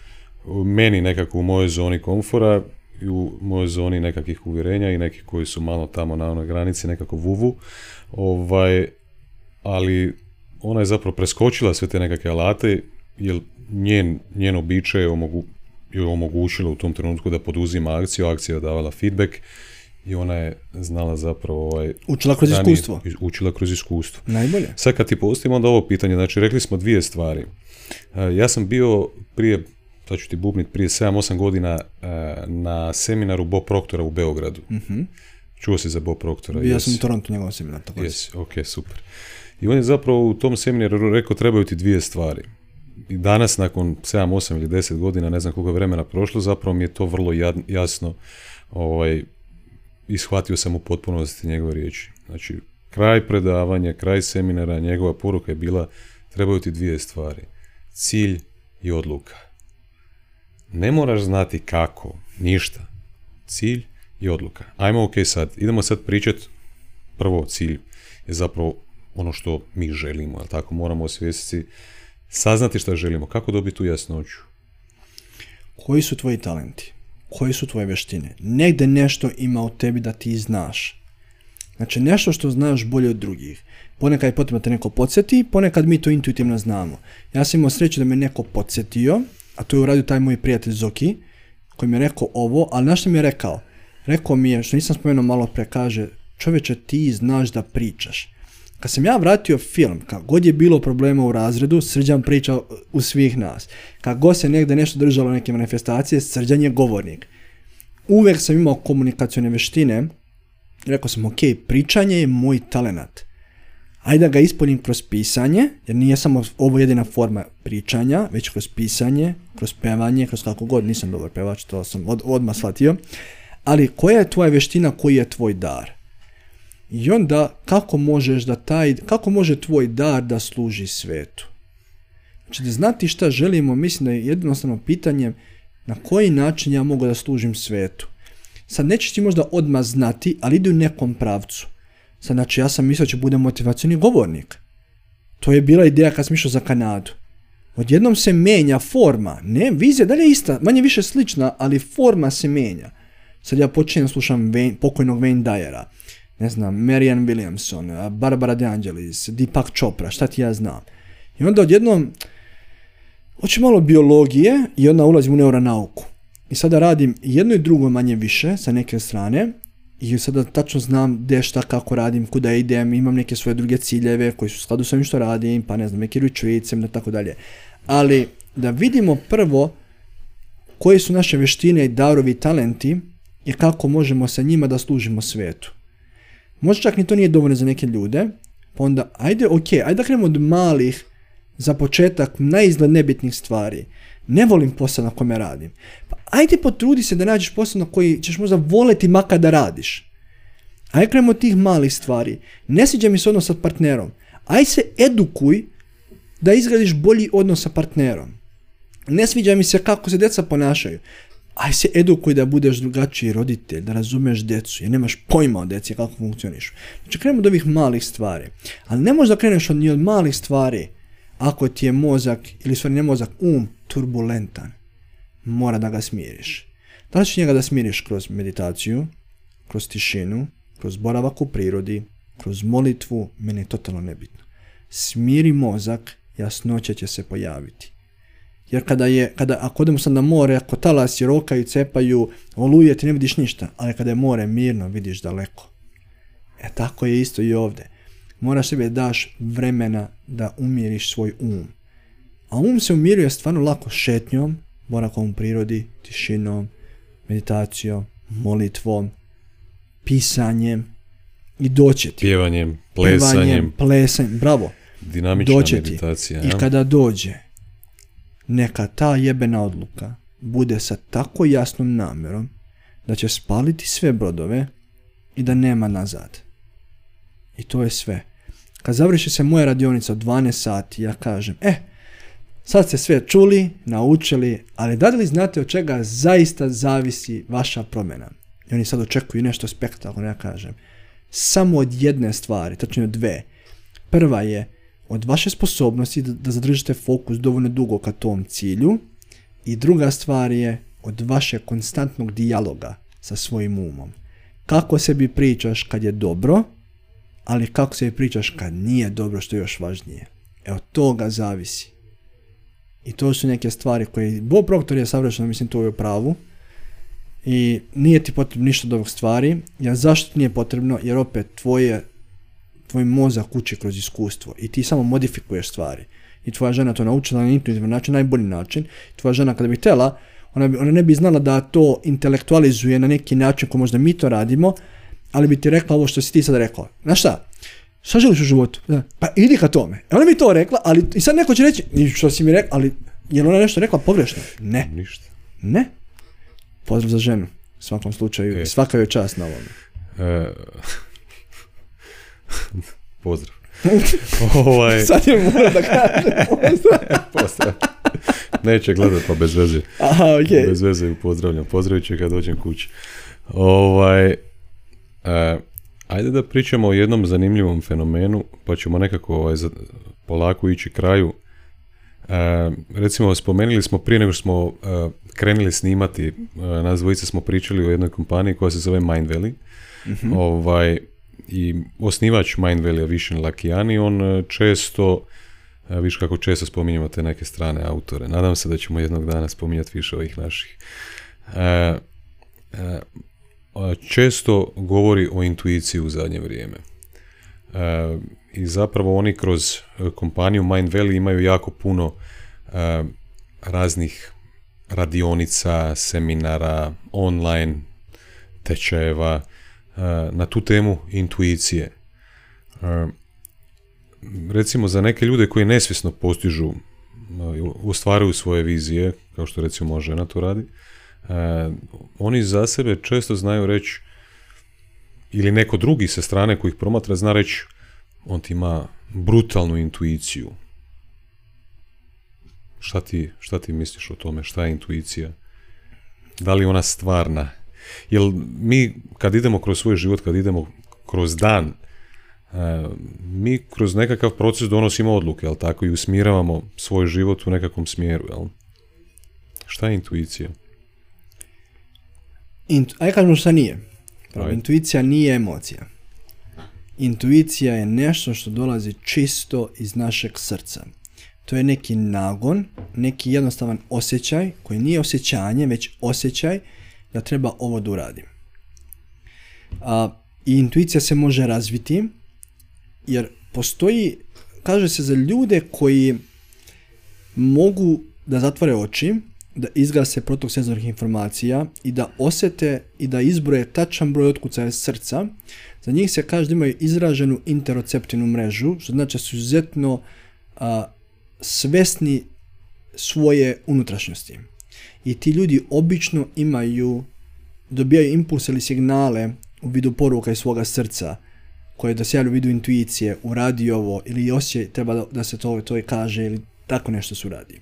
meni nekako u mojoj zoni komfora u mojoj zoni nekakvih uvjerenja i neki koji su malo tamo na onoj granici nekako vuvu. Ovaj, ali ona je zapravo preskočila sve te nekakve alate jer njen, njeno biće je omogu, omogućilo u tom trenutku da poduzima akciju, akcija je davala feedback i ona je znala zapravo ovaj, učila kroz iskustvo. Učila kroz iskustvo. Najbolje. Sad kad ti postavimo onda ovo pitanje, znači rekli smo dvije stvari. Ja sam bio prije sad ću ti bubnit, prije 7-8 godina e, na seminaru Bob Proktora u Beogradu. uh Čuo si za Bob Proktora? Ja sam u Toronto njegov seminar. Jesi, ok, super. I on je zapravo u tom seminaru rekao trebaju ti dvije stvari. I danas, nakon 7, 8 ili 10 godina, ne znam koliko je vremena prošlo, zapravo mi je to vrlo jasno ovaj, ishvatio sam u potpunosti njegove riječi. Znači, kraj predavanja, kraj seminara, njegova poruka je bila trebaju ti dvije stvari. Cilj i odluka. Ne moraš znati kako, ništa. Cilj i odluka. Ajmo ok sad, idemo sad pričat prvo cilj je zapravo ono što mi želimo, ali tako moramo osvijestiti, saznati što želimo, kako dobiti tu jasnoću. Koji su tvoji talenti? Koji su tvoje vještine? Negde nešto ima u tebi da ti znaš. Znači nešto što znaš bolje od drugih. Ponekad je potrebno te neko podsjeti, ponekad mi to intuitivno znamo. Ja sam imao sreću da me neko podsjetio a to je uradio taj moj prijatelj Zoki, koji mi je rekao ovo, ali nešto mi je rekao? Rekao mi je, što nisam spomenuo malo pre, kaže, čovječe ti znaš da pričaš. Kad sam ja vratio film, kad god je bilo problema u razredu, Srđan priča u svih nas. Kad god se negdje nešto držalo neke manifestacije, Srđan je govornik. Uvijek sam imao komunikacijone veštine, rekao sam, ok, pričanje je moj talenat ajde da ga ispoljim kroz pisanje, jer nije samo ovo jedina forma pričanja, već kroz pisanje, kroz pevanje, kroz kako god, nisam dobar pevač, to sam od, odmah shvatio, ali koja je tvoja vještina, koji je tvoj dar? I onda kako možeš da taj, kako može tvoj dar da služi svetu? Znači da znati šta želimo, mislim da je jednostavno pitanje na koji način ja mogu da služim svetu. Sad nećeš ti možda odmah znati, ali ide u nekom pravcu. Znači, ja sam mislio će bude motivacijni govornik. To je bila ideja kad sam išao za Kanadu. Odjednom se menja forma. Ne, vizija dalje je ista, manje više slična, ali forma se menja. Sad ja počinjem slušam Wayne, pokojnog Wayne Dyera, ne znam, Marianne Williamson, Barbara De Angelis, Deepak Chopra, šta ti ja znam. I onda odjednom, hoću malo biologije i onda ulazim u neuronauku. I sada radim jedno i drugo manje više sa neke strane i sada tačno znam gdje šta kako radim, kuda idem, imam neke svoje druge ciljeve koji su u skladu sa što radim, pa ne znam, neki retreat, i tako dalje. Ali da vidimo prvo koje su naše vještine i darovi i talenti i kako možemo sa njima da služimo svetu. Možda čak ni to nije dovoljno za neke ljude, pa onda ajde, ok, ajde da krenemo od malih za početak najizgled nebitnih stvari. Ne volim posao na kome radim. Pa ajde potrudi se da nađeš posao na koji ćeš možda voliti makar da radiš. Ajde krenemo tih malih stvari. Ne sviđa mi se odnos sa partnerom. Aj se edukuj da izgradiš bolji odnos sa partnerom. Ne sviđa mi se kako se djeca ponašaju. Aj se edukuj da budeš drugačiji roditelj, da razumeš djecu, jer nemaš pojma o djeci kako funkcioniš. Znači krenemo od ovih malih stvari. Ali ne možeš da kreneš od, ni od malih stvari ako ti je mozak, ili stvari ne mozak, um, turbulentan. Mora da ga smiriš. Da li ćeš njega da smiriš kroz meditaciju, kroz tišinu, kroz boravak u prirodi, kroz molitvu, meni je totalno nebitno. Smiri mozak, jasnoća će se pojaviti. Jer kada je, kada, ako odemo sad na more, ako talasi rokaju, cepaju, oluje, ti ne vidiš ništa. Ali kada je more mirno, vidiš daleko. E tako je isto i ovdje. Moraš sebe daš vremena da umiriš svoj um. A um se umiruje stvarno lako šetnjom, borakom u prirodi, tišinom, meditacijom, molitvom, pisanjem i doće ti. Pjevanjem, plesanjem. plesanjem, bravo. Dinamična meditacija. I kada dođe, neka ta jebena odluka bude sa tako jasnom namjerom da će spaliti sve brodove i da nema nazad. I to je sve. Kad završi se moja radionica od 12 sati, ja kažem, e, sad ste sve čuli, naučili, ali da li znate od čega zaista zavisi vaša promjena? I oni sad očekuju nešto spektakularno, ja kažem. Samo od jedne stvari, tačnije od dve. Prva je od vaše sposobnosti da, zadržite fokus dovoljno dugo ka tom cilju i druga stvar je od vaše konstantnog dijaloga sa svojim umom. Kako sebi pričaš kad je dobro, ali kako se pričaš kad nije dobro, što je još važnije. E od toga zavisi. I to su neke stvari koje, Bob Proctor je savršeno, mislim, to je u pravu. I nije ti potrebno ništa od ovih stvari. Ja zašto nije potrebno? Jer opet tvoje tvoj mozak uči kroz iskustvo i ti samo modifikuješ stvari. I tvoja žena to naučila na intuitivan način, najbolji način. Tvoja žena kada bi htjela, ona, ona ne bi znala da to intelektualizuje na neki način ko možda mi to radimo, ali bi ti rekla ovo što si ti sad rekla. Znaš šta? Šta želiš u životu? Pa idi ka tome. E ona bi to rekla, ali i sad neko će reći, što si mi rekla, ali je li ona nešto rekla pogrešno? Ne. Ništa. Ne. Pozdrav za ženu. U svakom slučaju, e. svaka je čast na ovome. E, Pozdrav. ovaj... Sad je mora da kaže pozdrav. Neće gledat pa bez veze. Aha, okay. Bez veze ju pozdravljam. Pozdravit ću kad dođem kući. Ovaj, e, ajde da pričamo o jednom zanimljivom fenomenu, pa ćemo nekako ovaj, polako ići kraju. E, recimo, spomenuli smo prije nego smo e, krenuli snimati, e, nas dvojice smo pričali o jednoj kompaniji koja se zove Mind Valley. mm Ovaj, i osnivač Mind Valley Lakijani, on e, često, e, viš kako često spominjemo te neke strane autore. Nadam se da ćemo jednog dana spominjati više ovih naših. E, često govori o intuiciji u zadnje vrijeme. I zapravo oni kroz kompaniju Mind Valley imaju jako puno raznih radionica, seminara, online tečajeva, na tu temu intuicije. Recimo za neke ljude koji nesvjesno postižu, ostvaruju svoje vizije, kao što recimo moja žena to radi, oni za sebe često znaju reći ili neko drugi sa strane koji ih promatra zna reći on ti ima brutalnu intuiciju. Šta ti, šta ti misliš o tome? Šta je intuicija? Da li ona stvarna? Jer mi kad idemo kroz svoj život, kad idemo kroz dan, e, mi kroz nekakav proces donosimo odluke, jel tako, i usmjeravamo svoj život u nekakvom smjeru, jel? Šta je intuicija? Intu, aj kažemo šta nije. intuicija nije emocija. Intuicija je nešto što dolazi čisto iz našeg srca. To je neki nagon, neki jednostavan osjećaj, koji nije osjećanje, već osjećaj da treba ovo da uradim. A, I intuicija se može razviti, jer postoji, kaže se za ljude koji mogu da zatvore oči, da izgase protok senzornih informacija i da osete i da izbroje tačan broj otkucaja srca, za njih se kaže da imaju izraženu interoceptivnu mrežu, što znači da su izuzetno svesni svoje unutrašnjosti. I ti ljudi obično imaju, dobijaju impulse ili signale u vidu poruka iz svoga srca, koje dosjavaju u vidu intuicije, uradi ovo, ili osje treba da, se to, to kaže, ili tako nešto se uradi.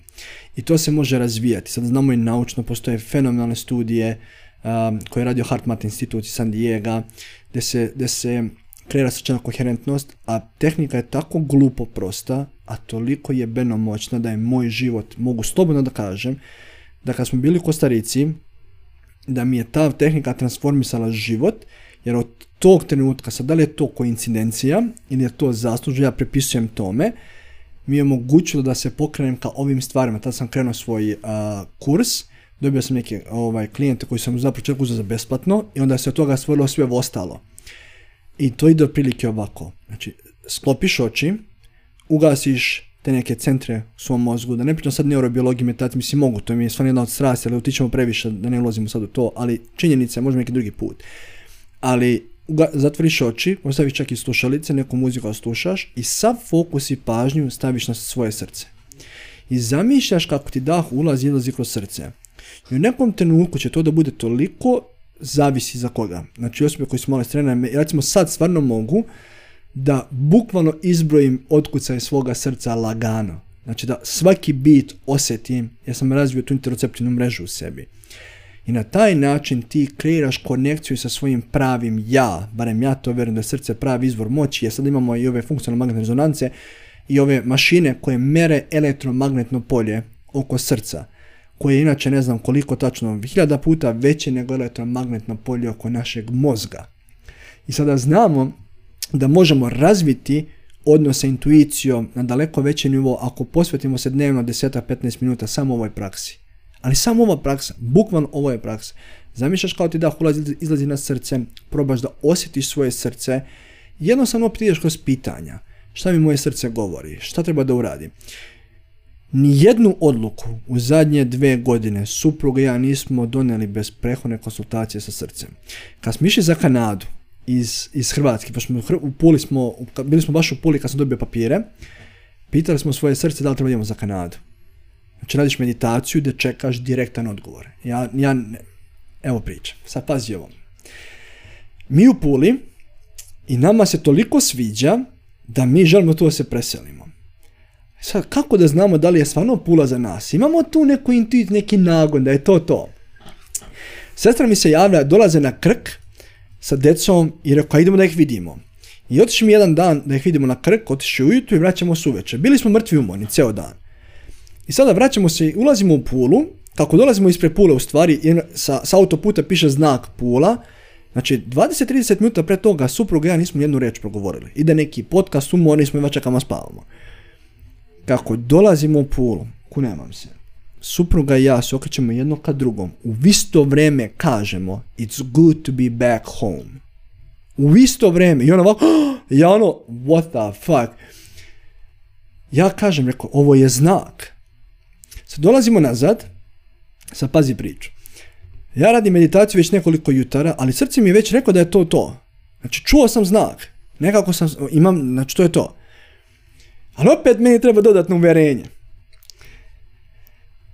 I to se može razvijati. Sad znamo i naučno, postoje fenomenalne studije um, koje je radio HeartMath institut iz San Diego, gdje se, gdje se kreira srčana koherentnost, a tehnika je tako glupo prosta, a toliko je moćna da je moj život, mogu slobodno da kažem, da kad smo bili u Kostarici, da mi je ta tehnika transformisala život, jer od tog trenutka, sad da li je to koincidencija ili je to zaslužno, ja prepisujem tome, mi je omogućilo da se pokrenem ka ovim stvarima. Tada sam krenuo svoj kurs, dobio sam neke ovaj, klijente koji sam za početku za besplatno i onda se od toga stvorilo sve ostalo. I to ide otprilike ovako. Znači, sklopiš oči, ugasiš te neke centre u svom mozgu, da ne pričam sad neurobiologiji, meditaciji, mislim mogu, to mi je stvarno jedna od strasti, ali utičemo previše da ne ulazimo sad u to, ali činjenica je, možda neki drugi put. Ali zatvoriš oči, ostaviš čak i slušalice, neku muziku slušaš i sav fokus i pažnju staviš na svoje srce. I zamišljaš kako ti dah ulazi i izlazi kroz srce. I u nekom trenutku će to da bude toliko zavisi za koga. Znači osobe koji su malo ja recimo sad stvarno mogu da bukvalno izbrojim otkucaj svoga srca lagano. Znači da svaki bit osjetim, ja sam razvio tu interoceptivnu mrežu u sebi. I na taj način ti kreiraš konekciju sa svojim pravim ja, barem ja to vjerujem da je srce pravi izvor moći, jer sad imamo i ove funkcionalne magnetne rezonance i ove mašine koje mere elektromagnetno polje oko srca, koje je inače ne znam koliko tačno, hiljada puta veće nego elektromagnetno polje oko našeg mozga. I sada znamo da možemo razviti odnose intuicijom na daleko veći nivo ako posvetimo se dnevno 10-15 minuta samo ovoj praksi. Ali samo ova praksa, bukvalno ovo je praksa. Zamišljaš kao ti da ulazi, izlazi na srce, probaš da osjetiš svoje srce, jednostavno opet kroz pitanja. Šta mi moje srce govori? Šta treba da uradim? Nijednu odluku u zadnje dve godine supruga i ja nismo donijeli bez prehodne konsultacije sa srcem. Kad smo išli za Kanadu iz, iz Hrvatske, pa smo u Puli smo, bili smo baš u Puli kad sam dobio papire, pitali smo svoje srce da li treba idemo za Kanadu. Znači radiš meditaciju da čekaš direktan odgovor. Ja, ja evo priča, sad pazi ovo. Mi u Puli i nama se toliko sviđa da mi želimo tu da se preselimo. Sad, kako da znamo da li je stvarno Pula za nas? Imamo tu neku intuit, neki nagon da je to to. Sestra mi se javlja, dolaze na krk sa decom i rekao, idemo da ih vidimo. I otišli mi jedan dan da ih vidimo na krk, otišli ujutru i vraćamo se uveče. Bili smo mrtvi umorni, ceo dan. I sada vraćamo se, ulazimo u Pulu, kako dolazimo ispred Pule u stvari, sa, sa autoputa piše znak Pula, Znači, 20-30 minuta pre toga supruga i ja nismo jednu reč progovorili. Ide neki podcast, umorni smo i čekamo spavamo. Kako dolazimo u Pulu, kunemam se, supruga i ja se okrećemo jedno ka drugom. U isto vreme kažemo, it's good to be back home. U isto vreme. I ona ovako, ja ono, what the fuck. Ja kažem, rekao, ovo je znak. Sad dolazimo nazad, sad pazi priču. Ja radim meditaciju već nekoliko jutara, ali srce mi je već rekao da je to to. Znači čuo sam znak. Nekako sam, imam, znači to je to. Ali opet meni treba dodatno uvjerenje.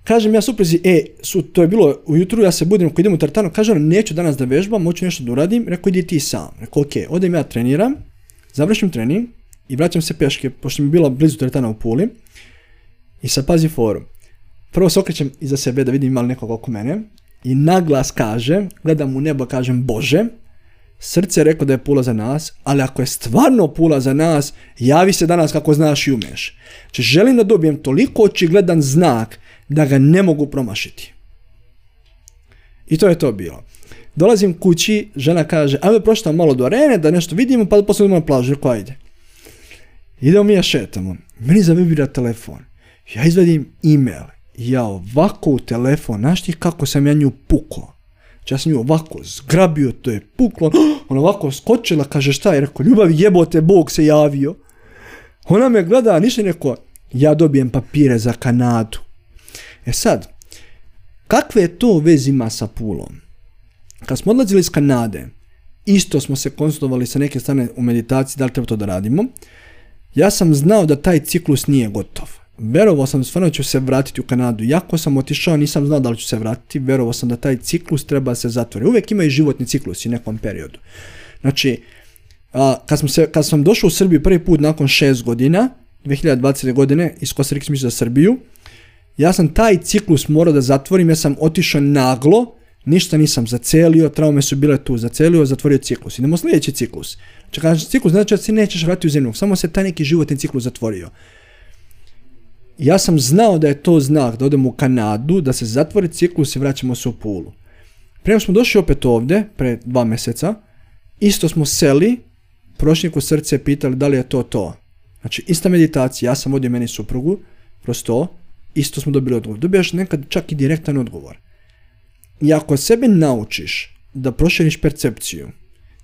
Kažem ja supruzi, e, su, to je bilo ujutru, ja se budim, ako idem u tartanu, kažem, neću danas da vežbam, hoću nešto da uradim, rekao, idi ti sam. Rekao, ok, odem ja treniram, završim trening i vraćam se peške, pošto mi je bilo blizu tartana u Puli. I sad pazi forum. Prvo se okrećem iza sebe da vidim ima li nekog oko mene i naglas kažem, gledam u nebo, kažem Bože, srce je rekao da je pula za nas, ali ako je stvarno pula za nas, javi se danas kako znaš i umeš. Znači želim da dobijem toliko očigledan znak da ga ne mogu promašiti. I to je to bilo. Dolazim kući, žena kaže, ajme proštam malo do arene da nešto vidimo, pa poslije idemo na plažu. Rekao, ajde. Idemo mi ja šetamo. Meni zavibira telefon. Ja izvadim email ja ovako u telefon, znaš ti kako sam ja nju pukao? Znači ja sam nju ovako zgrabio, to je puklo, ona ovako skočila, kaže šta je, rekao, ljubav jebote, Bog se javio. Ona me gleda, ništa rekao, ja dobijem papire za Kanadu. E sad, kakve to veze ima sa Pulom? Kad smo odlazili iz Kanade, isto smo se konsultovali sa neke strane u meditaciji, da li treba to da radimo, ja sam znao da taj ciklus nije gotov. Verovao sam stvarno ću se vratiti u Kanadu. Jako sam otišao, nisam znao da li ću se vratiti, verovao sam da taj ciklus treba se zatvori. Uvijek imaju životni ciklus u nekom periodu. Znači, kad, sam se, kad sam došao u Srbiju prvi put nakon šest godina, 2020. godine, iz Costa za Srbiju, ja sam taj ciklus morao da zatvorim, ja sam otišao naglo, ništa nisam zacelio, traume su bile tu, zacelio, zatvorio ciklus. Idemo sljedeći ciklus. Znači, kažem ciklus, znači da se nećeš vratiti u zemlju, samo se taj neki životni ciklus zatvorio. Ja sam znao da je to znak da odemo u Kanadu, da se zatvori ciklus i vraćamo se u Pulu. Prema smo došli opet ovdje, pre dva mjeseca, isto smo seli, prošli srce pitali da li je to to. Znači, ista meditacija, ja sam vodio meni suprugu, kroz to, isto smo dobili odgovor. Dobijaš nekad čak i direktan odgovor. I ako sebe naučiš da proširiš percepciju,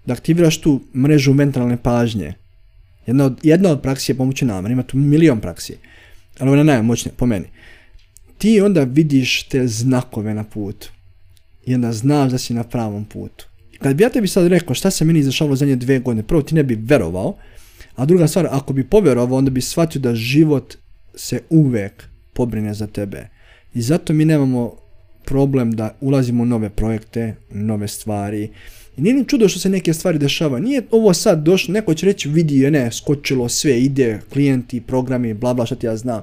da aktiviraš tu mrežu mentalne pažnje, jedna od, jedna od praksi je pomoći nama, ima tu milion praksi, ali ona najmoćnija po meni. Ti onda vidiš te znakove na putu i onda znaš da si na pravom putu. Kad bi ja tebi sad rekao šta se meni izašalo zadnje dvije godine, prvo ti ne bi verovao, a druga stvar, ako bi povjerovao, onda bi shvatio da život se uvek pobrine za tebe. I zato mi nemamo problem da ulazimo u nove projekte, nove stvari. I nije ni čudo što se neke stvari dešavaju. Nije ovo sad došlo, neko će reći vidi ne, skočilo sve, ide, klijenti, programi, bla bla, što ti ja znam.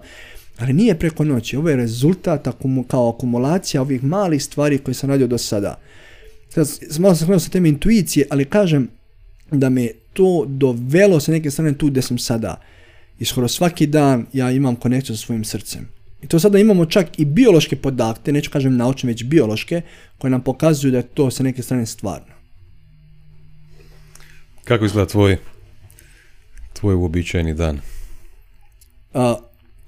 Ali nije preko noći, ovo je rezultat kao akumulacija ovih malih stvari koje sam radio do sada. Sad, malo sam krenuo sa teme intuicije, ali kažem da me to dovelo sa neke strane tu gdje sam sada. I skoro svaki dan ja imam konekciju sa svojim srcem. I to sada imamo čak i biološke podatke, neću kažem naučne, već biološke, koje nam pokazuju da je to sa neke strane stvarno. Kako izgleda tvoj, tvoj uobičajeni dan? A,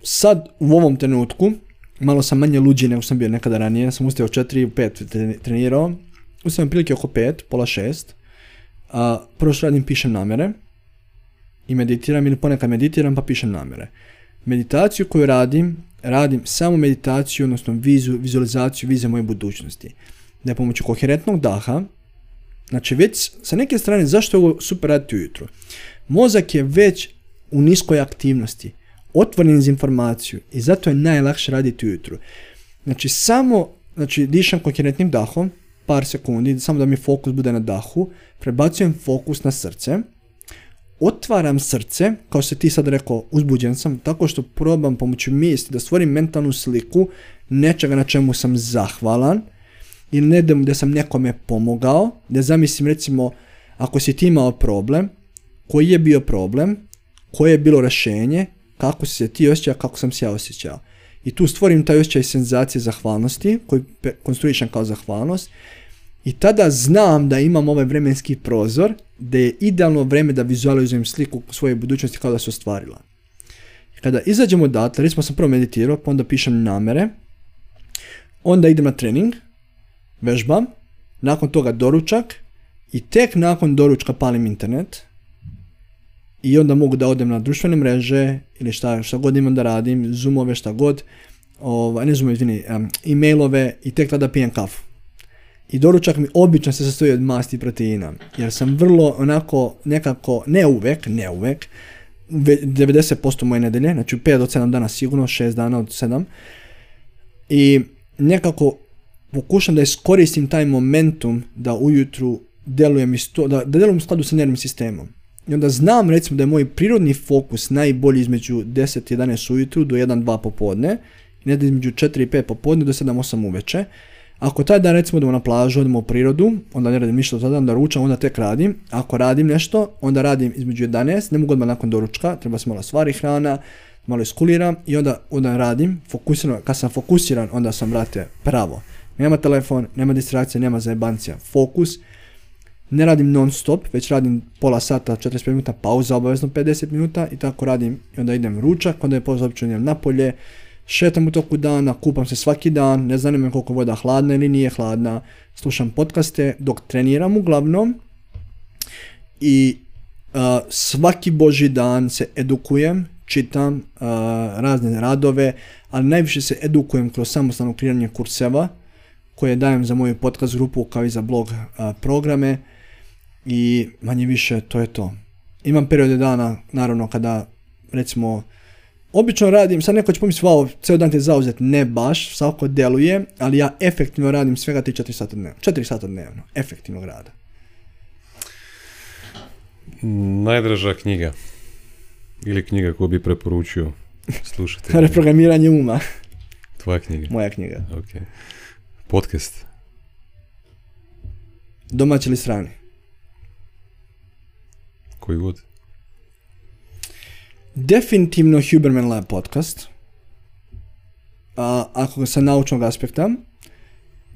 sad, u ovom trenutku, malo sam manje luđi nego sam bio nekada ranije, sam ustao 4 u 5 trenirao, ustajem prilike oko 5, pola 6, a, prvo što radim pišem namere i meditiram ili ponekad meditiram pa pišem namere. Meditaciju koju radim radim samo meditaciju, odnosno vizu, vizualizaciju vize moje budućnosti. Da je pomoću koherentnog daha, znači već sa neke strane, zašto je ovo super raditi ujutro? Mozak je već u niskoj aktivnosti, otvoren za informaciju i zato je najlakše raditi ujutro. Znači samo, znači dišem koherentnim dahom, par sekundi, samo da mi fokus bude na dahu, prebacujem fokus na srce, otvaram srce, kao se ti sad rekao, uzbuđen sam, tako što probam pomoću misli da stvorim mentalnu sliku nečega na čemu sam zahvalan ili ne da sam nekome pomogao, da zamislim recimo ako si ti imao problem, koji je bio problem, koje je bilo rješenje, kako si se ti osjećao, kako sam se ja osjećao. I tu stvorim taj osjećaj senzacije zahvalnosti, koji konstruišem kao zahvalnost, i tada znam da imam ovaj vremenski prozor, da je idealno vrijeme da vizualizujem sliku svoje budućnosti kao da se ostvarila. Kada izađemo odatle, recimo sam prvo meditirao, pa onda pišem namere, onda idem na trening, vežbam, nakon toga doručak i tek nakon doručka palim internet i onda mogu da odem na društvene mreže ili šta, šta god imam da radim, zoomove, šta god, ovaj, ne zoomove, izvini, um, e-mailove i tek tada pijem kafu. I doručak mi obično se sastoji od masti i proteina. Jer sam vrlo onako nekako, ne uvek, ne uvek, 90% moje nedelje, znači 5 do 7 dana sigurno, 6 dana od 7. I nekako pokušam da iskoristim taj momentum da ujutru delujem isto, da, da delujem u skladu sa nervnim sistemom. I onda znam recimo da je moj prirodni fokus najbolji između 10 i 11 ujutru do 1-2 popodne, i ne između 4 i 5 popodne do 7-8 uveče. Ako taj dan recimo idemo na plažu, idemo u prirodu, onda ne radim ništa tada, onda ručam, onda tek radim. Ako radim nešto, onda radim između 11, ne mogu odmah nakon doručka, treba se malo stvari hrana, malo iskuliram i onda, onda radim, fokusiran, kad sam fokusiran, onda sam, brate, pravo. Nema telefon, nema distrakcije, nema zajebancija. Fokus, ne radim non stop, već radim pola sata, 45 minuta, pauza, obavezno 50 minuta i tako radim. I onda idem ručak, onda je pauza obično napolje, šetam u toku dana, kupam se svaki dan, ne znam koliko voda hladna ili nije hladna, slušam podcaste dok treniram uglavnom i uh, svaki boži dan se edukujem, čitam uh, razne radove, ali najviše se edukujem kroz samostalno kreiranje kurseva koje dajem za moju podcast grupu kao i za blog programe i manje više to je to. Imam periode dana, naravno, kada recimo obično radim, sad neko će pomisliti, wow, ceo dan te zauzet, ne baš, svako deluje, ali ja efektivno radim svega 3-4 sata dnevno. 4 sata dnevno, efektivnog rada. Najdraža knjiga ili knjiga koju bi preporučio slušati. Reprogramiranje uma. Tvoja knjiga? Moja knjiga. Ok. Podcast? Domaći ili strani? Koji god. Definitivno Huberman Lab podcast. A, ako ga sa naučnog aspekta.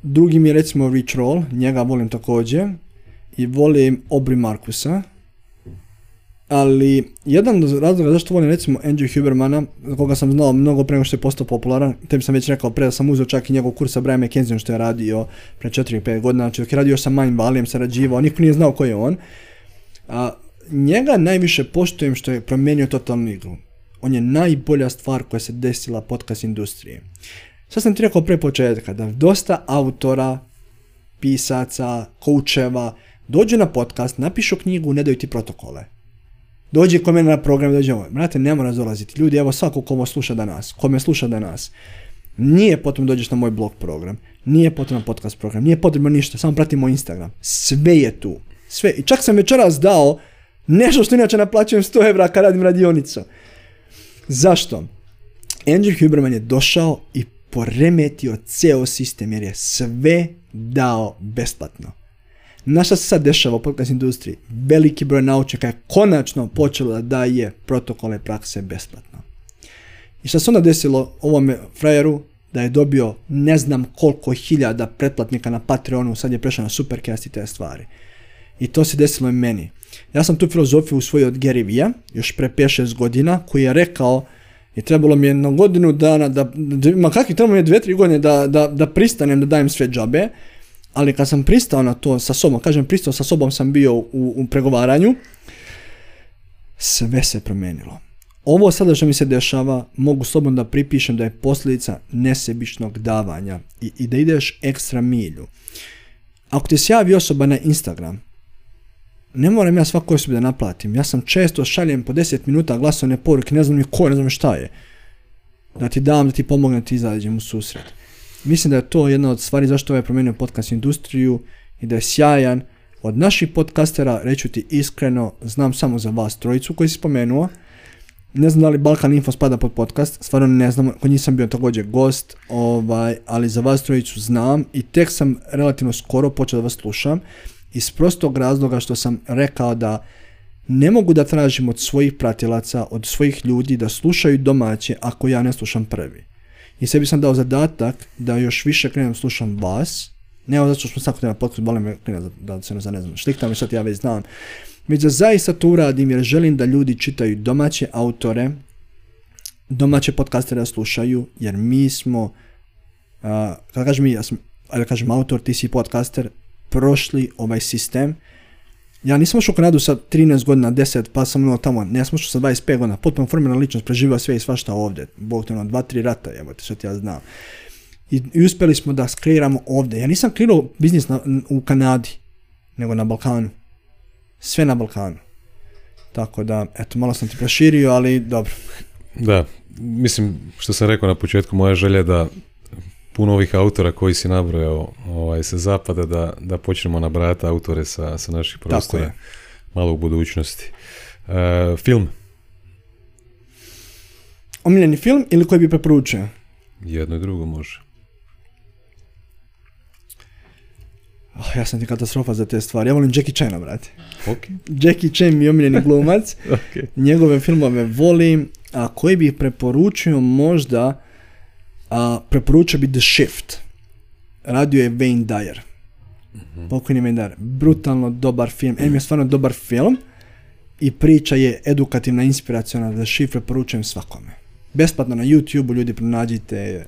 Drugi mi je recimo Rich Roll, njega volim također. I volim Obri Markusa. Ali jedan od razloga zašto volim recimo Andrew Hubermana, koga sam znao mnogo prema što je postao popularan, tebi sam već rekao pre da sam uzeo čak i njegov kurs sa Brian što je radio pre 4-5 godina, znači dok je radio sa Mind Valleyem, sarađivao, niko nije znao ko je on. A, njega najviše poštujem što je promijenio totalnu igru. On je najbolja stvar koja se desila podcast industrije. Sad sam ti rekao pre početka da dosta autora, pisaca, koučeva dođu na podcast, napišu knjigu, ne daju ti protokole. Dođi kod mene na program, dođe ovo. Brate, ne mora dolaziti. Ljudi, evo svako ko sluša danas, ko me sluša danas, nije potrebno dođeš na moj blog program, nije potrebno podcast program, nije potrebno ništa, samo pratimo Instagram. Sve je tu. Sve. I čak sam večeras dao nešto što inače naplaćujem 100 evra kad radim radionicu. Zašto? Andrew Huberman je došao i poremetio ceo sistem jer je sve dao besplatno. Na šta se sad dešava u podcast industriji? Veliki broj naučnika je konačno počelo da daje protokole prakse besplatno. I šta se onda desilo ovome frajeru? Da je dobio ne znam koliko hiljada pretplatnika na Patreonu, sad je prešao na Supercast i te stvari. I to se desilo i meni. Ja sam tu filozofiju usvojio od Gary Vee, još pre 5-6 godina, koji je rekao i trebalo mi je na godinu dana da, ma kakvi trebalo mi je dve, tri godine da, da, da pristanem da dajem sve džabe, ali kad sam pristao na to sa sobom, kažem pristao sa sobom sam bio u, u pregovaranju, sve se promijenilo. Ovo sada što mi se dešava, mogu slobodno da pripišem da je posljedica nesebičnog davanja i, i da ideš ekstra milju. Ako ti se javi osoba na Instagram, ne moram ja svakoj osobi da naplatim. Ja sam često šaljem po 10 minuta glasovne poruke, ne znam ni ko, ne znam šta je. Da ti dam, da ti pomognem, da ti izađem u susret. Mislim da je to jedna od stvari zašto ovaj promijenio podcast industriju i da je sjajan. Od naših podcastera, reću ti iskreno, znam samo za vas trojicu koji si spomenuo. Ne znam da li Balkan Info spada pod podcast, stvarno ne znam, kod njih sam bio također gost, ovaj, ali za vas trojicu znam i tek sam relativno skoro počeo da vas slušam iz prostog razloga što sam rekao da ne mogu da tražim od svojih pratilaca, od svojih ljudi da slušaju domaće ako ja ne slušam prvi. I sebi sam dao zadatak da još više krenem slušam vas, ne zato što smo svako tema podcast, boli me da, da se ne znam, šliktam i sad ja već znam, već da zaista to uradim jer želim da ljudi čitaju domaće autore, domaće podcastere da slušaju, jer mi smo, uh, kada kažem mi, ja sam, kažem autor, ti si podcaster, prošli ovaj sistem. Ja nisam ušao u Kanadu sa 13 godina, 10, pa sam ono tamo, ne sam ušao sa 25 godina, potpuno formirana ličnost, preživio sve i svašta ovdje. Bog te ono, dva, tri rata, evo te, što ja znam. I, I, uspjeli smo da skreiramo ovdje. Ja nisam kreirao biznis na, u Kanadi, nego na Balkanu. Sve na Balkanu. Tako da, eto, malo sam ti proširio, ali dobro. Da, mislim, što sam rekao na početku, moja želja da puno ovih autora koji si nabrojao ovaj, sa zapada da, da počnemo nabrajati autore sa, sa naših prostora malo u budućnosti. E, film? Omiljeni film ili koji bi preporučio? Jedno i drugo može. Oh, ja sam ti katastrofa za te stvari. Ja volim Jackie Chana, brate. Okay. Jackie Chan mi je omiljeni glumac. okay. Njegove filmove volim. A koji bih preporučio možda a, preporučio bi The Shift. Radio je Wayne Dyer. Mm-hmm. Pokojni Wayne Dyer. Brutalno dobar film. Em je stvarno dobar film i priča je edukativna, inspiracijona. The Shift preporučujem svakome. Besplatno na YouTube, ljudi pronađite.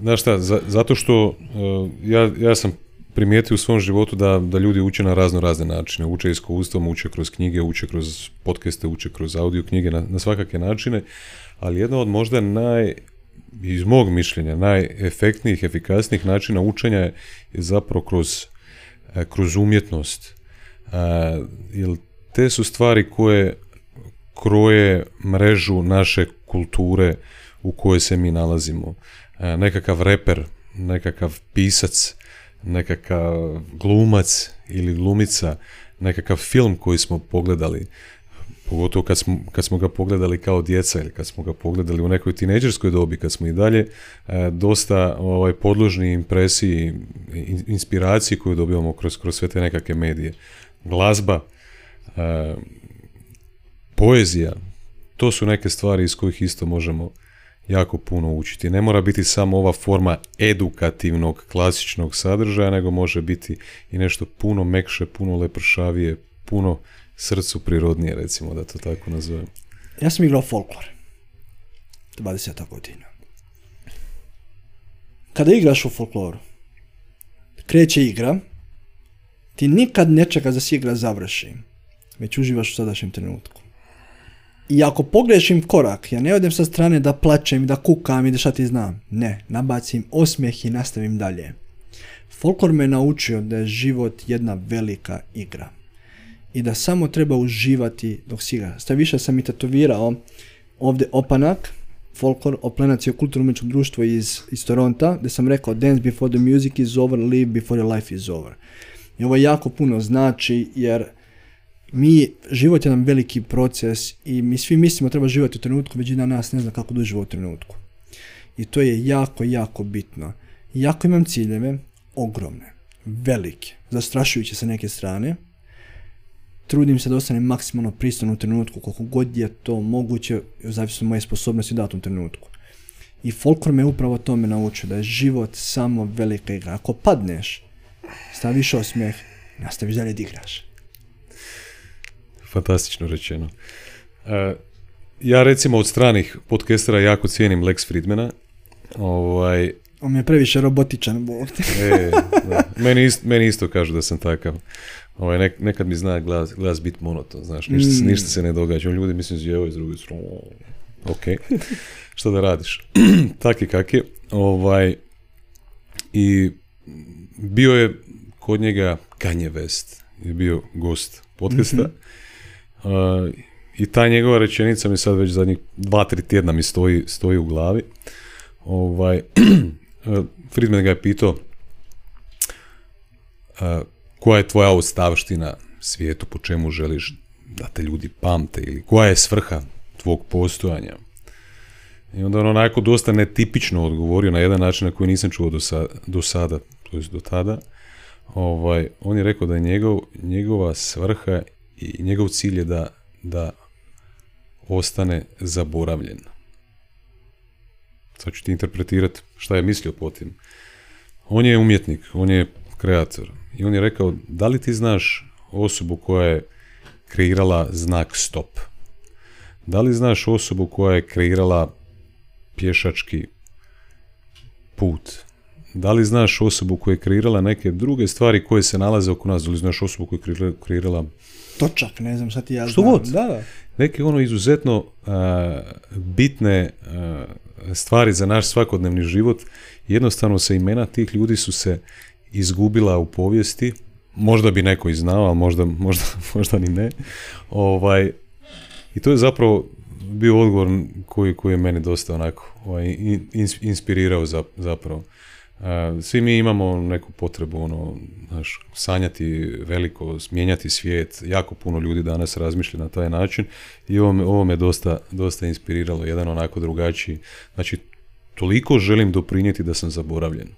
Znaš šta, za, zato što uh, ja, ja sam primijetio u svom životu da, da ljudi uče na razno razne načine. Uče iskustvom, uče kroz knjige, uče kroz podcaste, uče kroz audio knjige, na, na svakakve načine. Ali jedna od možda naj iz mog mišljenja najefektnijih, efikasnijih načina učenja je zapravo kroz, e, kroz umjetnost. E, jer te su stvari koje kroje mrežu naše kulture u kojoj se mi nalazimo. E, nekakav reper, nekakav pisac, nekakav glumac ili glumica, nekakav film koji smo pogledali, pogotovo kad smo, kad smo ga pogledali kao djeca ili kad smo ga pogledali u nekoj tineđerskoj dobi, kad smo i dalje e, dosta ovaj, podložni impresiji, inspiraciji koju dobivamo kroz, kroz sve te nekakve medije. Glazba, e, poezija, to su neke stvari iz kojih isto možemo jako puno učiti. Ne mora biti samo ova forma edukativnog, klasičnog sadržaja, nego može biti i nešto puno mekše, puno lepršavije, puno srcu prirodnije, recimo da to tako nazovem. Ja sam igrao folklor. 20 godina. Kada igraš u folkloru, kreće igra, ti nikad ne čekaš da se igra završi, već uživaš u sadašnjem trenutku. I ako pogrešim korak, ja ne odem sa strane da plačem, da kukam i da šta ti znam. Ne, nabacim osmijeh i nastavim dalje. Folklor me naučio da je život jedna velika igra. I da samo treba uživati dok si igra. Sta više sam i tetovirao ovdje opanak, folklor, oplenac je kulturno društvo iz, iz Toronta, gdje sam rekao dance before the music is over, live before your life is over. I ovo jako puno znači jer mi, život je jedan veliki proces i mi svi mislimo treba živjeti u trenutku, većina nas ne zna kako da u trenutku. I to je jako, jako bitno. Jako imam ciljeve, ogromne, velike, zastrašujuće sa neke strane. Trudim se da ostanem maksimalno pristojno u trenutku, koliko god je to moguće, zavisno moje sposobnosti u datom trenutku. I folklor me upravo tome naučio, da je život samo velika igra. Ako padneš, staviš osmijeh, nastaviš dalje da igraš. Fantastično rečeno. E, ja recimo od stranih podcastera jako cijenim Lex Friedmana. Ovaj, On je previše robotičan. e, Meni, isto, meni isto kažu da sam takav. Ovaj, nekad mi zna glas, glas bit monoton, znaš, ništa, mm. ništa se ne događa. Ljudi mislim zjevo iz druge strane. Ok, što da radiš? tak i kak je. Ovaj, I bio je kod njega Kanye West. Je bio gost podcasta. mm i ta njegova rečenica mi sad već zadnjih dva, tri tjedna mi stoji, stoji u glavi. Ovaj, Friedman ga je pitao koja je tvoja ostavština svijetu, po čemu želiš da te ljudi pamte ili koja je svrha tvog postojanja. I onda on onako dosta netipično odgovorio na jedan način na koji nisam čuo do, do sada, to do tada. Ovaj, on je rekao da je njegov, njegova svrha i njegov cilj je da, da ostane zaboravljen. Sad ću ti interpretirati šta je mislio po tim. On je umjetnik, on je kreator. I on je rekao, da li ti znaš osobu koja je kreirala znak stop? Da li znaš osobu koja je kreirala pješački put? Da li znaš osobu koja je kreirala neke druge stvari koje se nalaze oko nas? Da li znaš osobu koja je kreirala točak, ne znam šta ti ja Što god. Da, da. Neke ono izuzetno bitne stvari za naš svakodnevni život. Jednostavno se imena tih ljudi su se izgubila u povijesti. Možda bi neko i znao, ali možda, možda, možda ni ne. Ovaj, I to je zapravo bio odgovor koji, koji je meni dosta onako ovaj, inspirirao zapravo. Svi mi imamo neku potrebu ono, znaš, sanjati veliko, mijenjati svijet. Jako puno ljudi danas razmišlja na taj način i ovo me, ovo me dosta, dosta inspiriralo, jedan onako drugačiji. Znači, toliko želim doprinijeti da sam zaboravljen.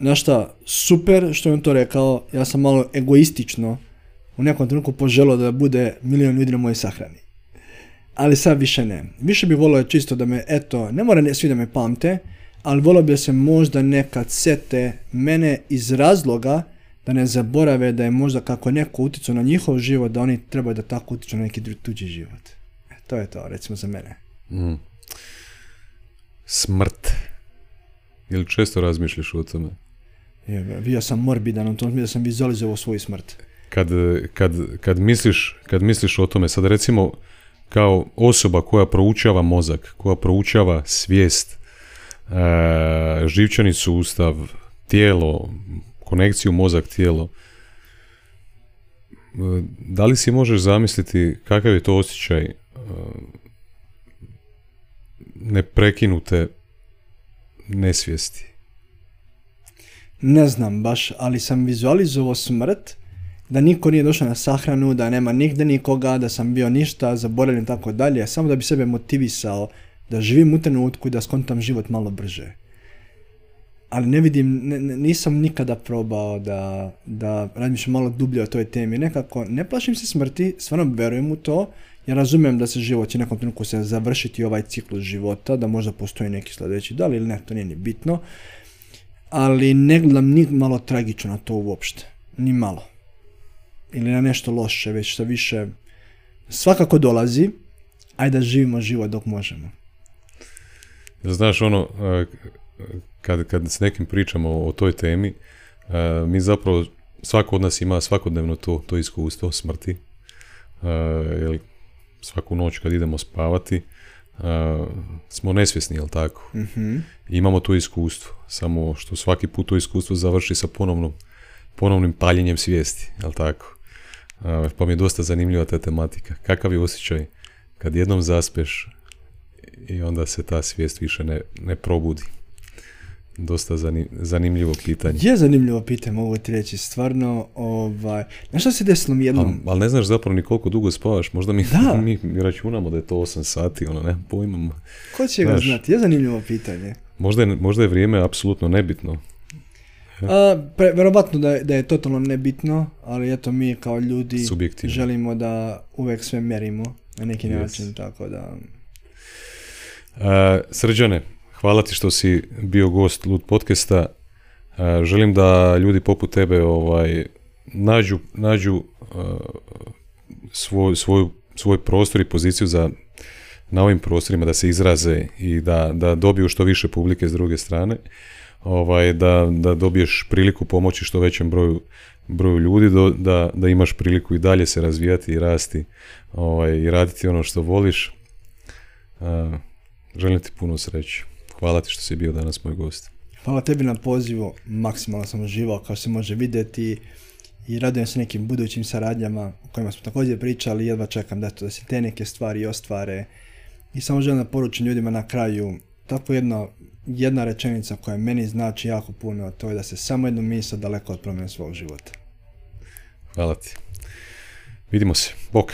Znaš šta, super što je on to rekao, ja sam malo egoistično u nekom trenutku poželio da bude milion ljudi na mojoj sahrani. Ali sad više ne. Više bi volio čisto da me, eto, ne mora ne svi da me pamte, ali volio bi se možda nekad sete mene iz razloga da ne zaborave da je možda kako neko utjecao na njihov život, da oni trebaju da tako utječu na neki tuđi život. E, to je to, recimo za mene. Mm. Smrt. Ili često razmišljaš o tome? Je, bio sam morbidan, u tom da sam vizualizovao svoju smrt. Kad, kad, kad, misliš, kad misliš o tome, sad recimo kao osoba koja proučava mozak, koja proučava svijest, e, živčani sustav, tijelo, konekciju mozak-tijelo, e, da li si možeš zamisliti kakav je to osjećaj e, neprekinute nesvijesti? Ne znam baš, ali sam vizualizovao smrt, da niko nije došao na sahranu, da nema nigde nikoga, da sam bio ništa, zaboravljen tako dalje, samo da bi sebe motivisao da živim u trenutku i da skontam život malo brže. Ali ne vidim, nisam nikada probao da, da razmišljam malo dublje o toj temi. Nekako, ne plašim se smrti, stvarno verujem u to, ja razumijem da se život će nekom trenutku se završiti ovaj ciklus života, da možda postoji neki sljedeći da li ili ne, to nije ni bitno. Ali ne gledam ni malo tragično na to uopšte. Ni malo. Ili na nešto loše, već što više svakako dolazi, ajde da živimo život dok možemo. Znaš, ono, e, kad, kad s nekim pričamo o, toj temi, e, mi zapravo, svako od nas ima svakodnevno to, to iskustvo smrti. E, svaku noć kad idemo spavati, smo nesvjesni, jel tako? mm imamo to iskustvo, samo što svaki put to iskustvo završi sa ponovnom, ponovnim paljenjem svijesti, jel tako? pa mi je dosta zanimljiva ta tematika. Kakav je osjećaj kad jednom zaspeš i onda se ta svijest više ne, ne probudi? Dosta zanimljivo pitanje. Je zanimljivo pitanje, mogu ti reći. Stvarno, ovaj... Znaš što se desilo mi jednom? Ali ne znaš zapravo ni koliko dugo spavaš. Možda mi, da. mi, računamo da je to 8 sati, ono, ne pojmamo. Ko će ga znati? Je zanimljivo pitanje. Možda je, možda je vrijeme apsolutno nebitno. A, pre, verovatno da je, da je totalno nebitno, ali eto mi kao ljudi želimo da uvek sve merimo na neki način, tako da... srđane, hvala ti što si bio gost Lud podcasta. želim da ljudi poput tebe ovaj, nađu, nađu svoj, svoj, svoj prostor i poziciju za na ovim prostorima da se izraze i da, da dobiju što više publike s druge strane ovaj, da, da dobiješ priliku pomoći što većem broju, broju ljudi, do, da, da imaš priliku i dalje se razvijati i rasti ovaj, i raditi ono što voliš. želim ti puno sreće. Hvala ti što si bio danas moj gost. Hvala tebi na pozivu, maksimalno sam uživao kao se može vidjeti i radujem se nekim budućim saradnjama o kojima smo također pričali jedva čekam da, to, da se te neke stvari ostvare i samo želim da poručim ljudima na kraju tako jedno jedna rečenica koja meni znači jako puno, a to je da se samo jedno misla daleko od promjene svog života. Hvala ti. Vidimo se. Bok.